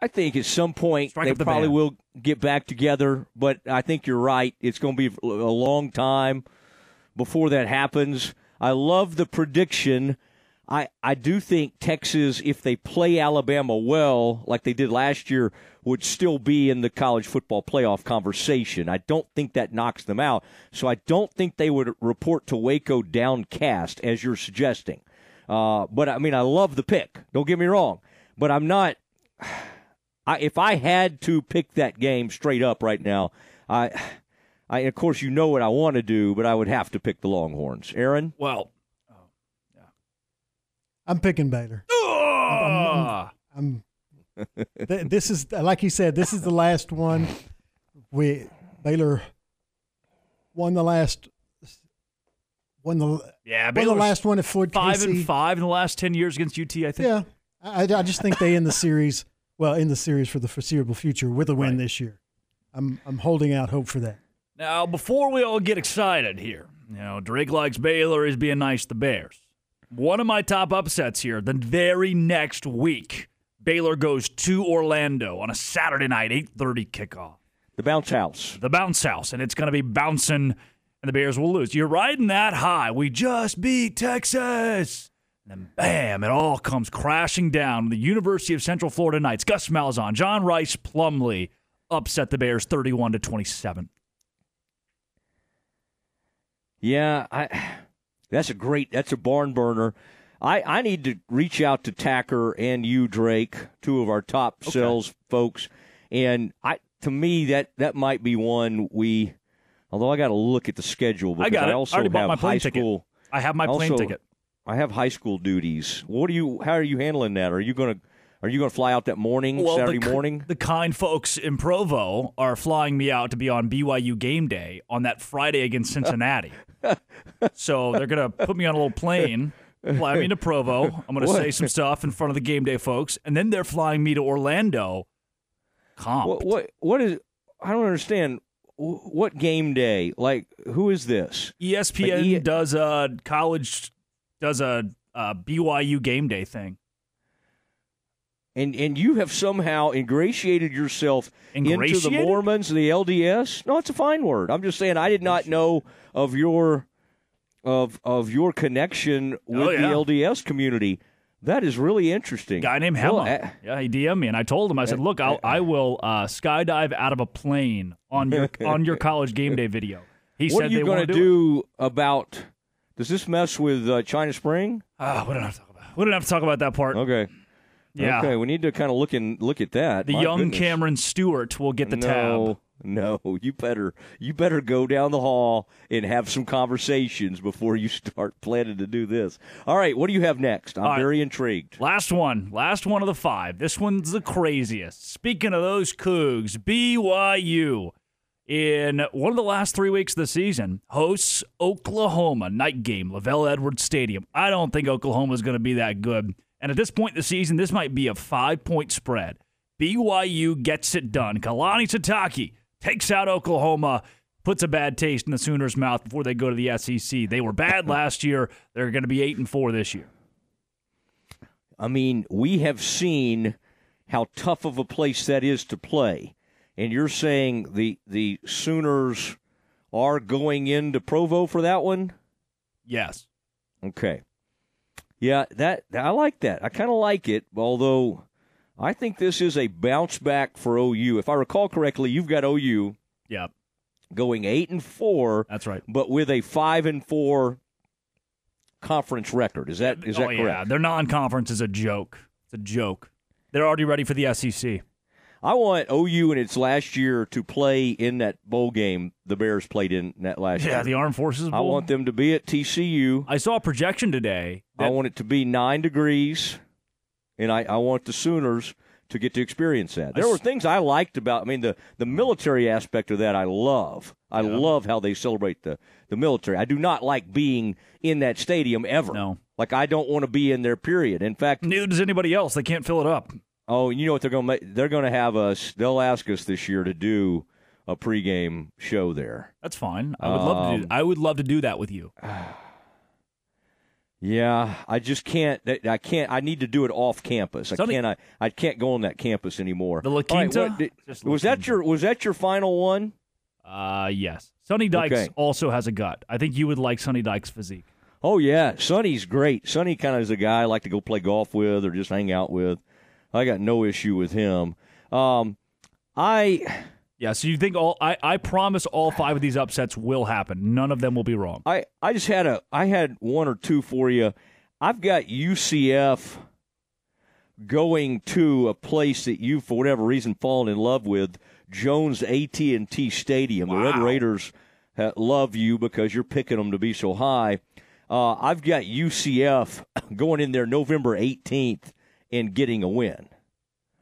I think at some point Strike they the probably band. will get back together, but I think you're right. It's going to be a long time before that happens. I love the prediction. I, I do think Texas, if they play Alabama well, like they did last year, would still be in the college football playoff conversation. I don't think that knocks them out. So I don't think they would report to Waco downcast, as you're suggesting. Uh, but I mean, I love the pick. Don't get me wrong. But I'm not. I, if I had to pick that game straight up right now, I, I of course you know what I want to do, but I would have to pick the Longhorns. Aaron, Well, I'm picking Baylor. Ah! I'm, I'm- th- this is like you said. This is the last one. We Baylor won the last. Won the yeah, won the last one at Floyd five Casey. and five in the last ten years against UT. I think. Yeah, I, I just think they in the series. Well, in the series for the foreseeable future with a win this year. I'm I'm holding out hope for that. Now, before we all get excited here, you know, Drake likes Baylor he's being nice to the Bears. One of my top upsets here, the very next week, Baylor goes to Orlando on a Saturday night, 8:30 kickoff. the bounce house. The bounce house, and it's going to be bouncing, and the Bears will lose. You're riding that high. We just beat Texas. And then bam, it all comes crashing down. The University of Central Florida Knights, Gus Malzahn, John Rhys Plumlee upset the Bears 31 to 27. Yeah, I. That's a great. That's a barn burner. I, I need to reach out to Tacker and you, Drake, two of our top sales folks, and I to me that that might be one we. Although I got to look at the schedule because I got it. also I already bought have my plane high ticket. school. I have my plane also- ticket. I have high school duties. What are you? How are you handling that? Are you going to? Are you going to fly out that morning, Saturday the, morning? The kind folks in Provo are flying me out to be on BYU game day on that Friday against Cincinnati. so they're going to put me on a little plane, fly me to Provo. I'm going to say some stuff in front of the game day folks, and then they're flying me to Orlando. Comp. What, what? What is? I don't understand. What game day? Like, who is this? ESPN Like, E- does a college does a, a BYU game day thing. And and you have somehow ingratiated yourself into the Mormons, the LDS. No, it's a fine word. I'm just saying I did not know of your of of your connection with Oh, yeah. the LDS community. That is really interesting. Guy named Well, Hema. eh, yeah, he DM'd me, and I told him, I said, "Look, I'll, I will uh, skydive out of a plane on your on your college game day video." He what said are you going to do. do about? Does this mess with uh, China Spring? Ah, we don't have to talk about. We don't have to talk about that part. Okay. Yeah. Okay, we need to kind of look and look at that. The My young goodness. Cameron Stewart will get the no, tab. No, you better you better go down the hall and have some conversations before you start planning to do this. All right, what do you have next? I'm right. very intrigued. Last one. Last one of the five. This one's the craziest. Speaking of those Cougs, BYU in one of the last three weeks of the season hosts Oklahoma night game, LaVell Edwards Stadium. I don't think Oklahoma is going to be that good. And at this point in the season, this might be a five point spread. BYU gets it done. Kalani Sitake takes out Oklahoma, puts a bad taste in the Sooners' mouth before they go to the SEC. They were bad last year. They're going to be eight and four this year. I mean, we have seen how tough of a place that is to play, and you're saying the the Sooners are going into Provo for that one? Yes. Okay. Yeah, that I like that. I kind of like it, although I think this is a bounce back for OU. If I recall correctly, you've got OU Yep. going 8 and 4. That's right. But with a 5 and 4 conference record. Is that is that oh, correct? Yeah, their non-conference is a joke. It's a joke. They're already ready for the SEC. I want OU in its last year to play in that bowl game the Bears played in that last year. Yeah, the Armed Forces I want them to be at TCU. I saw a projection today. I want it to be nine degrees, and I, I want the Sooners to get to experience that. There were things I liked about. I mean, the the military aspect of that I love. I love how they celebrate the the military. I do not like being in that stadium ever. No, like I don't want to be in there. Period. In fact, neither does anybody else. They can't fill it up. Oh, you know what they're going to make? They're going to have us. They'll ask us this year to do a pregame show there. That's fine. I would love to. do Um, I would love to do that with you. Yeah, I just can't. I can't. I need to do it off campus. I can't. I, I can't go on that campus anymore. The La All right, Quinta? what did- La was that your was that your final one? Uh, yes. Sonny Dykes Okay. also has a gut. I think you would like Sonny Dykes' physique. Oh yeah, Sonny's great. Sonny kind of is a guy I like to go play golf with or just hang out with. I got no issue with him. Um, I Yeah. So you think all? I I promise all five of these upsets will happen. None of them will be wrong. I, I just had a I had one or two for you. I've got UCF going to a place that you for whatever reason fallen in love with, Jones AT&T Stadium. The Red Raiders love you because you're picking them to be so high. Uh, I've got UCF going in there November 18th and getting a win.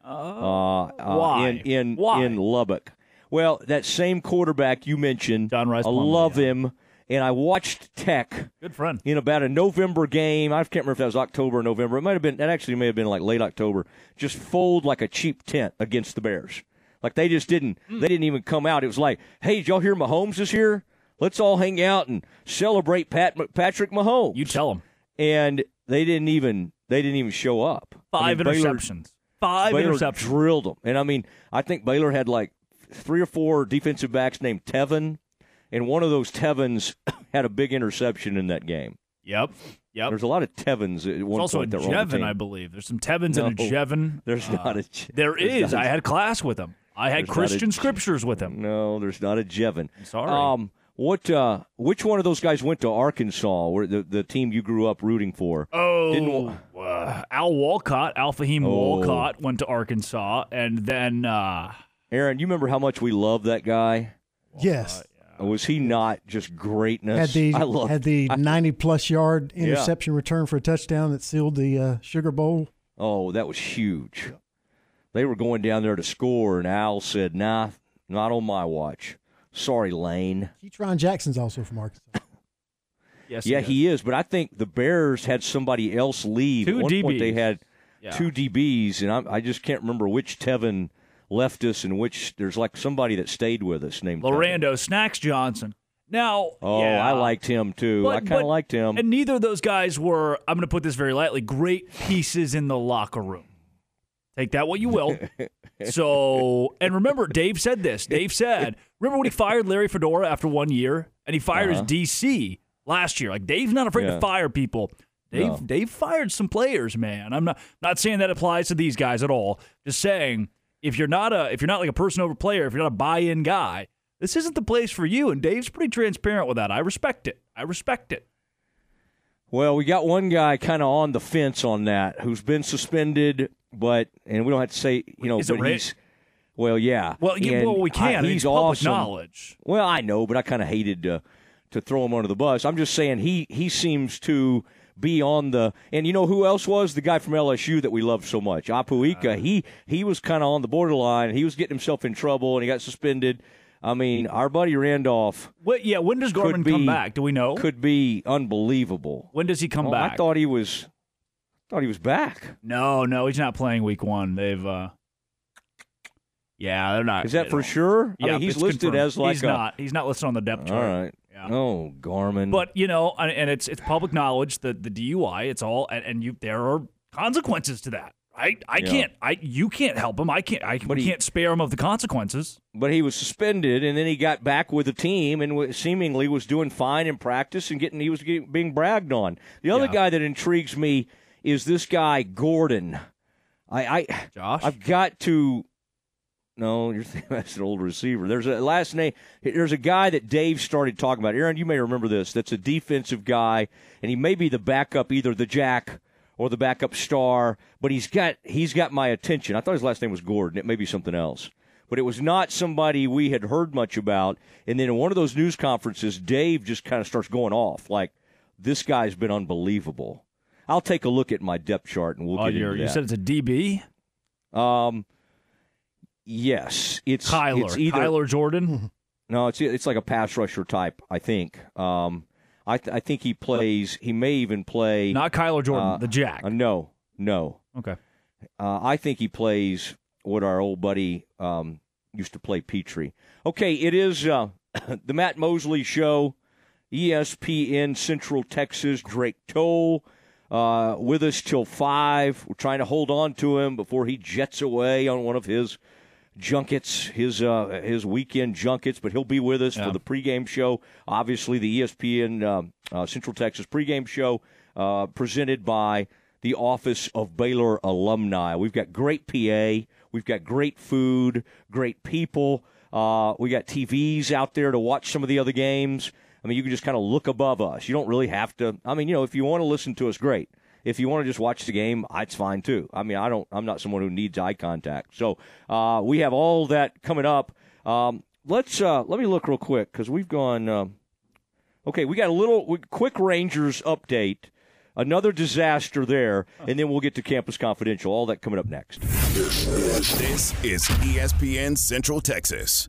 Uh, uh, Why? In in Why? in Lubbock. Well, that same quarterback you mentioned, John Rhys I Plumlee, love him, and I watched Tech Good friend. in about a November game. I can't remember if that was October or November. It might have been. That actually may have been like late October. Just fold like a cheap tent against the Bears. Like they just didn't. Hmm. They didn't even come out. It was like, hey, did y'all hear Mahomes is here? Let's all hang out and celebrate Pat Patrick Mahomes. You tell them. And they didn't even. They didn't even show up. I Five mean, Baylor- interceptions. Five Baylor interceptions. drilled them. And I mean, I think Baylor had like three or four defensive backs named Tevin, and one of those Tevins had a big interception in that game. Yep. Yep. There's a lot of Tevins at There's also a point that were on the Jevin. I believe. There's some Tevins No, and a Jevin. There's Uh, not a. Je- There is. A, I had class with him. I had not a Christian scriptures with him. No, there's not a Jevin. sorry. Um, what? Uh, which one of those guys went to Arkansas, where the the team you grew up rooting for? Oh, Didn't- uh, Al Walcott, Alfahiym Oh. Walcott went to Arkansas, and then uh, Aaron, you remember how much we love that guy? Yes. Was he not just greatness? Had the I love had the I- 90 plus yard Yeah. interception return for a touchdown that sealed the uh, Sugar Bowl. Oh, that was huge. They were going down there to score, and Al said, "Nah, not on my watch. Sorry, Lane." Ketron Jackson's also from Arkansas. Yes, yeah, he is. But I think the Bears had somebody else leave. Two At one point, they had Yeah. two DBs, and I, I just can't remember which Tevin left us and which. There's like somebody that stayed with us named Tevin. Snacks Johnson. Now, Oh, yeah. I liked him too. But- I kind of liked him. And neither of those guys were, I'm going to put this very lightly, great pieces in the locker room. Take that what you will. so, and remember, Dave said this. Dave said, remember when he fired Larry Fedora after one year and he fired Uh-huh. his DC last year? Like, Dave's not afraid Yeah. to fire people. Dave, No. Dave fired some players, man. I'm not not saying that applies to these guys at all. Just saying, if you're not a if you're not like a person over player, if you're not a buy-in guy, this isn't the place for you. And Dave's pretty transparent with that. I respect it. I respect it. Well, we got one guy kind of on the fence on that who's been suspended, but and we don't have to say, you know, Is it he's well, yeah. Well, yeah, well, we can. I he's it's public awesome. knowledge. Well, I know, but I kind of hated to to throw him under the bus. I'm just saying he he seems to be on the and you know who else was the guy from LSU that we loved so much, Apu Ika. Uh. he he was kind of on the borderline. He was getting himself in trouble and he got suspended. I mean, our buddy Randolph. What? Yeah. When does Gorman could come back? Do we know? Could be unbelievable. When does he come Oh, back? I thought he was. Thought he was back. No, no, he's not playing week one. They've. uh Yeah, they're not. Is that for sure? I Yeah, mean, he's listed confirmed. as like he's a- not. He's not listed on the depth All chart. right. Oh, Garmin. But you know, and- it's it's public knowledge that the DUI. It's all, and, and you there are consequences to that. I I Yeah. can't. I you can't help him. I can't. I But he- can't spare him of the consequences. but he was suspended, and then he got back with the team, and wa- seemingly was doing fine in practice and getting he was getting, being bragged on. The other Yeah. guy that intrigues me is this guy Gordon. I, I Josh, I've got to. No, you're thinking that's an old receiver. There's a last name. There's a guy that Dave started talking about. Aaron, you may remember this. That's a defensive guy, and he may be the backup, either the Jack or the backup star. But he's got he's got my attention. I thought his last name was Gordon. It may be something else, but it was not somebody we had heard much about. And then in one of those news conferences, Dave just kind of starts going off like, "This guy's been unbelievable." I'll take a look at my depth chart, and we'll Oh, get into you said it's a DB. Um, yes, it's Kyler. It's either, Kyler Jordan. No, it's it's like a pass rusher type. I think. Um, I th- I think he plays. He may even play. Not Kyler Jordan, uh, the Jack. uh, no, no. Okay. Uh, I think he plays what our old buddy um, used to play Petrie. Okay, it is uh, the Matt Mosley Show, ESPN Central Texas. Drake Toll uh, with us till five. We're trying to hold on to him before he jets away on one of his junkets, his uh, his weekend junkets. But he'll be with us Yeah. for the pregame show. Obviously, the ESPN um, uh, Central Texas pregame show uh, presented by the Office of Baylor Alumni. We've got great PA. We've got great food, great people. Uh, we got TVs out there to watch some of the other games. I mean, you can just kind of look above us. You don't really have to. I mean, you know, if you want to listen to us, great. If you want to just watch the game, it's fine too. I mean, I don't. I'm not someone who needs eye contact. So uh, we have all that coming up. Um, let's uh, let me look real quick because we've gone. Um, okay, we got a little quick Rangers update. Another disaster there, and then we'll get to Campus Confidential. All that coming up next. This is ESPN Central Texas.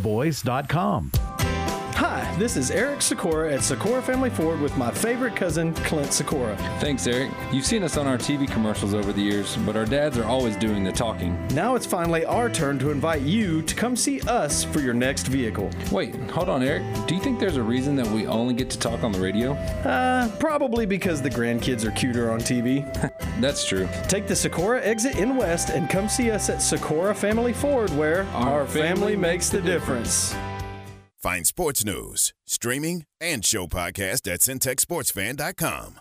pioneerboys.com. Hi, this is Eric Sykora at Sykora Family Ford with my favorite cousin, Clint Sykora. Thanks, Eric. You've seen us on our TV commercials over the years, but our dads are always doing the talking. Now it's finally our turn to invite you to come see us for your next vehicle. Wait, hold on, Eric. Do you think there's a reason that we only get to talk on the radio? Uh, probably because the grandkids are cuter on TV. That's true. Take the Sykora exit in West and come see us at Sykora Family Ford, where our, family, makes the difference. Find sports news, streaming, and show podcast at centexsportsfan.com.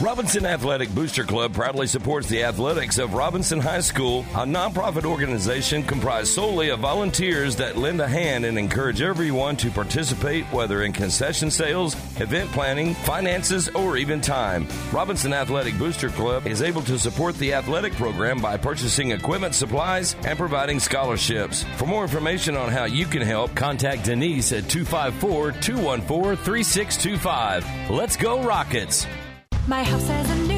Robinson Athletic Booster Club proudly supports the athletics of Robinson High School, a nonprofit organization comprised solely of volunteers that lend a hand and encourage everyone to participate, whether in concession sales, event planning, finances, or even time. Robinson Athletic Booster Club is able to support the athletic program by purchasing equipment, supplies, and providing scholarships. For more information on how you can help, contact Denise at 254 214 3625. Let's go, Rockets! My house has a new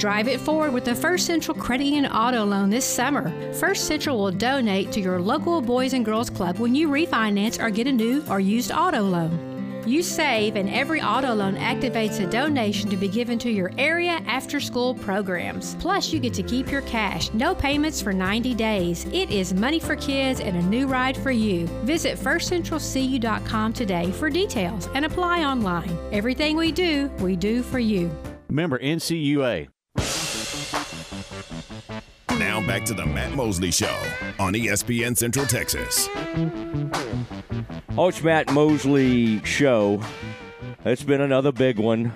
Drive it forward with the First Central Credit Union Auto Loan this summer. First Central will donate to your local Boys and Girls Club when you refinance or get a new or used auto loan. You save, and every auto loan activates a donation to be given to your area after school programs. Plus, you get to keep your cash, no payments for 90 days. It is money for kids and a new ride for you. Visit firstcentralcu.com today for details and apply online. Everything we do, we do for you. Member NCUA. Now back to the Matt Mosley Show on ESPN Central Texas. Oh, it's Matt Mosley show. It's been another big one.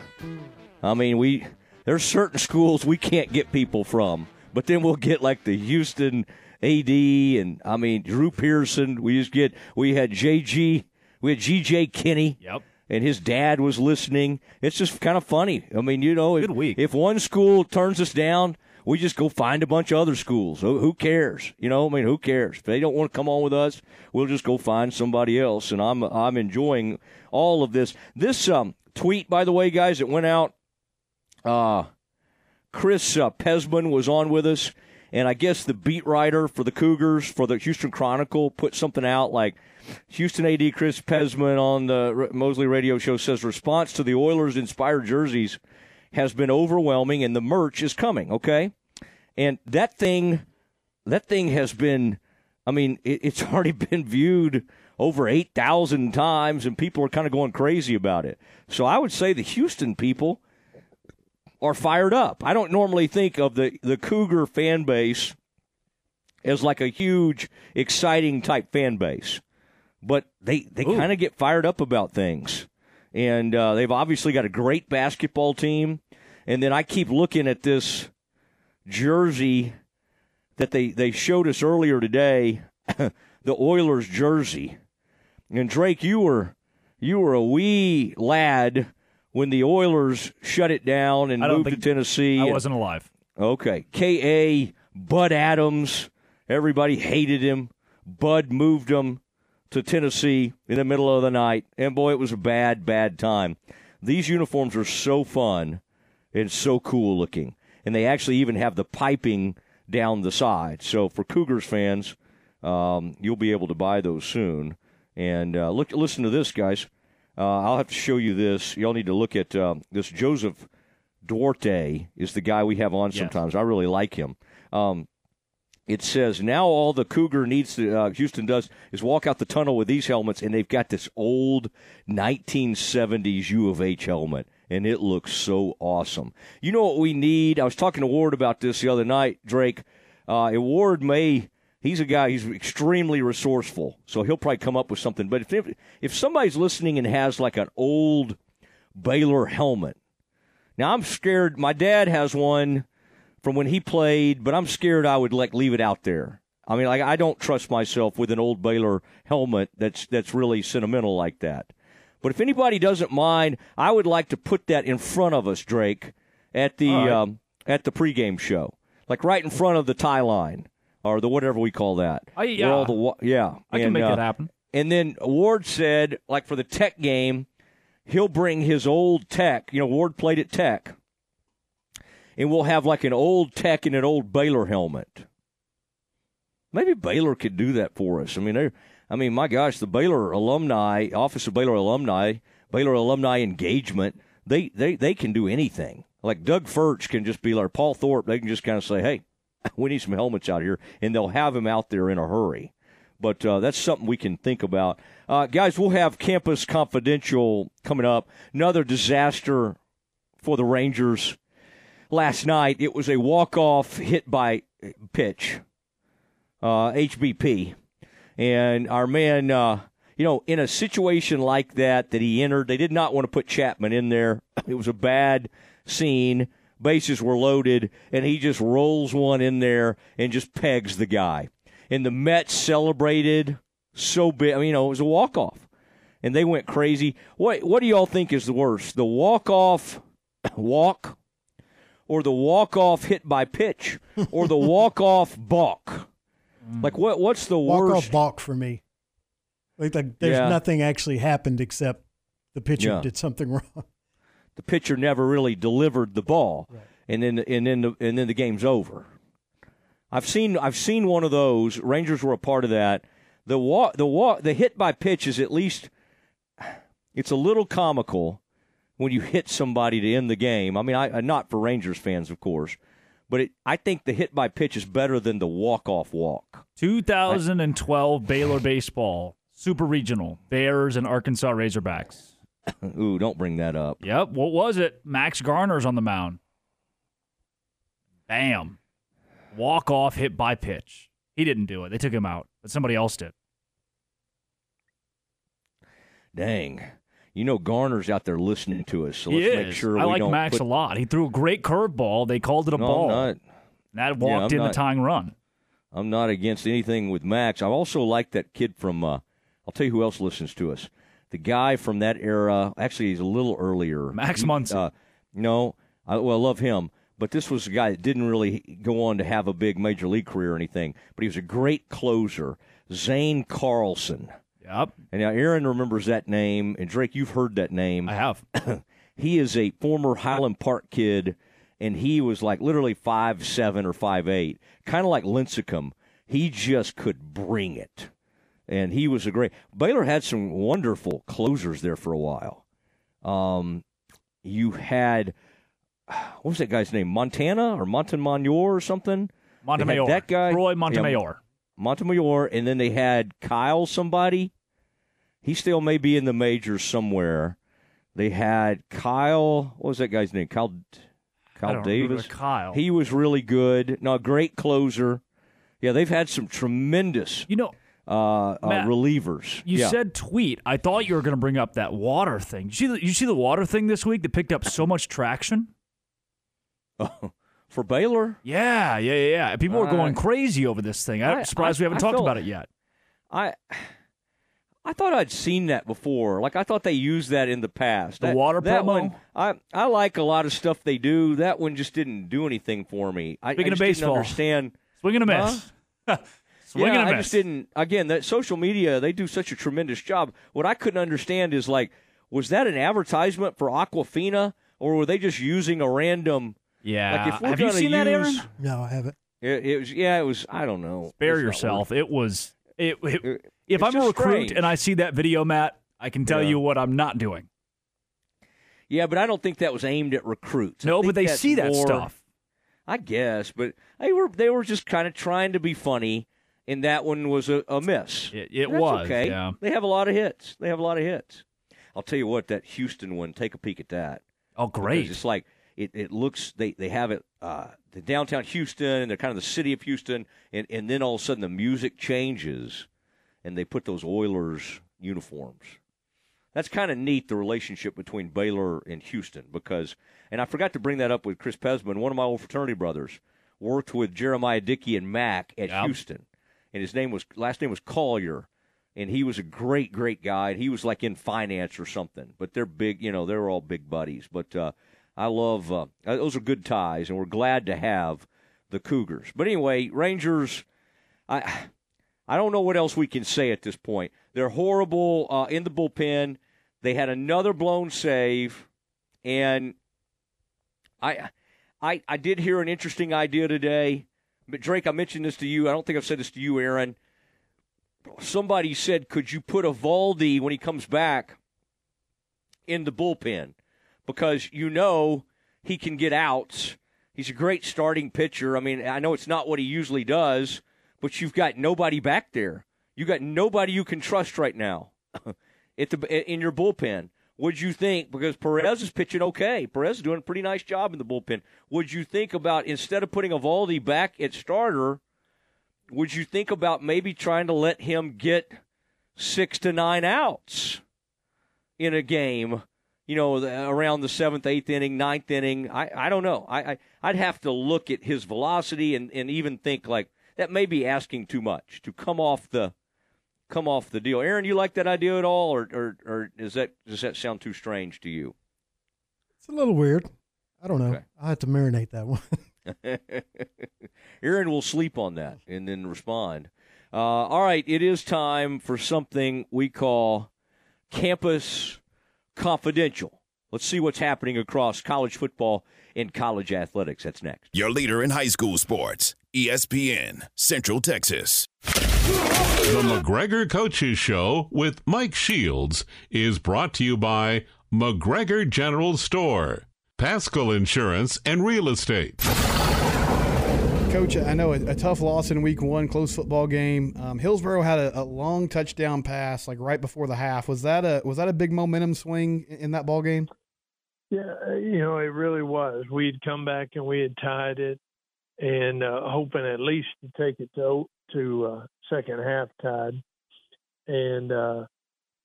I mean, we there's certain schools we can't get people from, but then we'll get like the Houston AD and I mean Drew Pearson. We just get we had JG, we had GJ Kinne. Yep. And his dad was listening. It's just kind of funny. I mean, you know, if, if one school turns us down, we just go find a bunch of other schools. Who, cares? You know, I mean, who cares? If they don't want to come on with us, we'll just go find somebody else. And I'm I'm enjoying all of this. This um, tweet, by the way, guys, it went out. Uh, Chris uh, Pezman was on with us, and I guess the beat writer for the Cougars for the Houston Chronicle put something out like Houston AD Chris Pezman on the Mosley Radio Show says response to the Oilers inspired jerseys has been overwhelming, and the merch is coming. Okay, and that thing, that thing has been. I mean, it, it's already been viewed over eight thousand times, and people are kind of going crazy about it. So I would say the Houston people are fired up. I don't normally think of the the Cougar fan base as like a huge, exciting type fan base, but they they kind of get fired up about things, and uh, they've obviously got a great basketball team. And then I keep looking at this jersey that they they showed us earlier today, the Oilers jersey. And Drake, you were you were a wee lad when the Oilers shut it down and moved to Tennessee. I and- wasn't alive. Okay. K.A. Bud Adams. Everybody hated him. Bud moved him to Tennessee in the middle of the night, and boy, it was a bad, bad time. These uniforms are so fun and so cool looking, and they actually even have the piping down the side. So for Cougars fans, um, you'll be able to buy those soon. And uh, look, listen to this, guys. Uh, I'll have to show you this. Y'all need to look at uh, this. Joseph Duarte is the guy we have on Yes. sometimes. I really like him. Um, it says now all the Cougar needs to uh, Houston does is walk out the tunnel with these helmets, and they've got this old 1970s U of H helmet, and it looks so awesome. You know what we need? I was talking to Ward about this the other night, Drake. Uh, Ward may. He's a guy. He's extremely resourceful, so he'll probably come up with something. But if if somebody's listening and has like an old Baylor helmet, now I'm scared. My dad has one from when he played, but I'm scared I would like leave it out there. I mean, like I don't trust myself with an old Baylor helmet that's that's really sentimental like that. But if anybody doesn't mind, I would like to put that in front of us, Drake, at the right. um, at the pregame show, like right in front of the tie line or the whatever we call that. Oh, yeah. Where all the wa- yeah, I can make uh, that happen. And then Ward said, like for the Tech game, he'll bring his old Tech. You know, Ward played at Tech, and we'll have like an old Tech and an old Baylor helmet. Maybe Baylor could do that for us. I mean, they're, I mean, my gosh, the Baylor alumni, Office of Baylor Alumni, Baylor Alumni Engagement, they they they can do anything. Like Doug Furch can just be like Paul Thorpe. They can just kind of say, "Hey, we need some helmets out here," and they'll have him out there in a hurry. But uh, that's something we can think about, uh, guys. We'll have Campus Confidential coming up. Another disaster for the Rangers last night. It was a walk off hit by pitch uh, HBP. And our man, uh, you know, in a situation like that that he entered, they did not want to put Chapman in there. It was a bad scene. Bases were loaded, and he just rolls one in there and just pegs the guy. And the Mets celebrated so big. I mean, you know, it was a walk off, and they went crazy. What What do y'all think is the worst, the walk off walk, or the walk off hit by pitch, or the walk off balk? Like what? What's the Walk worst? off balk for me. Like, like there's Yeah. nothing actually happened except the pitcher Yeah. did something wrong. The pitcher never really delivered the ball, and then and then the, and then the game's over. I've seen I've seen one of those. Rangers were a part of that. The walk the walk the hit by pitch is at least it's a little comical when you hit somebody to end the game. I mean, I not for Rangers fans, of course, but it, I think the hit by pitch is better than the walk off walk. 2012 Baylor baseball super regional Bears and Arkansas Razorbacks. Ooh, don't bring that up. Yep. What was it? Max Garner's on the mound. Bam. Walk off hit by pitch. He didn't do it. They took him out, but somebody else did. Dang. You know Garner's out there listening to us, so he let's is. make sure I we like don't I like Max put, a lot. He threw a great curveball. They called it a No, I'm ball. not. That Yeah, walked I'm in not. the tying run. I'm not against anything with Max. I also like that kid from. Uh, I'll tell you who else listens to us. The guy from that era. Actually, he's a little earlier. Max Muncy. Uh, no, I, well, I love him. But this was a guy that didn't really go on to have a big major league career or anything. But he was a great closer, Zane Carlson. Yep. And now Aaron remembers that name, and Drake, you've heard that name. I have. he is a former Highland Park kid, and he was like literally five seven or five eight, kind of like Lincecum. He just could bring it, and he was a great. Baylor had some wonderful closers there for a while. Um, you had what was that guy's name? Montana or Montemayor or something? Montemayor. That guy, Roy Montemayor. Montemayor, and then they had Kyle somebody. He still may be in the majors somewhere. They had Kyle. What was that guy's name? Kyle. Kyle Davis. Kyle. He was really good. No, great closer. Yeah, they've had some tremendous. You know, uh, uh, relievers. You yeah. said tweet. I thought you were going to bring up that water thing. You see, the, you see the water thing this week that picked up so much traction. for Baylor. Yeah, yeah, yeah. People are going Uh, crazy over this thing. I'm I- surprised I- we haven't I talked felt- about it yet. I I thought I'd seen that before. Like I thought they used that in the past. The That- water that promo? one, I I like a lot of stuff they do. That one just didn't do anything for me. I, Speaking I of just didn't baseball. understand. Swing and a Huh? miss. Swing yeah, and a I miss. just didn't. Again, that social media they do such a tremendous job. What I couldn't understand is like, was that an advertisement for Aquafina, or were they just using a random? Yeah. Like if we're Have you gonna seen that, Aaron? use- No, I haven't. It, it was yeah, it was. I don't know. Spare It's not yourself. It was. It, it- if it's I'm a just recruit strange. and I see that video, Matt, I can tell Yeah. you what I'm not doing. Yeah, but I don't think that was aimed at recruits. I No, think but they that's see that more- stuff. I guess, but they were they were just kind of trying to be funny, and that one was a, a miss. It, it That's was. okay. Yeah. They have a lot of hits. They have a lot of hits. I'll tell you what, that Houston one. Take a peek at that. Oh, great. It's like it, it looks. They they have it. Uh, the downtown Houston, and they're kind of the city of Houston, and and then all of a sudden the music changes, and they put those Oilers uniforms. That's kind of neat, the relationship between Baylor and Houston, because, and I forgot to bring that up with Chris Pezman, one of my old fraternity brothers, worked with Jeremiah Dickey and Mack at Houston, and his name was last name was Collier, and he was a great, great guy. He was like in finance or something, but they're big, you know, they're all big buddies. But uh, I love uh, those are good ties, and we're glad to have the Cougars. But anyway, Rangers, I. I don't know what else we can say at this point. They're horrible uh, in the bullpen. They had another blown save, and I, I, I did hear an interesting idea today. But Drake, I mentioned this to you. I don't think I've said this to you, Aaron. Somebody said, "Could you put Eovaldi when he comes back in the bullpen because you know he can get outs. He's a great starting pitcher. I mean, I know it's not what he usually does." but you've got nobody back there. You got nobody you can trust right now at the in your bullpen. Would you think because Perez is pitching okay? Perez is doing a pretty nice job in the bullpen. Would you think about instead of putting Eovaldi back at starter, would you think about maybe trying to let him get six to nine outs in a game? You know, the- around the seventh, eighth inning, ninth inning. I, I don't know. I, I I'd have to look at his velocity and, and even think like that may be asking too much to come off the come off the deal. Aaron, you like that idea at all, or or, or is that does that sound too strange to you? It's a little weird. I don't know. I have to marinate that one. Aaron will sleep on that and then respond. Uh, all right, it is time for something we call Campus Confidential. Let's see what's happening across college football and college athletics. That's next. Your leader in high school sports, ESPN, Central Texas. The McGregor Coaches Show with Mike Shields is brought to you by McGregor General Store, Pascal Insurance and Real Estate. Coach, I know a, a tough loss in week one, close football game. Um, Hillsboro had a, a long touchdown pass, like right before the half. Was that a was that a big momentum swing in, in that ball game? Yeah, uh, you know, it really was. We'd come back and we had tied it, and uh, hoping at least to take it to to uh, second half tied. And uh,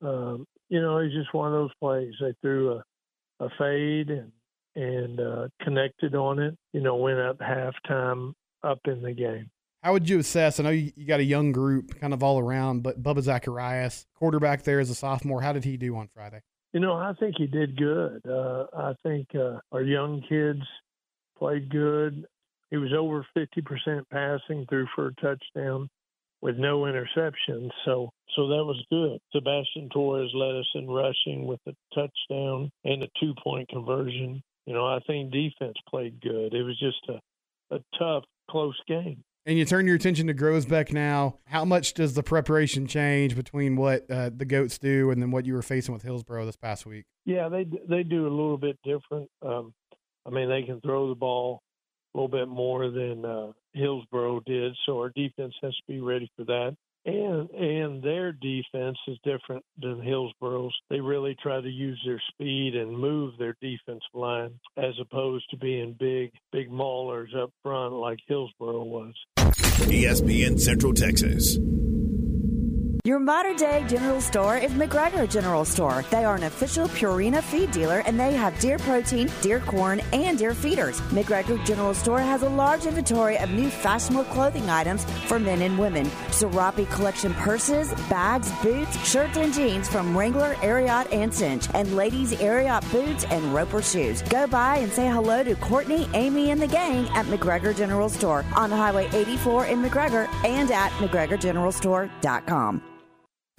um, you know, it's just one of those plays. They threw a, a fade and and uh, connected on it. You know, went up halftime up in the game. How would you assess? I know you, you got a young group, kind of all around, but Bubba Zacharias, quarterback there as a sophomore. How did he do on Friday? You know, I think he did good. Uh, I think uh, our young kids played good. He was over 50% passing through for a touchdown with no interceptions. So, so that was good. Sebastian Torres led us in rushing with a touchdown and a two point conversion. You know, I think defense played good. It was just a, a tough, close game. And you turn your attention to Groesbeck now. How much does the preparation change between what uh, the goats do and then what you were facing with Hillsboro this past week? Yeah, they they do a little bit different. Um, I mean, they can throw the ball a little bit more than uh, Hillsboro did, so our defense has to be ready for that. And and their defense is different than Hillsboro's. They really try to use their speed and move their defensive line as opposed to being big big maulers up front like Hillsboro was. ESPN Central Texas. Your modern day general store is McGregor General Store. They are an official Purina feed dealer and they have deer protein, deer corn, and deer feeders. McGregor General Store has a large inventory of new fashionable clothing items for men and women. Serapi collection purses, bags, boots, shirts, and jeans from Wrangler, Ariat, and Cinch, and ladies' Ariat boots and Roper shoes. Go by and say hello to Courtney, Amy, and the gang at McGregor General Store on Highway 84 in McGregor and at McGregorGeneralStore.com.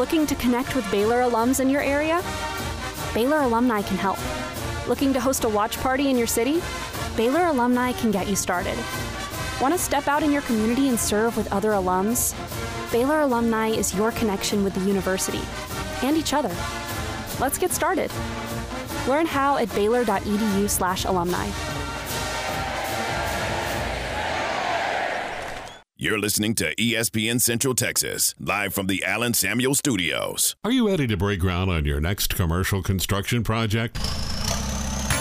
Looking to connect with Baylor alums in your area? Baylor Alumni can help. Looking to host a watch party in your city? Baylor Alumni can get you started. Want to step out in your community and serve with other alums? Baylor Alumni is your connection with the university and each other. Let's get started. Learn how at baylor.edu/alumni. You're listening to ESPN Central Texas, live from the Allen Samuel Studios. Are you ready to break ground on your next commercial construction project?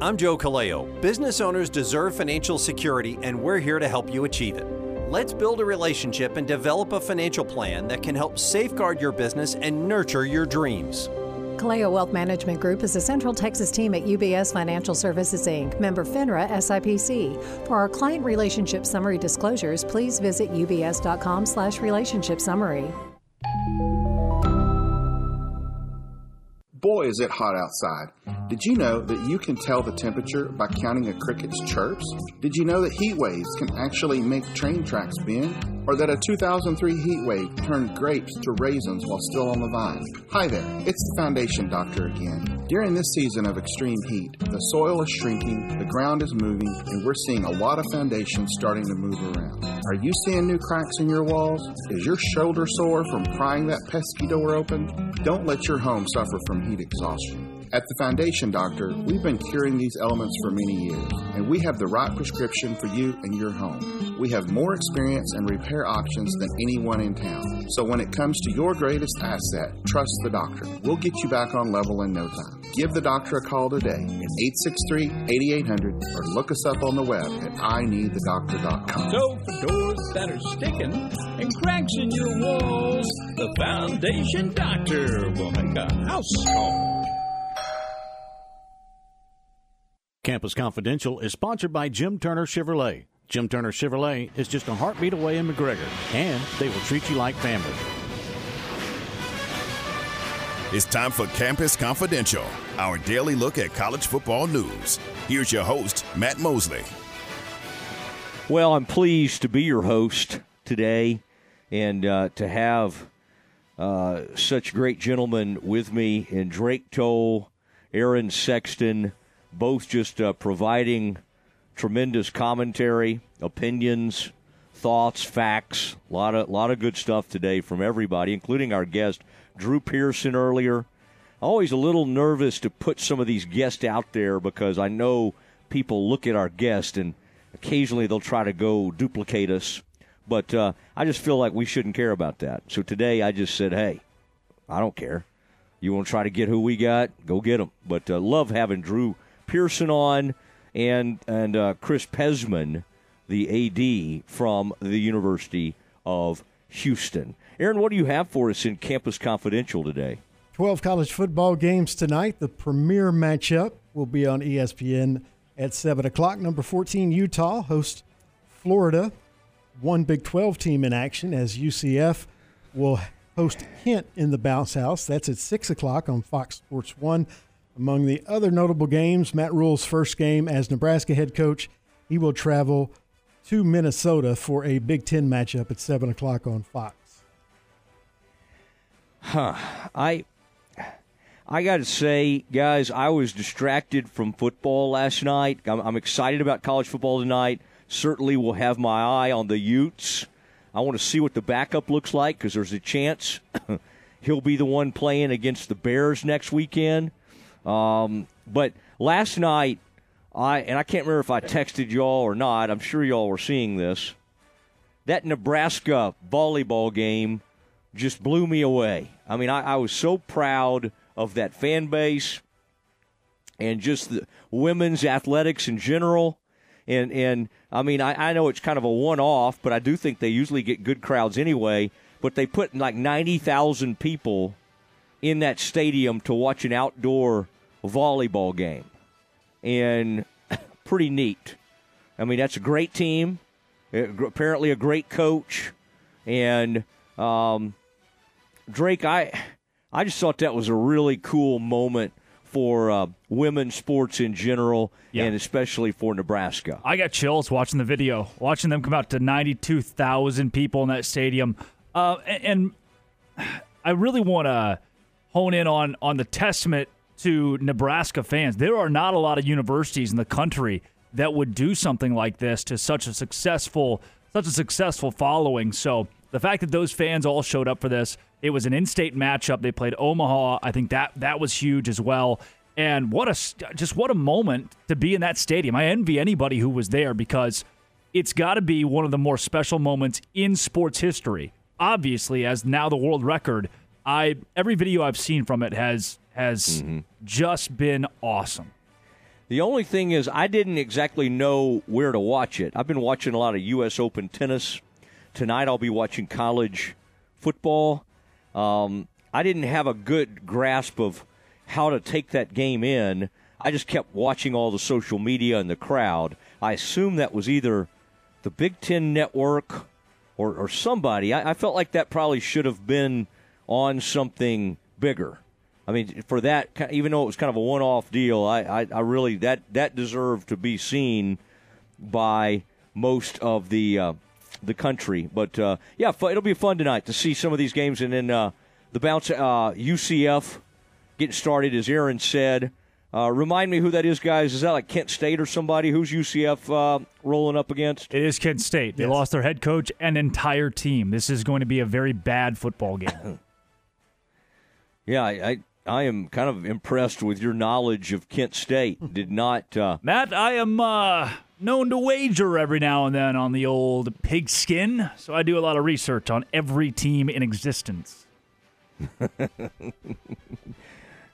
I'm Joe Kaleo. Business owners deserve financial security, and we're here to help you achieve it. Let's build a relationship and develop a financial plan that can help safeguard your business and nurture your dreams. Kaleo Wealth Management Group is a Central Texas team at UBS Financial Services Inc., member FINRA SIPC. For our client relationship summary disclosures, please visit ubs.com slash relationship summary. Boy, is it hot outside. Did you know that you can tell the temperature by counting a cricket's chirps? Did you know that heat waves can actually make train tracks bend? Or that a 2003 heat wave turned grapes to raisins while still on the vine? Hi there, it's the Foundation Doctor again. During this season of extreme heat, the soil is shrinking, the ground is moving, and we're seeing a lot of foundations starting to move around. Are you seeing new cracks in your walls? Is your shoulder sore from prying that pesky door open? Don't let your home suffer from heat exhaustion. At the Foundation Doctor, we've been curing these elements for many years, and we have the right prescription for you and your home. We have more experience and repair options than anyone in town. So when it comes to your greatest asset, trust the doctor. We'll get you back on level in no time. Give the doctor a call today at 863-8800 or look us up on the web at ineedthedoctor.com. So for doors that are sticking and cracks in your walls, the Foundation Doctor will make a house call. Campus Confidential is sponsored by Jim Turner Chevrolet. Jim Turner Chevrolet is just a heartbeat away in McGregor, and they will treat you like family. It's time for Campus Confidential, our daily look at college football news. Here's your host, Matt Mosley. Well, I'm pleased to be your host today and uh, to have uh, such great gentlemen with me in Drake Toll, Aaron Sexton, both just uh, providing tremendous commentary, opinions, thoughts, facts, a lot of lot of good stuff today from everybody, including our guest Drew Pearson earlier. Always a little nervous to put some of these guests out there because I know people look at our guest and occasionally they'll try to go duplicate us. But uh, I just feel like we shouldn't care about that. So today I just said, hey, I don't care. You want to try to get who we got? Go get them. But uh, love having Drew Pearson on and and uh, Chris Pezman, the AD from the University of Houston. Aaron, what do you have for us in Campus Confidential today? 12 college football games tonight. The premier matchup will be on ESPN at 7 o'clock. Number 14, Utah, host Florida. One Big 12 team in action as UCF will host Kent in the bounce house. That's at 6 o'clock on Fox Sports 1. Among the other notable games, Matt Rhule's first game as Nebraska head coach. He will travel to Minnesota for a Big Ten matchup at 7 o'clock on Fox. Huh. I I got to say, guys, I was distracted from football last night. I'm, I'm excited about college football tonight. Certainly will have my eye on the Utes. I want to see what the backup looks like because there's a chance he'll be the one playing against the Bears next weekend. Um, but last night, I and I can't remember if I texted y'all or not. I'm sure y'all were seeing this. That Nebraska volleyball game just blew me away. I mean, I, I was so proud of that fan base and just the women's athletics in general. And and I mean, I, I know it's kind of a one off, but I do think they usually get good crowds anyway. But they put like ninety thousand people in that stadium to watch an outdoor volleyball game, and pretty neat. I mean, that's a great team. uh, Apparently, a great coach, and um, Drake. I I just thought that was a really cool moment for uh, women's sports in general, and especially for Nebraska. I got chills watching the video, watching them come out to 92,000 people in that stadium. Uh, and, and I really want to hone in on, on the testament to Nebraska fans. There are not a lot of universities in the country that would do something like this to such a successful such a successful following. So the fact that those fans all showed up for this, it was an in-state matchup. They played Omaha. I think that that was huge as well. And what a just what a moment to be in that stadium. I envy anybody who was there because it's got to be one of the more special moments in sports history. Obviously, as now the world record, I every video I've seen from it has has just been awesome. The only thing is, I didn't exactly know where to watch it. I've been watching a lot of U.S. Open tennis. Tonight, I'll be watching college football. Um, I didn't have a good grasp of how to take that game in. I just kept watching all the social media and the crowd. I assume that was either the Big Ten Network or, or somebody. I, I felt like that probably should have been on something bigger. I mean, for that, even though it was kind of a one-off deal, I, I, I really that that deserved to be seen by most of the uh, the country. But uh, yeah, fu- it'll be fun tonight to see some of these games, and then uh, the bounce uh, UCF getting started, as Aaron said. Uh, remind me who that is, guys. Is that like Kent State or somebody? Who's UCF uh, rolling up against? It is Kent State. They lost their head coach and entire team. This is going to be a very bad football game. Yeah, I, I I am kind of impressed with your knowledge of Kent State. Did not uh, Matt, I am uh, known to wager every now and then on the old pigskin, so I do a lot of research on every team in existence.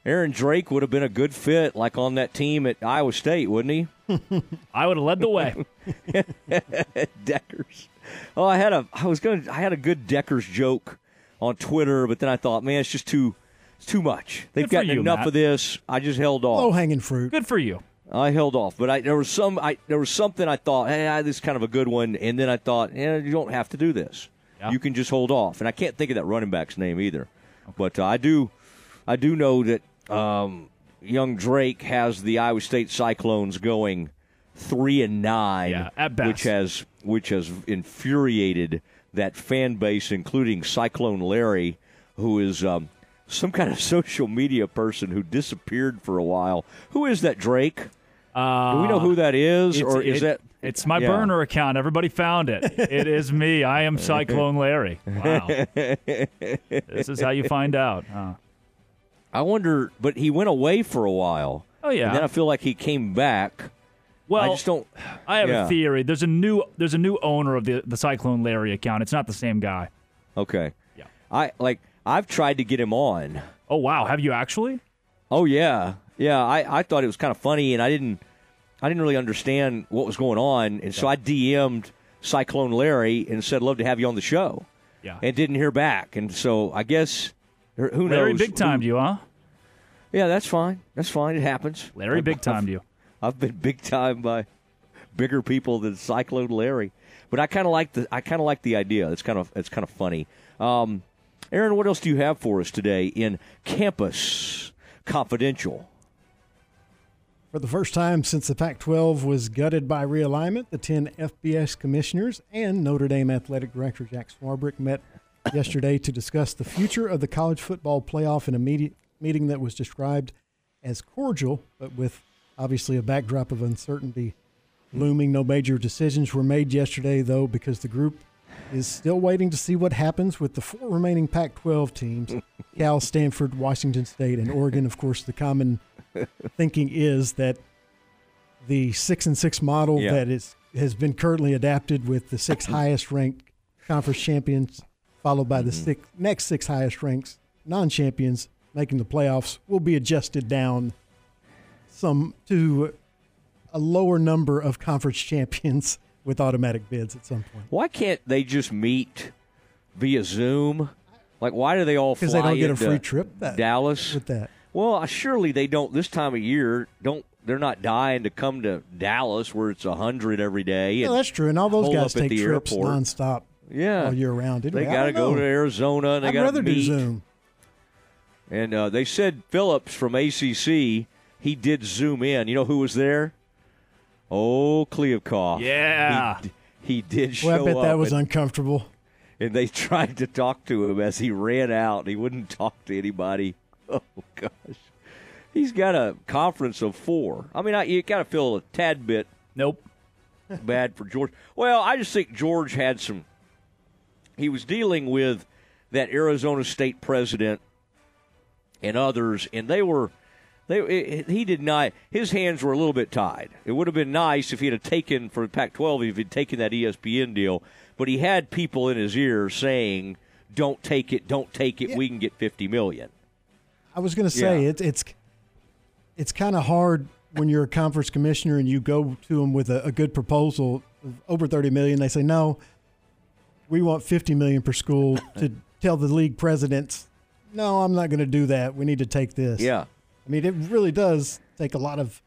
Aaron Drake would have been a good fit, like on that team at Iowa State, wouldn't he? I would have led the way. Deckers. Oh, I had a I was going to I had a good Deckers joke on Twitter, but then I thought, man, it's just too it's too much. They've Good for gotten you, enough Matt. of this. I just held off. Low hanging fruit. Good for you. I held off, but I, there was some. I, there was something I thought, hey, ah, this is kind of a good one, and then I thought, yeah, you don't have to do this. You can just hold off, and I can't think of that running back's name either. But uh, I do, I do know that um, young Drake has the Iowa State Cyclones going three and nine, Yeah, at best. which has which has infuriated that fan base, including Cyclone Larry, who is. Um, some kind of social media person who disappeared for a while. Who is that, Drake? Do we know who uh, that is, or is it- that? It's my Yeah. burner account. Everybody found it. It is me. I am Cyclone Larry. Wow. this is how you find out. Huh? I wonder, but he went away for a while. Oh, yeah. And then I feel like he came back. Well, I just don't. I have yeah. a theory. There's a new there's a new owner of the the Cyclone Larry account. It's not the same guy. Okay. Yeah. I like. I've tried to get him on. Oh wow, have you actually? Oh yeah, yeah. I, I thought it was kind of funny, and I didn't I didn't really understand what was going on, and so I DM'd Cyclone Larry and said, "Love to have you on the show." Yeah. And didn't hear back, and so I guess who knows? Larry big timed you, huh? Yeah, that's fine. That's fine. It happens. Larry big timed you. I've been big time by bigger people than Cyclone Larry, but I kind of like the I kind of like the idea. It's kind of it's kind of funny. Um, Aaron, what else do you have for us today in Campus Confidential? For the first time since the Pac 12 was gutted by realignment, the 10 FBS commissioners and Notre Dame athletic director Jack Swarbrick met yesterday to discuss the future of the college football playoff in a meeting that was described as cordial, but with obviously a backdrop of uncertainty hmm. looming. No major decisions were made yesterday, though, because the group is still waiting to see what happens with the four remaining Pac 12 teams Cal, Stanford, Washington State, and Oregon. Of course, the common thinking is that the six and six model Yeah. that is has been currently adapted with the six highest ranked conference champions, followed by the Mm-hmm. six, next six highest ranks non champions making the playoffs, will be adjusted down some to a lower number of conference champions with automatic bids at some point. Why can't they just meet via Zoom? Like, why do they all fly Because they don't get a free trip that- Dallas with that. Well, surely they don't this time of year. Don't they're not dying to come to Dallas where it's hundred every day? Yeah, that's true. And all those guys take trips airport. nonstop Yeah, all year round. They got to go know. to Arizona and they I'd got to rather do. Zoom. And uh, they said Phillips from ACC, he did zoom in. You know who was there? Oh, Kliavkoff. Yeah. He, he did show Well, I bet up. that was and, uncomfortable. and they tried to talk to him as he ran out. He wouldn't talk to anybody. Oh, gosh. He's got a conference of four. I mean, I, you got to feel a tad bit Nope. bad for George. Well, I just think George had some. He was dealing with that Arizona State president and others, and they were. They, it- he did not. His hands were a little bit tied. It would have been nice if he had taken for Pac-12 if he'd taken that ESPN deal, but he had people in his ear saying, "Don't take it, don't take it. We can get fifty million. I was going to say Yeah. it, it's it's kind of hard when you're a conference commissioner and you go to them with a, a good proposal of over 30 million. They say no, we want 50 million per school to tell the league presidents, no, I'm not going to do that. We need to take this. Yeah. I mean, it really does take a lot of.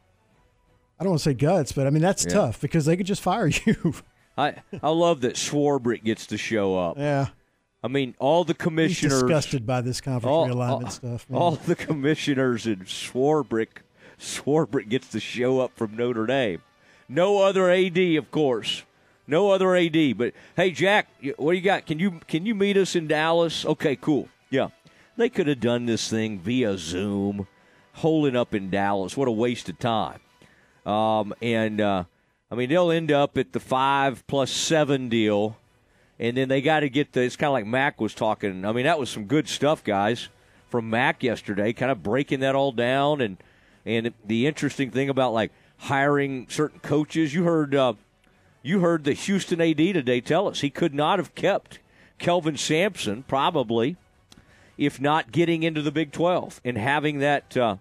I don't want to say guts, but I mean that's Yeah. tough because they could just fire you. I I love that Swarbrick gets to show up. yeah, I mean, all the he's commissioners disgusted by this conference all, realignment all- stuff. man. All the commissioners in Swarbrick, Swarbrick gets to show up from Notre Dame. No other AD, of course. No other AD. But hey, Jack, what do you got? Can you can you meet us in Dallas? Okay, cool. Yeah, they could have done this thing via Zoom, holding up in Dallas. What a waste of time. Um, and uh, I mean, they'll end up at the five plus seven deal and then they got to get the. It's kind of like Mac was talking. I mean, that was some good stuff, guys, from Mac yesterday, kind of breaking that all down. And and the interesting thing about like hiring certain coaches, you heard uh, you heard the Houston AD today tell us he could not have kept Kelvin Sampson probably if not getting into the Big Twelve and having that uh,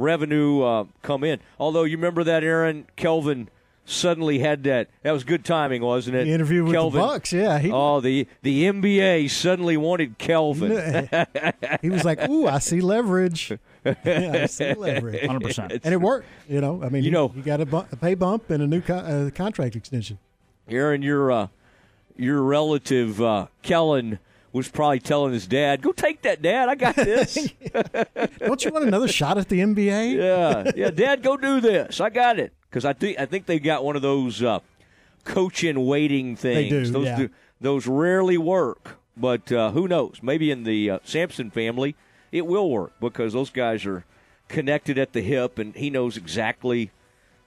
revenue uh, come in. Although you remember that Aaron Kelvin. Suddenly had that. That was good timing, wasn't it? The interview with the Kelvin, Bucks, yeah, he- oh, the the NBA suddenly wanted Kelvin. he was like, "Ooh, I see leverage." yeah, I see leverage. 100%. and it worked. You know, I mean, You you know- know, you got a, bu- a pay bump and a new co- uh, contract extension. Aaron, your uh, your relative uh, Kellen was probably telling his dad, "Go take that, Dad. I got this." Don't you want another shot at the NBA? yeah, yeah, Dad, go do this. I got it because I think I think they got one of those uh, coach in waiting They things. do, those yeah. those rarely work, but uh, who knows? Maybe in the uh, Sampson family, it will work because those guys are connected at the hip, and he knows exactly.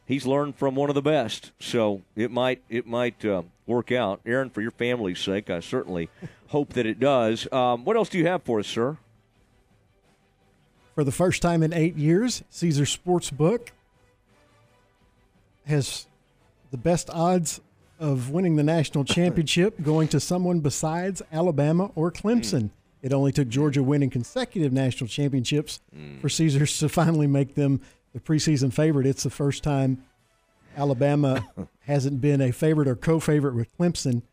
He's learned from one of the best, so it might it might uh, work out. Aaron, for your family's sake, I certainly hope that it does. Um, what else do you have for us, sir? For the first time in eight years, Caesar Sportsbook has the best odds of winning the national championship going to someone besides Alabama or Clemson. It only took Georgia winning consecutive national championships for Caesars to finally make them the preseason favorite. It's the first time Alabama hasn't been a favorite or co favorite with Clemson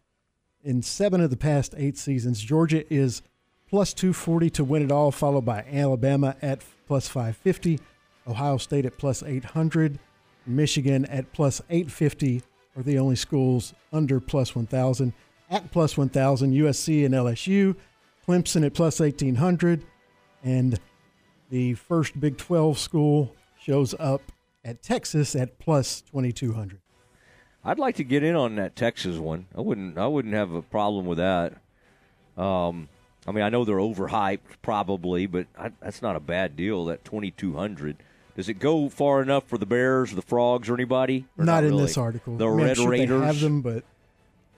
in seven of the past eight seasons. Georgia is plus 240 to win it all, followed by Alabama at plus 550, Ohio State at plus 800, Michigan at plus 850 are the only schools under plus 1,000. At plus 1,000, USC and LSU, Clemson at plus 1,800, and the first Big 12 school shows up at Texas at plus 2,200. I'd like to get in on that Texas one. I wouldn't. I wouldn't have a problem with that. Um, I mean, I know they're overhyped, probably, but I, that's not a bad deal. That twenty two hundred. Does it go far enough for the Bears, the Frogs, or anybody? Or Not in really? this article. The I mean, Red sure they Raiders have them, but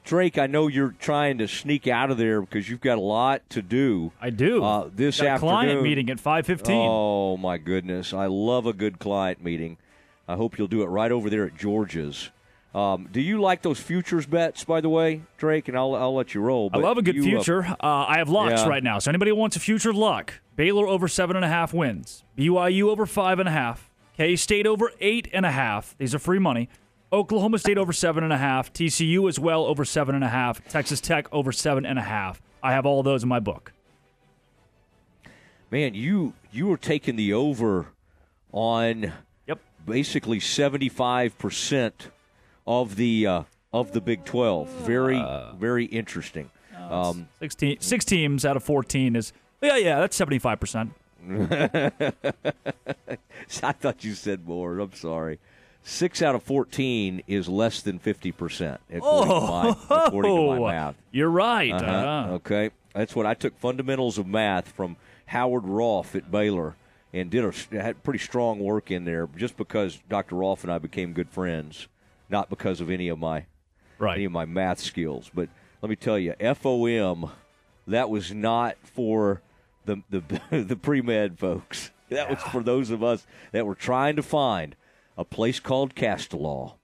Drake, I know you're trying to sneak out of there because you've got a lot to do. I do. Uh, this Got a afternoon. client meeting at 5:15. Oh my goodness, I love a good client meeting. I hope you'll do it right over there at Georgia's. Um, do you like those futures bets, by the way, Drake? And I'll, I'll let you roll. I love a good you, uh, future. Uh, I have locks yeah. right now. So anybody who wants a future luck, Baylor over seven and a half wins. BYU over five and a half. K State over eight and a half. These are free money. Oklahoma State over seven and a half. TCU as well over seven and a half. Texas Tech over seven and a half. I have all those in my book. man, you you were taking the over on basically seventy five percent of the uh, of the Big Twelve. Very Uh, very interesting. Um, Six, te- six teams out of 14 is, yeah, yeah, that's 75%. I thought you said more. I'm sorry. Six out of fourteen is less than fifty percent according, to my, according to my math. You're right. Uh-huh. Uh-huh. Okay, that's what I took fundamentals of math from Howard Rolfe at Baylor, and did a had pretty strong work in there. Just because Dr. Rolfe and I became good friends, not because of any of my right. any of my math skills. But let me tell you, FOM, that was not for the the the pre med folks. That was for those of us that were trying to find a place called Castellaw.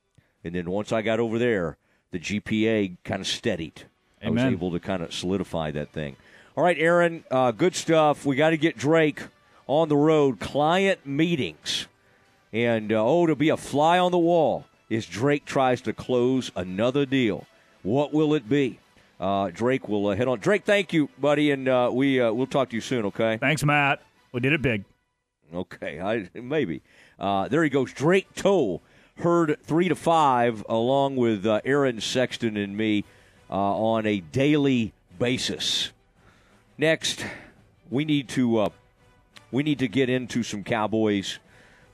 And then once I got over there, the GPA kind of steadied. I was able to kind of solidify that thing. All right, Aaron, uh, good stuff. We got to get Drake on the road. Client meetings. And, uh, oh, to be a fly on the wall is Drake tries to close another deal. What will it be? Uh, Drake will uh, head on. Drake, thank you, buddy, and uh, we uh, we'll talk to you soon. Okay. Thanks, Matt. We did it big. Okay, I, maybe. Uh, there he goes. Drake Toll heard three to five along with uh, Aaron Sexton and me uh, on a daily basis. Next, we need to uh, we need to get into some Cowboys.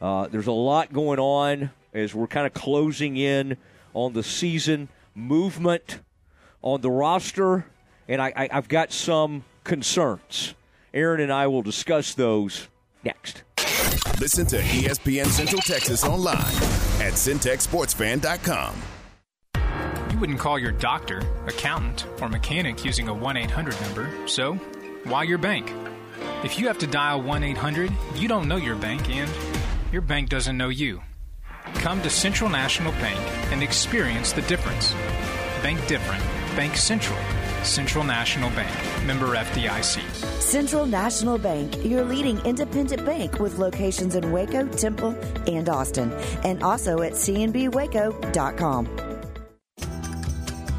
Uh, there's a lot going on as we're kind of closing in on the season movement on the roster, and I, I, I've got some concerns. Aaron and I will discuss those next. Listen to ESPN Central Texas online at centexsportsfan.com. You wouldn't call your doctor, accountant, or mechanic using a 1 800 number, so why your bank? If you have to dial 1 800, you don't know your bank and your bank doesn't know you. Come to Central National Bank and experience the difference. Bank different. Bank Central. Central National Bank. Member FDIC. Central National Bank, your leading independent bank with locations in Waco, Temple, and Austin, and also at cnbwaco.com.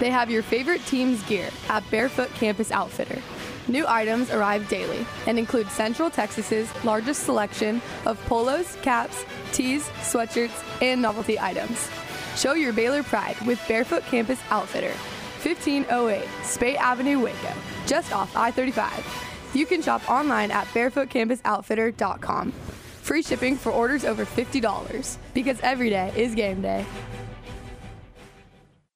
They have your favorite team's gear at Barefoot Campus Outfitter. New items arrive daily and include Central Texas's largest selection of polos, caps, tees, sweatshirts, and novelty items. Show your Baylor pride with Barefoot Campus Outfitter, 1508 Spate Avenue, Waco, just off I 35. You can shop online at barefootcampusoutfitter.com. Free shipping for orders over $50 because every day is game day.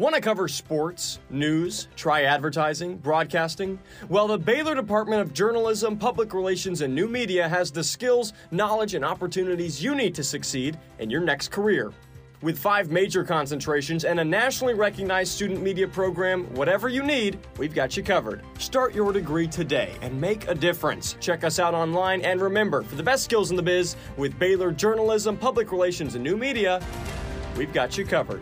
Want to cover sports, news, try advertising, broadcasting? Well, the Baylor Department of Journalism, Public Relations, and New Media has the skills, knowledge, and opportunities you need to succeed in your next career. With five major concentrations and a nationally recognized student media program, whatever you need, we've got you covered. Start your degree today and make a difference. Check us out online and remember, for the best skills in the biz, with Baylor Journalism, Public Relations, and New Media, we've got you covered.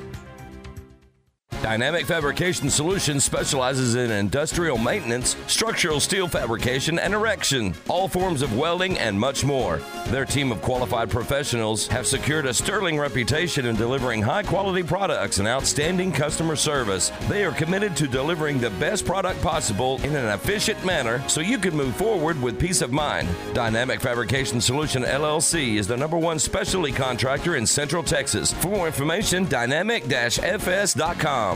Dynamic Fabrication Solutions specializes in industrial maintenance, structural steel fabrication, and erection, all forms of welding, and much more. Their team of qualified professionals have secured a sterling reputation in delivering high quality products and outstanding customer service. They are committed to delivering the best product possible in an efficient manner so you can move forward with peace of mind. Dynamic Fabrication Solution LLC is the number one specialty contractor in Central Texas. For more information, dynamic-fs.com.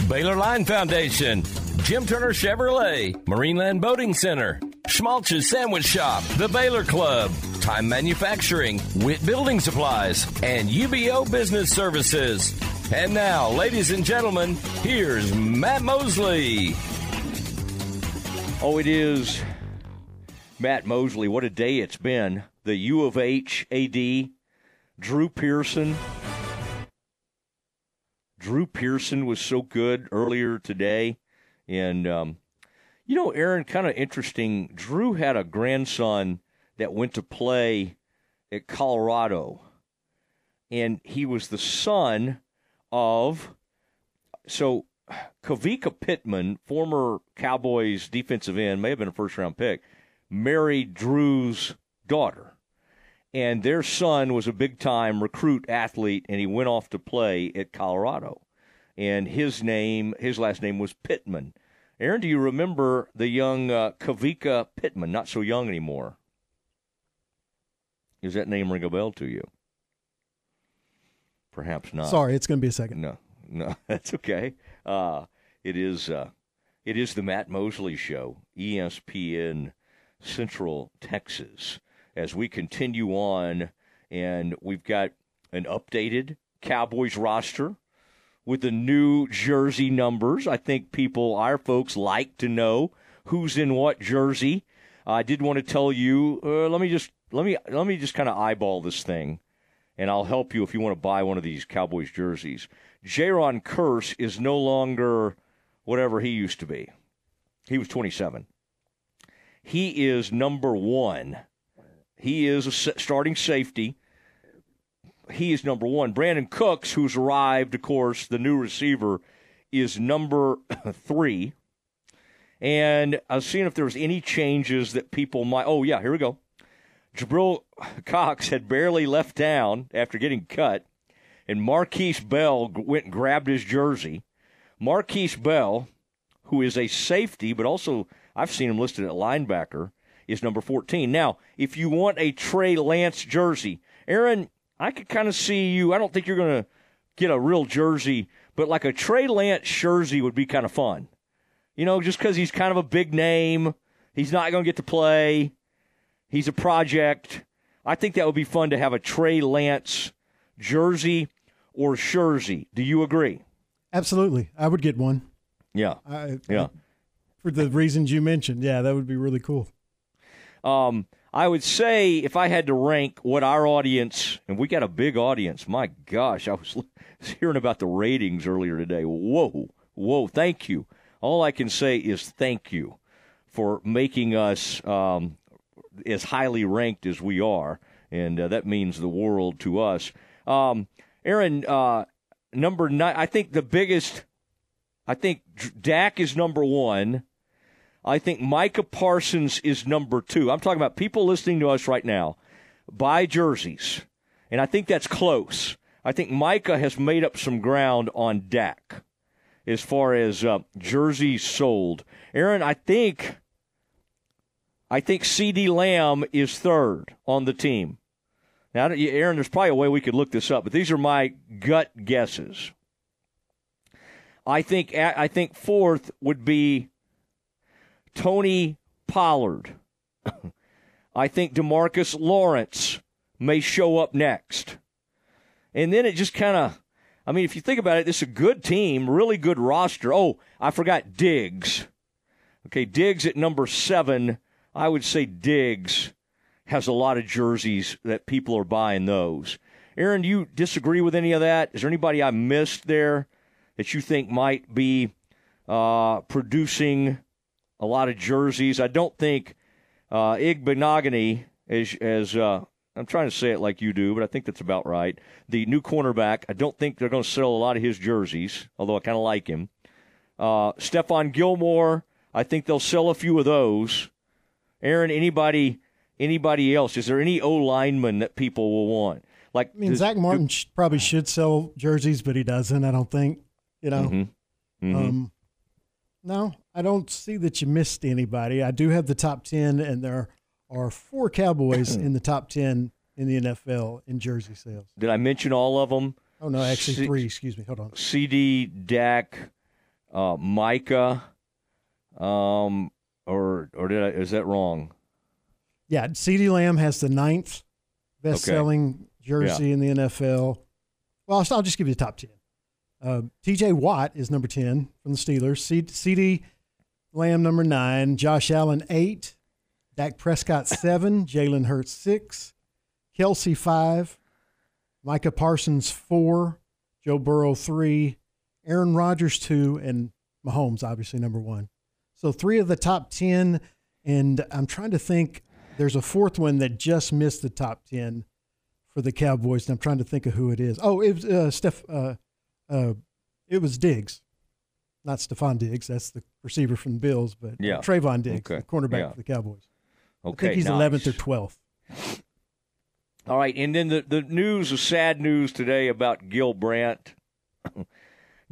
Baylor Line Foundation, Jim Turner Chevrolet, Marineland Boating Center, Schmaltz's Sandwich Shop, The Baylor Club, Time Manufacturing, Witt Building Supplies, and UBEO Business Services. And now, ladies and gentlemen, here's Matt Mosley. Oh, it is Matt Mosley. What a day it's been. The U of H AD, Drew Pearson. Drew Pearson was so good earlier today. And, um, you know, Aaron, kind of interesting. Drew had a grandson that went to play at Colorado. And he was the son of, so Kavika Pittman, former Cowboys defensive end, may have been a first round pick, married Drew's daughter. And their son was a big time recruit athlete, and he went off to play at Colorado. And his name, his last name was Pittman. Aaron, do you remember the young uh, Kavika Pittman? Not so young anymore. Does that name ring a bell to you? Perhaps not. Sorry, it's going to be a second. No, no, that's okay. Uh, it is. Uh, it is the Matt Mosley Show, ESPN Central Texas. As we continue on, and we've got an updated Cowboys roster with the new jersey numbers. I think people, our folks, like to know who's in what jersey. I did want to tell you. Uh, let me just let me let me just kind of eyeball this thing, and I'll help you if you want to buy one of these Cowboys jerseys. Jayron Kearse is no longer whatever he used to be. He was 27. He is number one. He is a starting safety. He is number one. Brandin Cooks, who's arrived, of course, the new receiver, is number three. And I was seeing if there was any changes that people might. Oh yeah, here we go. Jabril Cox had barely left town after getting cut, and Markquese Bell went and grabbed his jersey. Markquese Bell, who is a safety, but also I've seen him listed at linebacker, is number 14. Now, if you want a Trey Lance jersey, Aaron, I could kind of see you. I don't think you're going to get a real jersey, but like a Trey Lance jersey would be kind of fun. You know, just because he's kind of a big name, he's not going to get to play. He's a project. I think that would be fun to have a Trey Lance jersey or jersey. Do you agree? Absolutely, I would get one. Yeah, I, yeah. I, for the reasons you mentioned, yeah, that would be really cool. Um, I would say if I had to rank what our audience, and we got a big audience. My gosh, I was hearing about the ratings earlier today. Whoa, whoa! Thank you. All I can say is thank you for making us um, as highly ranked as we are, and uh, that means the world to us. Um, Aaron, uh, number nine. I think the biggest. I think Dak is number one. I think Micah Parsons is number two. I'm talking about people listening to us right now buy jerseys, and I think that's close. I think Micah has made up some ground on Dak as far as uh, jerseys sold. Aaron, I think I think CeeDee Lamb is third on the team. Now, Aaron, there's probably a way we could look this up, but these are my gut guesses. I think I think fourth would be Tony Pollard. I think Demarcus Lawrence may show up next. And then it just kind of, I mean, if you think about it, this is a good team, really good roster. Oh, I forgot Diggs. Okay, Diggs at number seven. I would say Diggs has a lot of jerseys that people are buying those. Aaron, do you disagree with any of that? Is there anybody I missed there that you think might be uh, producing a lot of jerseys? I don't think uh, Igbinoghene, as, as uh, I'm trying to say it like you do, but I think that's about right. The new cornerback, I don't think they're going to sell a lot of his jerseys, although I kind of like him. Uh, Stephon Gilmore, I think they'll sell a few of those. Aaron, anybody anybody else? Is there any O lineman that people will want? Like, I mean, Zack Martin do, probably should sell jerseys, but he doesn't. I don't think. You know. Mm-hmm. Mm-hmm. Um, no, I don't see that you missed anybody. I do have the top ten, and there are four Cowboys in the top ten in the NFL in jersey sales. Did I mention all of them? Oh no, actually C- three. Excuse me. Hold on. CD, Dak, uh, Micah, um, or or did I? Is that wrong? Yeah, CeeDee Lamb has the ninth best selling okay. jersey yeah. in the NFL. Well, I'll, I'll, just give you the top 10. Uh, TJ Watt is number 10 from the Steelers. C- CeeDee Lamb, number nine. Josh Allen, eight. Dak Prescott, seven. Jalen Hurts, six. Kelce, five. Micah Parsons, four. Joe Burrow, three. Aaron Rodgers, two. And Mahomes, obviously, number one. So three of the top 10. And I'm trying to think there's a fourth one that just missed the top 10 for the Cowboys, and I'm trying to think of who it is. Oh, it was uh, Steph. Uh, uh, it was Diggs, not Stefon Diggs. That's the receiver from the Bills, but yeah. Trevon Diggs, okay. the cornerback yeah. for the Cowboys. Okay, I think he's nice. 11th or 12th. All right, and then the the news, the sad news today about Gil Brandt.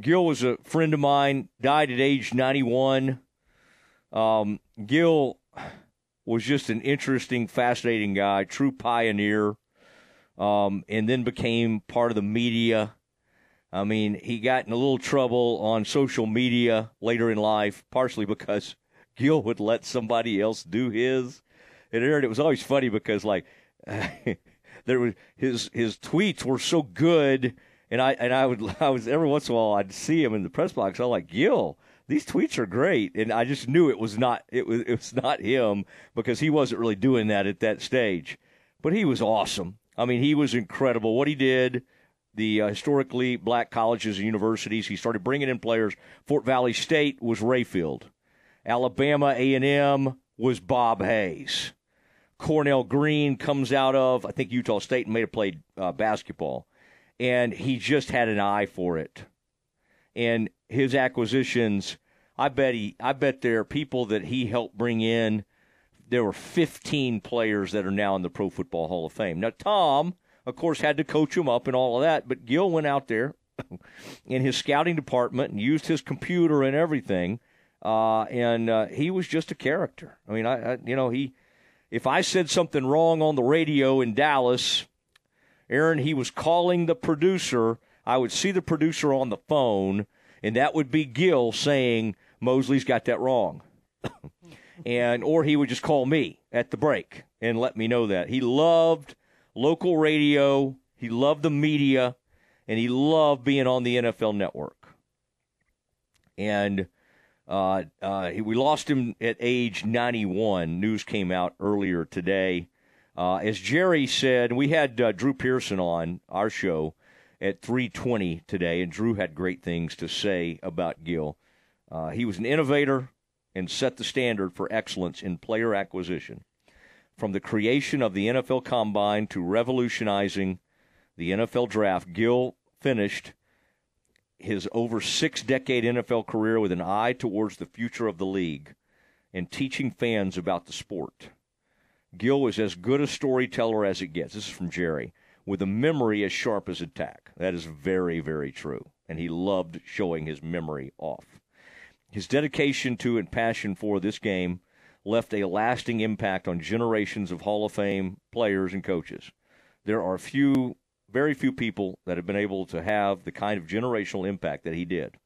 Gil was a friend of mine, died at age 91. Um, Gil was just an interesting, fascinating guy, true pioneer, um, and then became part of the media. I mean, he got in a little trouble on social media later in life, partially because Gil would let somebody else do his. And Aaron, it was always funny because like there was his his tweets were so good, and I and I would I was every once in a while I'd see him in the press box. I was like Gil these tweets are great, and I just knew it was not it was it was not him because he wasn't really doing that at that stage. But he was awesome. I mean, he was incredible. What he did, the uh, historically black colleges and universities, he started bringing in players. Fort Valley State was Rayfield. Alabama A&M was Bob Hayes. Cornell Green comes out of I think Utah State and may have played uh, basketball, and he just had an eye for it. And his acquisitions, I bet he, I bet there are people that he helped bring in. There were 15 players that are now in the Pro Football Hall of Fame. Now, Tom, of course, had to coach him up and all of that, but Gil went out there in his scouting department and used his computer and everything. Uh, and uh, he was just a character. I mean, I, I, you know, he, if I said something wrong on the radio in Dallas, Aaron, he was calling the producer. I would see the producer on the phone, and that would be Gil saying Mosley's got that wrong, and or he would just call me at the break and let me know that he loved local radio, he loved the media, and he loved being on the NFL Network. And uh, uh, we lost him at age 91. News came out earlier today. Uh, as Jerry said, we had uh, Drew Pearson on our show at 3:20 today, and Drew had great things to say about Gil. Uh, he was an innovator and set the standard for excellence in player acquisition. From the creation of the NFL Combine to revolutionizing the NFL Draft, Gil finished his over six decade NFL career with an eye towards the future of the league and teaching fans about the sport. Gil was as good a storyteller as it gets. This is from Jerry. With a memory as sharp as a tack. That is very, very true. And he loved showing his memory off. His dedication to and passion for this game left a lasting impact on generations of Hall of Fame players and coaches. There are few very few people that have been able to have the kind of generational impact that he did.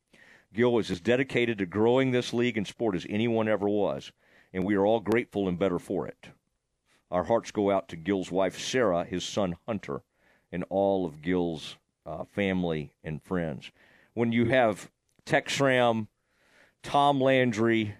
Gil was as dedicated to growing this league and sport as anyone ever was, and we are all grateful and better for it. Our hearts go out to Gil's wife, Sarah, his son, Hunter, and all of Gil's uh, family and friends. When you have Tex Schramm, Tom Landry,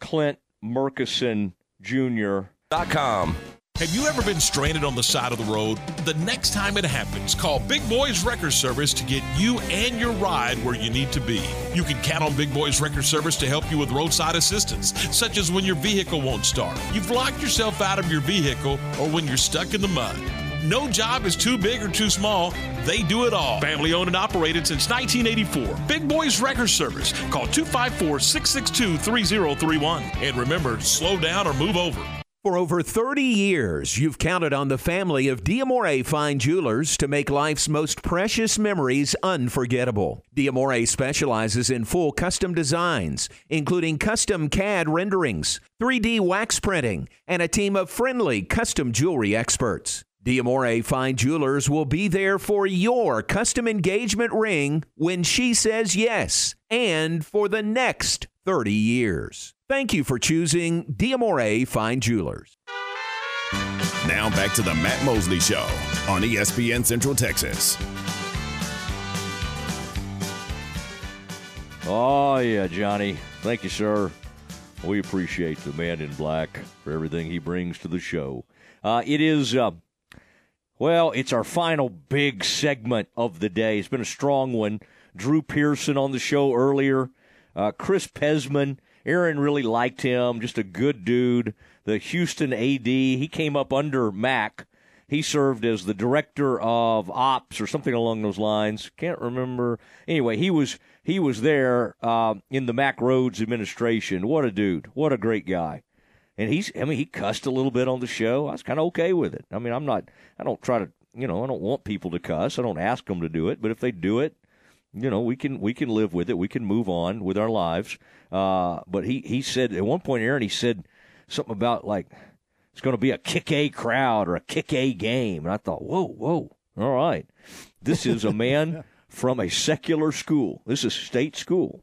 Clint Murchison Jr. .com. Have you ever been stranded on the side of the road? The next time it happens, call Big Boys Wrecker Service to get you and your ride where you need to be. You can count on Big Boys Wrecker Service to help you with roadside assistance, such as when your vehicle won't start, you've locked yourself out of your vehicle, or when you're stuck in the mud. No job is too big or too small. They do it all. Family owned and operated since 1984. Big Boys Wrecker Service. Call 254 662 3031. And remember, slow down or move over. For over 30 years, you've counted on the family of Diamore Fine Jewelers to make life's most precious memories unforgettable. Diamore specializes in full custom designs, including custom CAD renderings, 3D wax printing, and a team of friendly custom jewelry experts. Diamore Fine Jewelers will be there for your custom engagement ring when she says yes, and for the next 30 years. Thank you for choosing Diamore Fine Jewelers. Now back to the Matt Mosley Show on ESPN Central Texas. Oh, yeah, Johnny. Thank you, sir. We appreciate the man in black for everything he brings to the show. Uh, it is, uh, well, it's our final big segment of the day. It's been a strong one. Drew Pearson on the show earlier. Uh, Chris Pezman. Aaron really liked him. Just a good dude. The Houston AD, he came up under Mack. He served as the director of ops or something along those lines. Can't remember. Anyway, he was he was there uh, in the Mack Rhoades administration. What a dude! What a great guy. And he's I mean he cussed a little bit on the show. I was kind of okay with it. I mean I'm not I don't try to you know I don't want people to cuss. I don't ask them to do it. But if they do it, you know we can we can live with it. We can move on with our lives. Uh, but he he said at one point, Aaron, he said something about like it's going to be a kick A crowd or a kick A game, and I thought, whoa, whoa, all right, this is a man from a secular school. This is state school.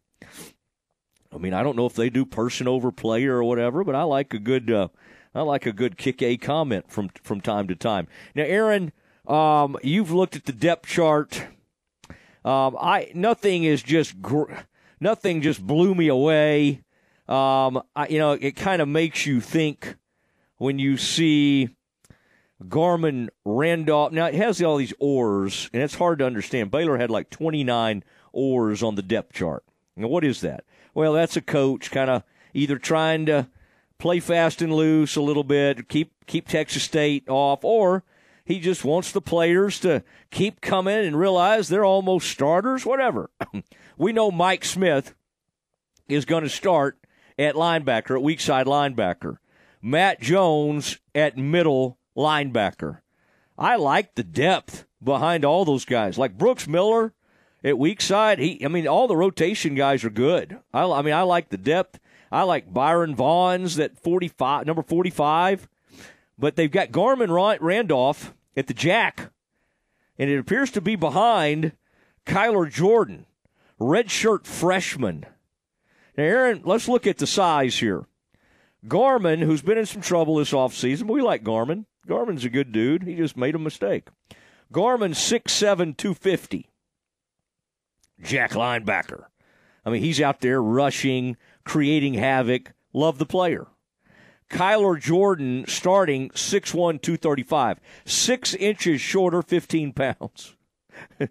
I mean, I don't know if they do person over player or whatever, but I like a good uh, I like a good kick A comment from from time to time. Now, Aaron, um, you've looked at the depth chart. Um, I nothing is just gr- nothing just blew me away. Um, I, you know, it kind of makes you think when you see Garmon Randolph. Now it has all these ORs, and it's hard to understand. Baylor had like 29 ORs on the depth chart. Now, what is that? Well, that's a coach kind of either trying to play fast and loose a little bit, keep keep Texas State off, or he just wants the players to keep coming and realize they're almost starters, whatever. we know Mike Smith is going to start at linebacker, at weak side linebacker. Matt Jones at middle linebacker. I like the depth behind all those guys. Like Brooks Miller at weak side, he I mean all the rotation guys are good. I, I mean I like the depth. I like Byron Vaughns at 45 number 45. But they've got Garmon Randolph at the jack. and it appears to be behind Kyler Jordan, redshirt freshman. Now, Aaron, let's look at the size here. Garmon, who's been in some trouble this offseason, but we like Garmon. Garmon's a good dude. He just made a mistake. Garmon, 6'7, 250. Jack linebacker. I mean, he's out there rushing, creating havoc. Love the player. Kyler Jordan starting 6'1, 235. Six inches shorter, 15 pounds. you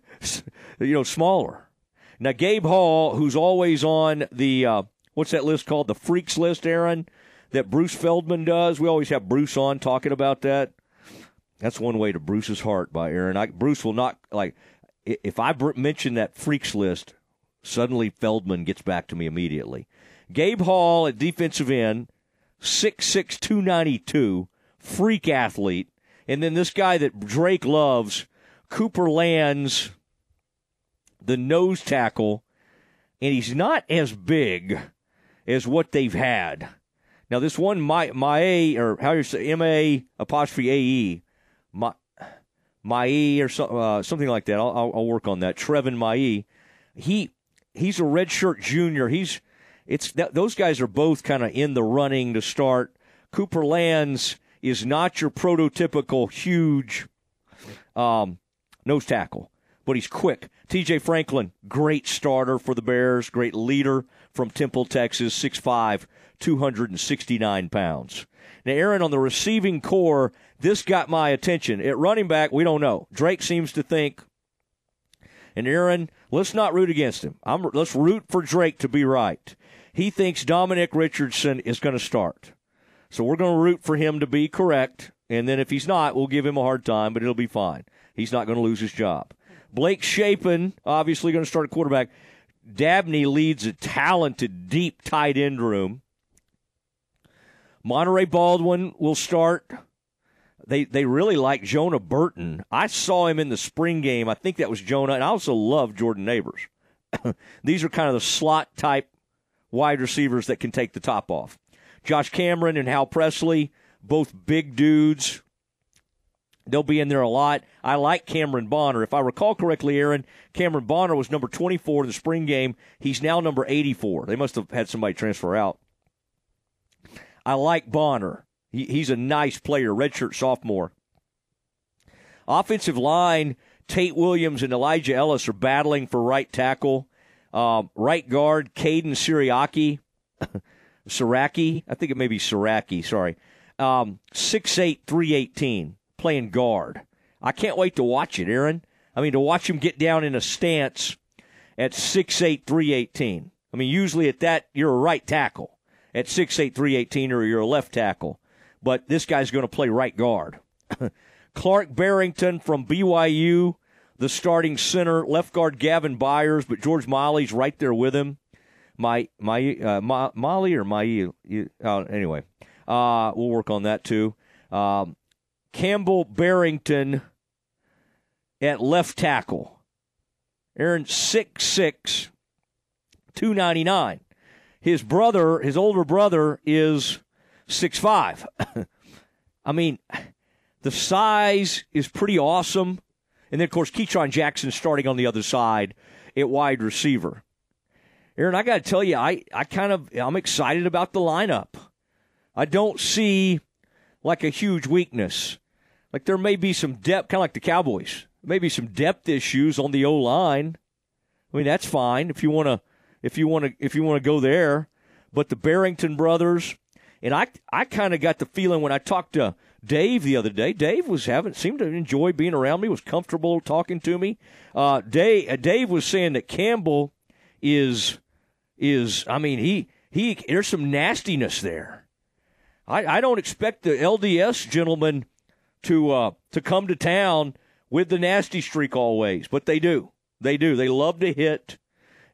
know, smaller. Now, Gabe Hall, who's always on the, uh, what's that list called? The Freaks list, Aaron, that Bruce Feldman does. We always have Bruce on talking about that. That's one way to Bruce's heart by Aaron. I, Bruce will not, like, if I mention that Freaks list, suddenly Feldman gets back to me immediately. Gabe Hall at defensive end, 6'6", 292, freak athlete. And then this guy that Drake loves, Cooper Lands, the nose tackle, and he's not as big as what they've had. Now this one, my my A, or how you say M A apostrophe A E, Mai or so, uh, something like that. I'll, I'll, I'll, work on that. Trevin Mai, he he's a redshirt junior. He's it's those guys are both kind of in the running to start. Cooper Lands is not your prototypical huge um, nose tackle, but he's quick. T.J. Franklin, great starter for the Bears, great leader from Temple, Texas, 6'5", 269 pounds. Now, Aaron, on the receiving corps, this got my attention. At running back, we don't know. Drake seems to think, and Aaron, let's not root against him. I'm, let's root for Drake to be right. He thinks Dominic Richardson is going to start. So we're going to root for him to be correct. And then if he's not, we'll give him a hard time, but it'll be fine. He's not going to lose his job. Blake Shapen, obviously going to start quarterback. Dabney leads a talented, deep tight end room. Monaray Baldwin will start. They they really like Jonah Burton. I saw him in the spring game. I think that was Jonah, and I also love Jordan Nabors. These are kind of the slot type wide receivers that can take the top off. Josh Cameron and Hal Presley, both big dudes. They'll be in there a lot. I like Cameron Bonner. If I recall correctly, Aaron, Cameron Bonner was number 24 in the spring game. He's now number 84. They must have had somebody transfer out. I like Bonner. He, he's a nice player, redshirt sophomore. Offensive line, Tate Williams and Elijah Ellis are battling for right tackle. Um, right guard, Caden Siriaki. Siraki. I think it may be Siraki, sorry. Um, 6'8", 318, playing guard. I can't wait to watch it, Aaron. I mean, to watch him get down in a stance at 6'8", 318. I mean, usually at that, you're a right tackle. At 6'8", 318, or you're a left tackle. But this guy's going to play right guard. Clark Barrington from BYU the starting center, left guard Gavin Byers, but George Molly's right there with him. My my uh, Molly or my uh, anyway, uh, we'll work on that too. Um, Campbell Barrington at left tackle. Aaron six six, two ninety nine. His brother, his older brother, is six five. I mean, the size is pretty awesome. And then, of course, Keyshawn Jackson starting on the other side at wide receiver. Aaron, I got to tell you, I, I kind of I'm excited about the lineup. I don't see like a huge weakness. Like there may be some depth, kind of like the Cowboys. Maybe some depth issues on the O line. I mean, that's fine if you want to if you want to if you want to go there. But the Barrington brothers, and I I kind of got the feeling when I talked to Dave the other day. Dave was having seemed to enjoy being around me. Was comfortable talking to me. Uh, Dave uh, Dave was saying that Campbell is is. I mean he he. There's some nastiness there. I, I don't expect the LDS gentleman to uh, to come to town with the nasty streak always, but they do. They do. They love to hit.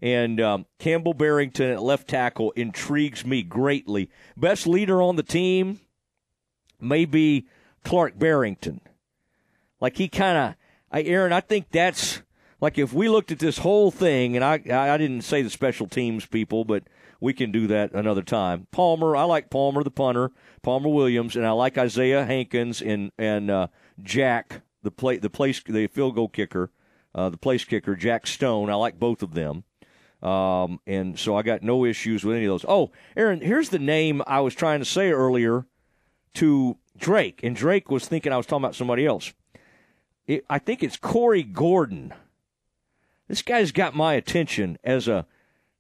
And um, Campbell Barrington at left tackle intrigues me greatly. Best leader on the team maybe Clark Barrington. Like he kind of, I Aaron, I think that's like if we looked at this whole thing, and I I didn't say the special teams people, but we can do that another time. Palmer, I like Palmer the punter, Palmer Williams, and I like Isaiah Hankins and and uh, Jack the play the place the field goal kicker, uh, the place kicker Jack Stone. I like both of them. Um, and so I got no issues with any of those. Oh, Aaron, here's the name I was trying to say earlier to Drake, and Drake was thinking I was talking about somebody else. It, I think it's Corey Gordon. This guy's got my attention as a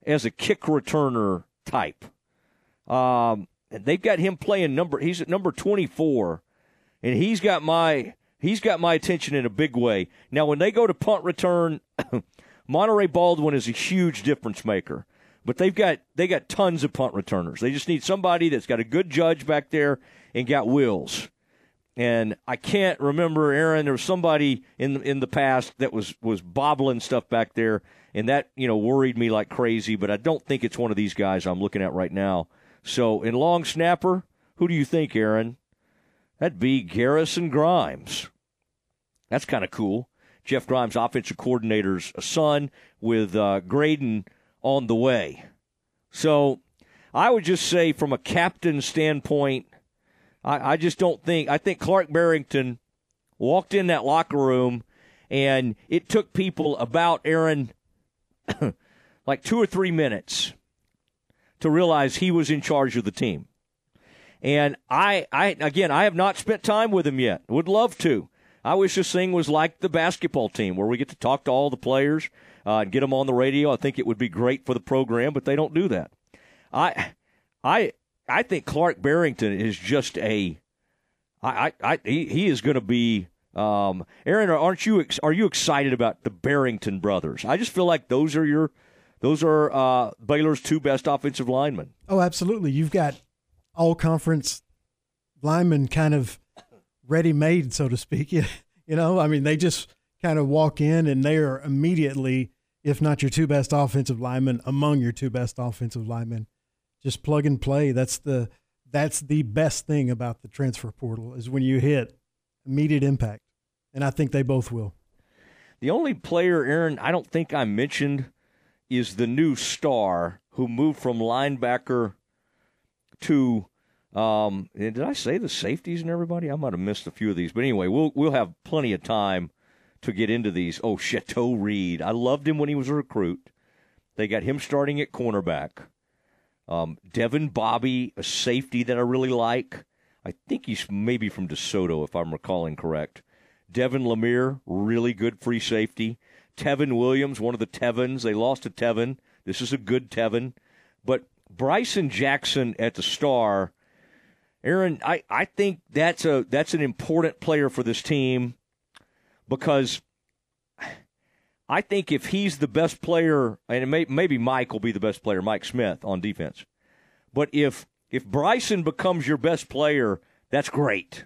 as a kick returner type. Um, they've got him playing number. He's at number twenty four, and he's got my he's got my attention in a big way. Now, when they go to punt return, Monaray Baldwin is a huge difference maker. But they've got they got tons of punt returners. They just need somebody that's got a good judge back there and got wheels. And I can't remember, Aaron. There was somebody in in the past that was was bobbling stuff back there, and that you know worried me like crazy. But I don't think it's one of these guys I'm looking at right now. So in long snapper, who do you think, Aaron? That'd be Garrison Grimes. That's kind of cool. Jeff Grimes, offensive coordinator's son, with uh, Graydon on the way. So I would just say, from a captain standpoint, I, I just don't think. I think Clark Barrington walked in that locker room, and it took people about Aaron like two or three minutes to realize he was in charge of the team. And I, I again, I have not spent time with him yet. Would love to. I wish this thing was like the basketball team, where we get to talk to all the players uh, and get them on the radio. I think it would be great for the program, but they don't do that. I, I, I think Clark Barrington is just a. I, I, I he, he is going to be. Um, Aaron, aren't you? Are you excited about the Barrington brothers? I just feel like those are your, those are uh, Baylor's two best offensive linemen. Oh, absolutely. You've got all conference linemen kind of ready made, so to speak. You know, I mean, they just kind of walk in and they are immediately, if not your two best offensive linemen, among your two best offensive linemen. Just plug and play. That's the that's the best thing about the transfer portal is when you hit immediate impact, and I think they both will. The only player, Aaron, I don't think I mentioned is the new star who moved from linebacker to um, did I say the safeties and everybody? I might have missed a few of these, but anyway, we'll we'll have plenty of time to get into these. Oh, Chateau Reed, I loved him when he was a recruit. They got him starting at cornerback. Um, Devyn Bobby, a safety that I really like. I think he's maybe from DeSoto, if I'm recalling correct. Devin Lemear, really good free safety. Tevin Williams, one of the Tevins. They lost to Tevin. This is a good Tevin. But Bryson Jackson at the star Aaron, I, I think that's a that's an important player for this team because I think if he's the best player, and may, maybe Mike will be the best player, Mike Smith on defense, but if if Bryson becomes your best player, that's great.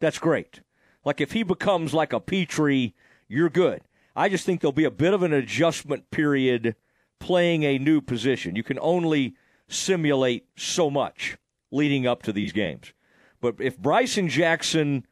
That's great. Like if he becomes like a Petrie, you're good. I just think there'll be a bit of an adjustment period playing a new position. You can only simulate so much leading up to these games. But if Bryson Jackson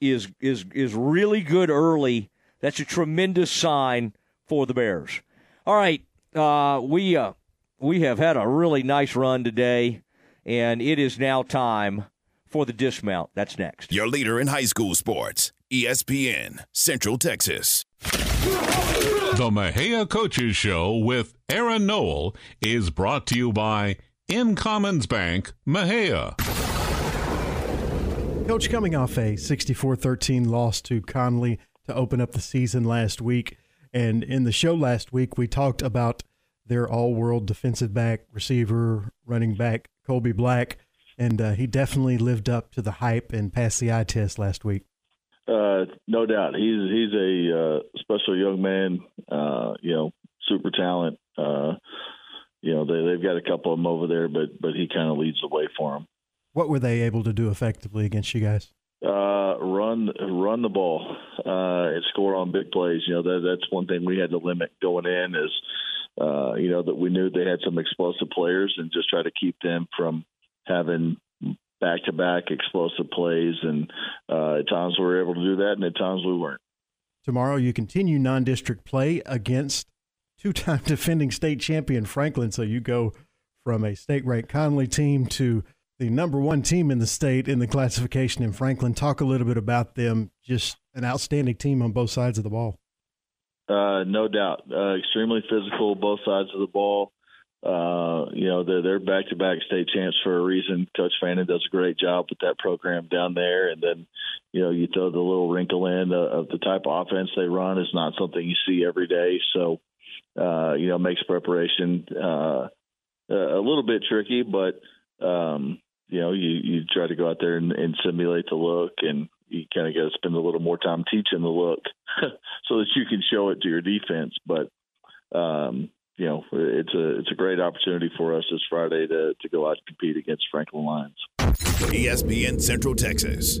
is is is really good early, that's a tremendous sign for the Bears. All right, uh, we uh, we have had a really nice run today, and it is now time for the dismount. That's next. Your leader in high school sports, ESPN Central Texas. The Mexia Coaches Show with Aaron Noel is brought to you by Incommons Bank, Mexia. Coach, coming off a 64 13 loss to Connally to open up the season last week. And in the show last week, we talked about their all world defensive back, receiver, running back, Colby Black. And uh, he definitely lived up to the hype and passed the eye test last week. Uh, no doubt. He's he's a uh, special young man, uh, you know, super talent. You know they they've got a couple of them over there, but but he kind of leads the way for them. What were they able to do effectively against you guys? Uh, run run the ball uh, and score on big plays. You know that that's one thing we had to limit going in is uh, you know that we knew they had some explosive players and just try to keep them from having back to back explosive plays. And uh, at times we were able to do that, and at times we weren't. Tomorrow you continue non district play against two time defending state champion Franklin. So you go from a state ranked Connally team to the number one team in the state in the classification in Franklin. Talk a little bit about them. Just an outstanding team on both sides of the ball. Uh, no doubt. Uh, extremely physical, both sides of the ball. Uh, you know, they're, back-to-back state champs for a reason. Coach Fannin does a great job with that program down there. And then, you know, you throw the little wrinkle in of the type of offense they run is not something you see every day. So, uh, you know, makes preparation uh, a little bit tricky, but um, you know, you you try to go out there and, and simulate the look, and you kind of got to spend a little more time teaching the look so that you can show it to your defense. But um, you know, it's a it's a great opportunity for us this Friday to to go out and compete against Franklin Lions. ESPN Central Texas.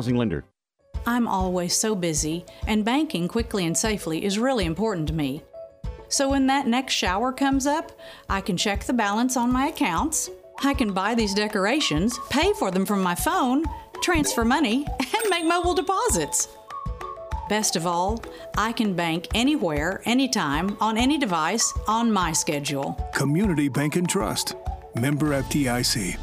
Lender. I'm always so busy, and banking quickly and safely is really important to me. So when that next shower comes up, I can check the balance on my accounts, I can buy these decorations, pay for them from my phone, transfer money, and make mobile deposits. Best of all, I can bank anywhere, anytime, on any device, on my schedule. Community Bank and Trust. Member FDIC.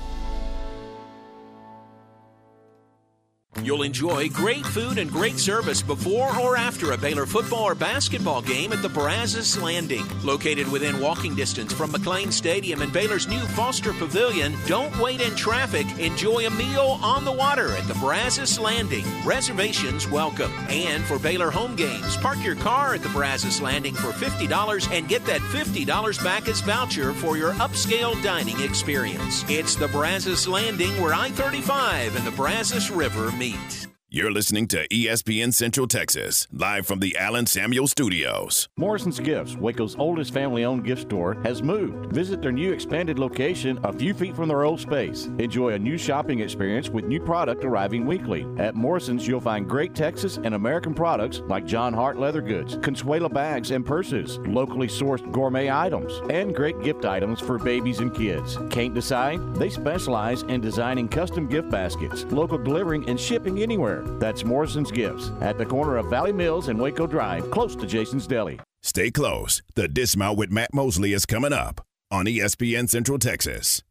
You'll enjoy great food and great service before or after a Baylor football or basketball game at the Brazos Landing. Located within walking distance from McLane Stadium and Baylor's new Foster Pavilion, don't wait in traffic. Enjoy a meal on the water at the Brazos Landing. Reservations welcome. And for Baylor home games, park your car at the Brazos Landing for $50 and get that $50 back as voucher for your upscale dining experience. It's the Brazos Landing where I 35 and the Brazos River meet. You're listening to ESPN Central Texas, live from the Allen Samuel Studios. Morrison's Gifts, Waco's oldest family owned gift store, has moved. Visit their new expanded location a few feet from their old space. Enjoy a new shopping experience with new product arriving weekly. At Morrison's, you'll find great Texas and American products like Jon Hart leather goods, Consuela bags and purses, locally sourced gourmet items, and great gift items for babies and kids. Can't decide? They specialize in designing custom gift baskets, local delivering, and shipping anywhere. That's Morrison's Gifts at the corner of Valley Mills and Waco Drive, close to Jason's Deli. Stay close. The Dismount with Matt Mosley is coming up on ESPN Central Texas.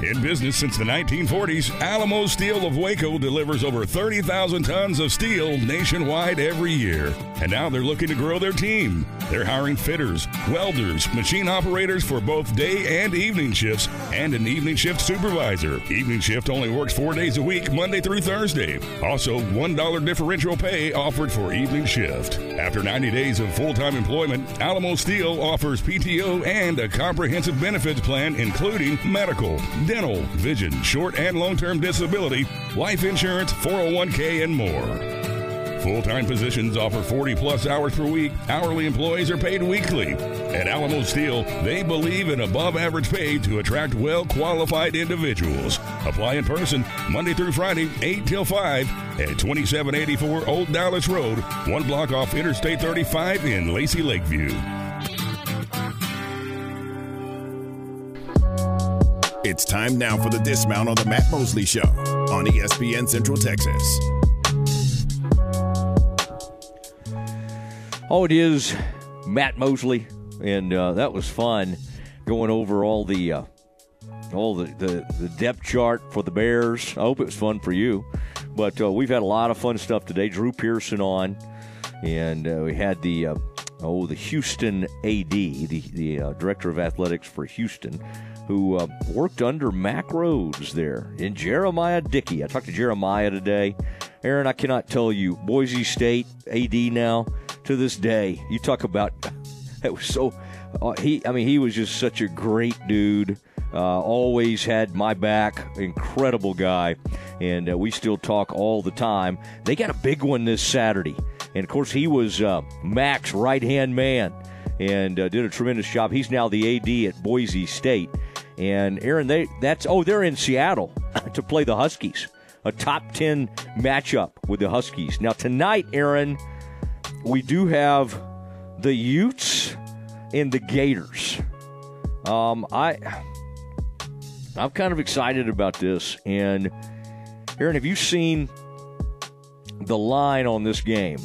In business since the 1940s, Alamo Steel of Waco delivers over 30,000 tons of steel nationwide every year. And now they're looking to grow their team. They're hiring fitters, welders, machine operators for both day and evening shifts, and an evening shift supervisor. Evening shift only works four days a week, Monday through Thursday. Also, $1 differential pay offered for evening shift. After 90 days of full time employment, Alamo Steel offers PTO and a comprehensive benefits plan, including medical, dental, vision, short and long term disability, life insurance, 401k, and more. Full time positions offer 40 plus hours per week. Hourly employees are paid weekly. At Alamo Steel, they believe in above average pay to attract well qualified individuals. Apply in person Monday through Friday, 8 till 5 at 2784 Old Dallas Road, one block off Interstate 35 in Lacy Lakeview. It's time now for the dismount on the Matt Mosley Show on ESPN Central Texas. Oh, it is Matt Mosley, and uh, that was fun going over all the uh, all the, the, the depth chart for the Bears. I hope it was fun for you, but uh, we've had a lot of fun stuff today. Drew Pearson on, and uh, we had the uh, oh the Houston AD, the the uh, director of athletics for Houston, who worked under Mack Rhoades there in Jeremiah Dickey. I talked to Jeremiah today. Aaron, I cannot tell you, Boise State AD now to this day. You talk about that was so. Uh, he, I mean, he was just such a great dude. Uh, always had my back. Incredible guy, and uh, we still talk all the time. They got a big one this Saturday, and of course, he was uh, Mack's right hand man. and uh, did a tremendous job. He's now the AD at Boise State. And Aaron, they that's oh they're in Seattle to play the Huskies, a top ten matchup with the Huskies. Now tonight, Aaron, we do have the Utes and the Gators. Um, I I'm kind of excited about this. And Aaron, have you seen the line on this game?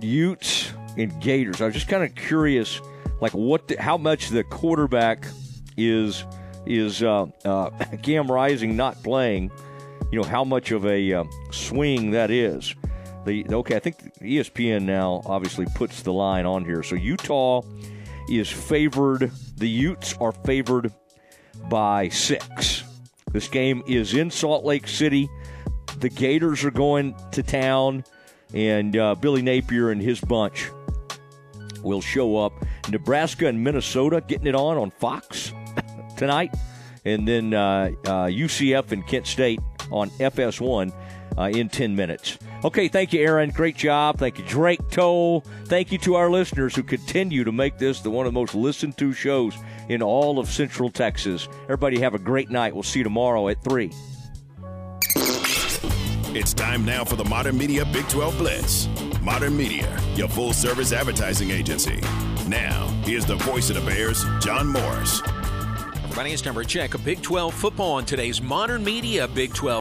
Utes and Gators. I was just kind of curious, like what, the, how much the quarterback is is uh, uh, Cam Rising not playing. You know how much of a uh, swing that is. The okay, I think ESPN now obviously puts the line on here. So Utah is favored. The Utes are favored by six. This game is in Salt Lake City. The Gators are going to town, and uh, Billy Napier and his bunch will show up. Nebraska and Minnesota getting it on on Fox tonight, and then uh, uh, UCF and Kent State on FS1 uh, in 10 minutes. Okay, thank you, Aaron. Great job. Thank you, Drake Toll. Thank you to our listeners who continue to make this the one of the most listened to shows in all of Central Texas. Everybody have a great night. We'll see you tomorrow at 3. It's time now for the Modern Media Big 12 Blitz. Modern Media, your full service advertising agency. Now, here's the voice of the Bears, John Morris. Everybody, it's number check. A Big 12 football on today's Modern Media Big 12.